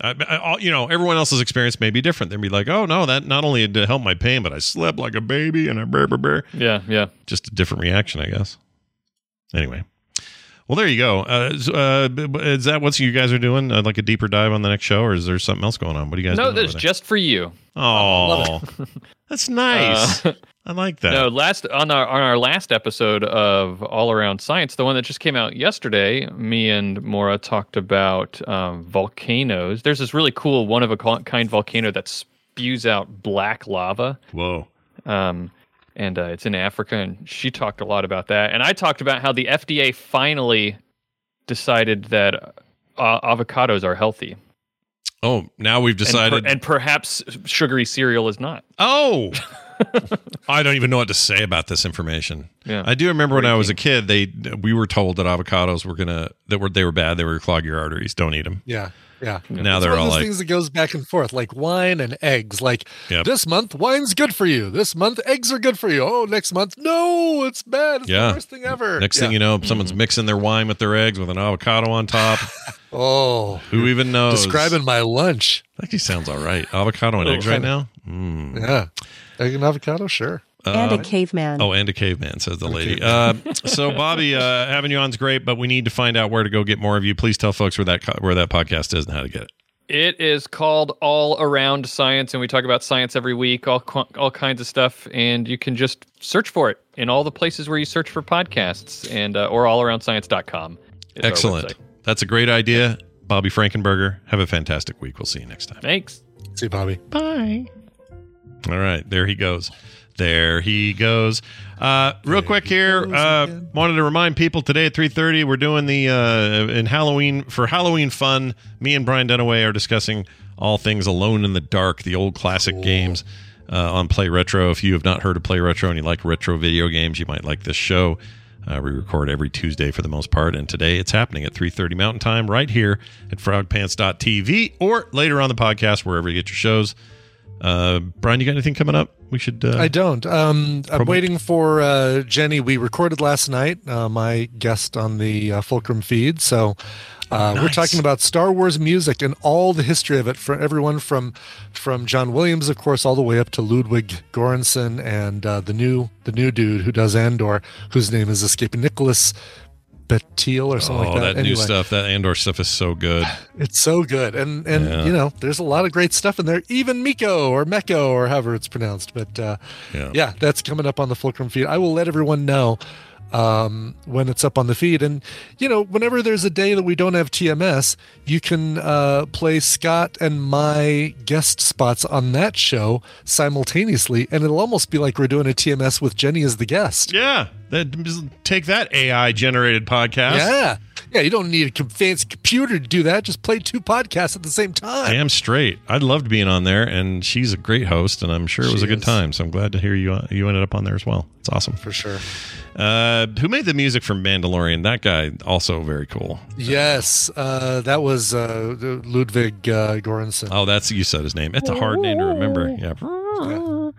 Speaker 1: I, I, all- you know, everyone else's experience may be different. They'd be like, "Oh no, that not only did it help my pain, but I slept like a baby and I brr, brr, brr.
Speaker 10: Yeah. Yeah.
Speaker 1: just a different reaction, I guess." Anyway, well, there you go. Uh, is- uh, is that what you guys are doing? Uh, like a deeper dive on the next show, or is there something else going on? What do you guys?
Speaker 10: No, that's just for you.
Speaker 1: Oh, [laughs] that's nice.
Speaker 10: Uh, [laughs]
Speaker 1: I like that.
Speaker 10: No, last on our on our last episode of All Around Science, the one that just came out yesterday, me and Mora talked about um, volcanoes. There's this really cool one of a kind volcano that spews out black lava,
Speaker 1: Whoa.
Speaker 10: um, and uh, it's in Africa. And she talked a lot about that, and I talked about how the FDA finally decided that uh, avocados are healthy,
Speaker 1: Oh, now we've
Speaker 10: and, per-
Speaker 1: decided.
Speaker 10: and perhaps sugary cereal is not.
Speaker 1: Oh, [laughs] I don't even know what to say about this information.
Speaker 10: Yeah.
Speaker 1: I do remember when I was a kid, they we were told that avocados were gonna that were they were bad. They were clog your arteries. Don't eat them.
Speaker 2: Yeah. Yeah.
Speaker 1: Now
Speaker 2: It's
Speaker 1: they're
Speaker 2: one of
Speaker 1: all
Speaker 2: those
Speaker 1: like,
Speaker 2: things that goes back and forth, like wine and eggs. Like
Speaker 1: Yep.
Speaker 2: this month, wine's good for you. This month, eggs are good for you. Oh, next month, no, it's bad. It's
Speaker 1: Yeah.
Speaker 2: the worst thing ever.
Speaker 1: next
Speaker 2: Yeah.
Speaker 1: thing you know, someone's mixing their wine with their eggs with an avocado on top. [laughs]
Speaker 2: oh,
Speaker 1: Who even knows?
Speaker 2: describing my lunch.
Speaker 1: Actually, sounds all right. Avocado and eggs right now. Mm.
Speaker 2: Yeah, egg and avocado, sure.
Speaker 7: And a caveman.
Speaker 1: Oh, and a caveman, says the lady. Uh, so, Bobby, uh, having you on is great, but we need to find out where to go get more of you. Please tell folks where that co- where that podcast is and how to get it.
Speaker 10: It is called All Around Science, and we talk about science every week, all all kinds of stuff. And you can just search for it in all the places where you search for podcasts, and uh, or allaroundscience.com. is our
Speaker 1: Excellent. That's a great idea, Bobby Frankenberger. Have a fantastic week. We'll see you next time.
Speaker 10: Thanks.
Speaker 2: See you, Bobby.
Speaker 1: Bye. All right, there he goes. There he goes. Uh, real quick here, uh, wanted to remind people today at three thirty we're doing the uh, in Halloween for Halloween fun. Me and Brian Dunaway are discussing all things Alone in the Dark, the old classic games uh, on Play Retro. If you have not heard of Play Retro and you like retro video games, you might like this show. Uh, we record every Tuesday for the most part, and today it's happening at 3.30 Mountain Time right here at frogpants.tv or later on the podcast, wherever you get your shows. Uh, Brian, you got anything coming up? We should. Uh,
Speaker 2: I don't. Um, I'm waiting for uh, Jenny. We recorded last night. Uh, my guest on the uh, Fulcrum feed. So uh, we're talking about Star Wars music and all the history of it for everyone from from John Williams, of course, all the way up to Ludwig Göransson and uh, the new the new dude who does Andor, whose name is escaping Nicholas Betil or something
Speaker 1: oh,
Speaker 2: like that.
Speaker 1: that new stuff, that Andor stuff is so good. [sighs]
Speaker 2: It's so good, and and
Speaker 1: Yeah.
Speaker 2: you know, there's a lot of great stuff in there. Even Miko or Meko or however it's pronounced, but uh,
Speaker 1: Yeah.
Speaker 2: yeah, that's coming up on the Fulcrum feed. I will let everyone know um, when it's up on the feed, and you know, whenever there's a day that we don't have TMS, you can uh, play Scott and my guest spots on that show simultaneously, and it'll almost be like we're doing a TMS with Jenny as the guest.
Speaker 1: Yeah, that take that AI generated podcast.
Speaker 2: Yeah. Yeah, you don't need a fancy computer to do that. Just play two podcasts at the same time.
Speaker 1: Damn straight. I loved being on there, and she's a great host, and I'm sure it was
Speaker 2: She
Speaker 1: a good
Speaker 2: is.
Speaker 1: time. So I'm glad to hear you you ended up on there as well. It's awesome.
Speaker 2: For sure.
Speaker 1: Uh, who made the music for Mandalorian? That guy also very cool.
Speaker 2: Yes, uh, that was uh, Ludwig uh, Göransson.
Speaker 1: Oh, that's you said his name. It's a hard name to remember. Yeah. I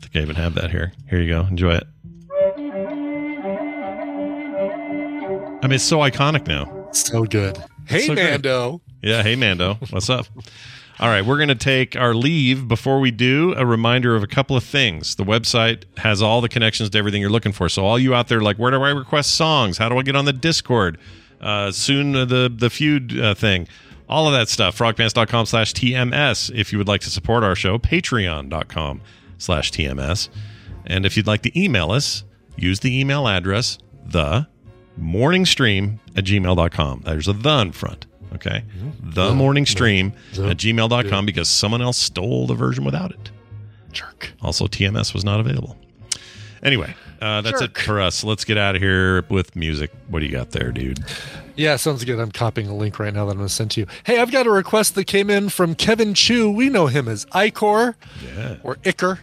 Speaker 1: think I even have that here. Here you go. Enjoy it. I mean, it's so iconic now.
Speaker 2: So good. Hey,
Speaker 1: So great.
Speaker 2: Mando.
Speaker 1: Yeah. Hey, Mando. What's up? All right, we're going to take our leave. Before we do, a reminder of a couple of things. The website has all the connections to everything you're looking for. So, all you out there, like, where do I request songs? How do I get on the Discord? Uh, soon, the the feud uh, thing, all of that stuff. Frogpants.com slash TMS. If you would like to support our show, Patreon.com slash TMS. And if you'd like to email us, use the email address, the morning stream at gmail.com. There's a the in front. Okay. The morning stream at gmail.com because someone else stole the version without it.
Speaker 2: Jerk.
Speaker 1: Also, TMS was not available. Anyway, uh, that's it for us. Let's get out of here with music. What do you got there, dude?
Speaker 2: Yeah, sounds good. I'm copying a link right now that I'm going to send to you. Hey, I've got a request that came in from Kevin Chu. We know him as Icor
Speaker 1: Yeah.
Speaker 2: or Icker.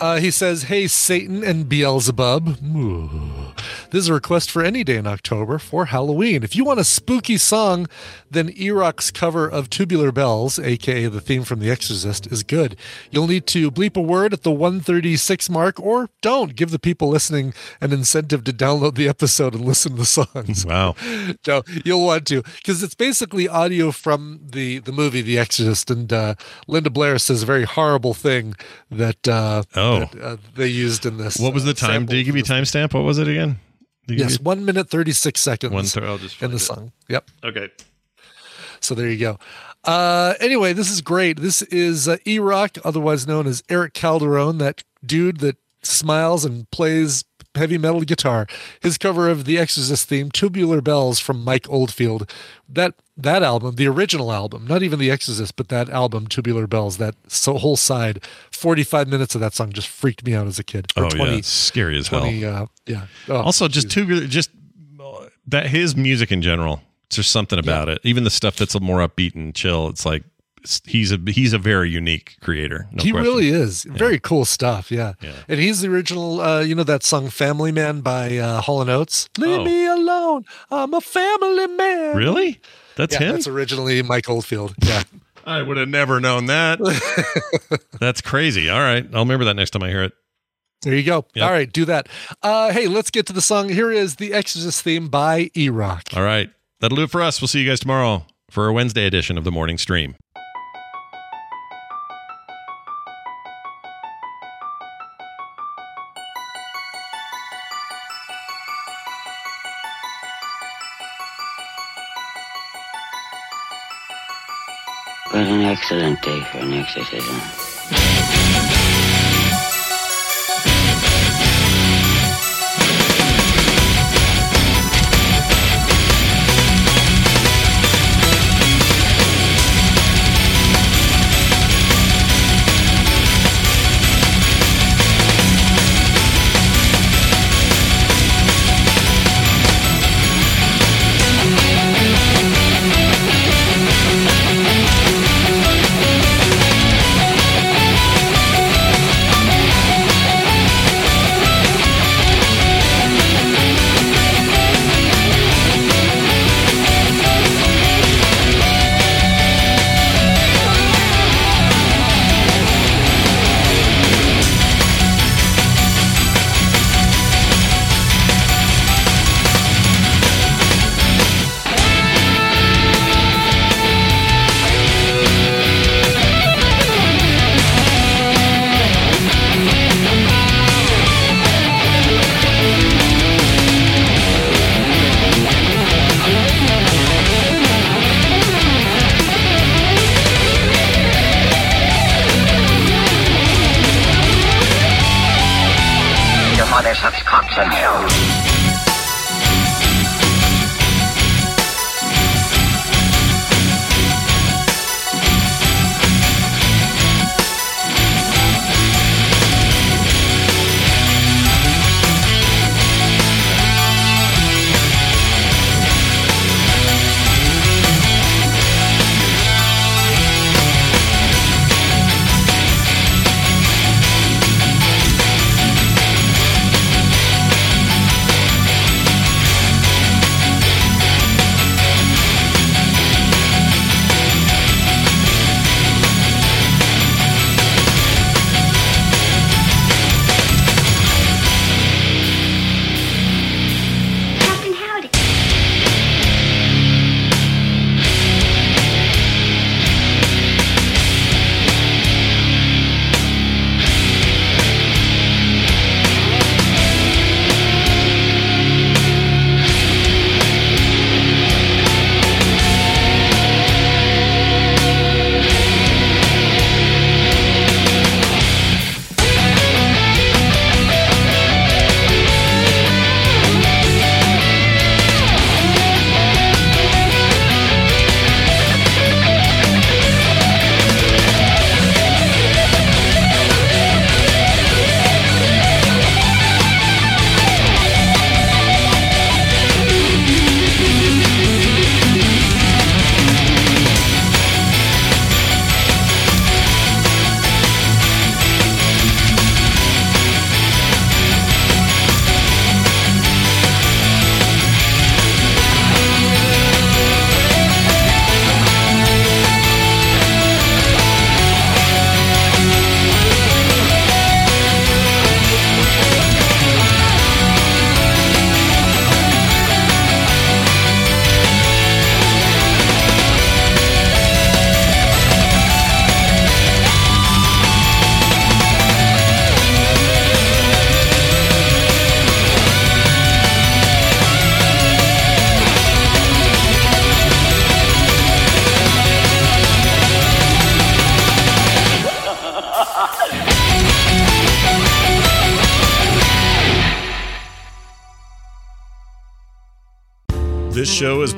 Speaker 2: Uh, he says, Hey, Satan and Beelzebub. Ooh. This is a request for any day in October for Halloween. If you want a spooky song, then Erock's cover of Tubular Bells, aka the theme from The Exorcist, is good. You'll need to bleep a word at the 136 mark, or don't. Give the people listening an incentive to download the episode and listen to the songs.
Speaker 1: Wow. [laughs]
Speaker 2: no, you'll want to because it's basically audio from the the movie The Exorcist, and uh, Linda Blair says a very horrible thing that uh,
Speaker 1: Oh.
Speaker 2: that, uh, they used in this.
Speaker 1: What was the
Speaker 2: uh,
Speaker 1: time? Did you give
Speaker 2: me
Speaker 1: timestamp? What was it again?
Speaker 2: Yes, one minute thirty six seconds.
Speaker 1: One thir- I'll just
Speaker 2: in the
Speaker 1: it.
Speaker 2: song. Yep.
Speaker 1: Okay.
Speaker 2: So there you go. Uh, anyway, this is great. This is uh, E Rock, otherwise known as Eric Calderone, that dude that smiles and plays heavy metal guitar. His cover of the Exorcist theme, "Tubular Bells" from Mike Oldfield. That that album, the original album, not even the Exorcist, but that album, "Tubular Bells," that so whole side, forty-five minutes of that song just freaked me out as a kid. Or
Speaker 1: Oh, yeah. Scary as hell.
Speaker 2: 20, uh, yeah. Oh,
Speaker 1: also, just
Speaker 2: geez.
Speaker 1: two, just that his music in general. There's something about it. Even the stuff that's a more upbeat and chill. It's like he's a he's a very unique creator. No
Speaker 2: he
Speaker 1: question.
Speaker 2: really is very cool stuff yeah.
Speaker 1: Yeah.
Speaker 2: and he's the original uh you know that song family man by uh hall and oates leave
Speaker 1: Oh.
Speaker 2: me alone i'm a family man
Speaker 1: Really? That's
Speaker 2: yeah,
Speaker 1: him.
Speaker 2: that's originally mike oldfield [laughs] yeah
Speaker 1: I would have never known that. [laughs] that's crazy. All right, I'll remember that next time I hear it.
Speaker 2: there you go
Speaker 1: Yep.
Speaker 2: all right do that uh hey let's get to the song here is the exorcist theme by e-rock
Speaker 1: All right, that'll do it for us. We'll see you guys tomorrow for a Wednesday edition of the morning stream.
Speaker 9: Excellent day for an exorcism.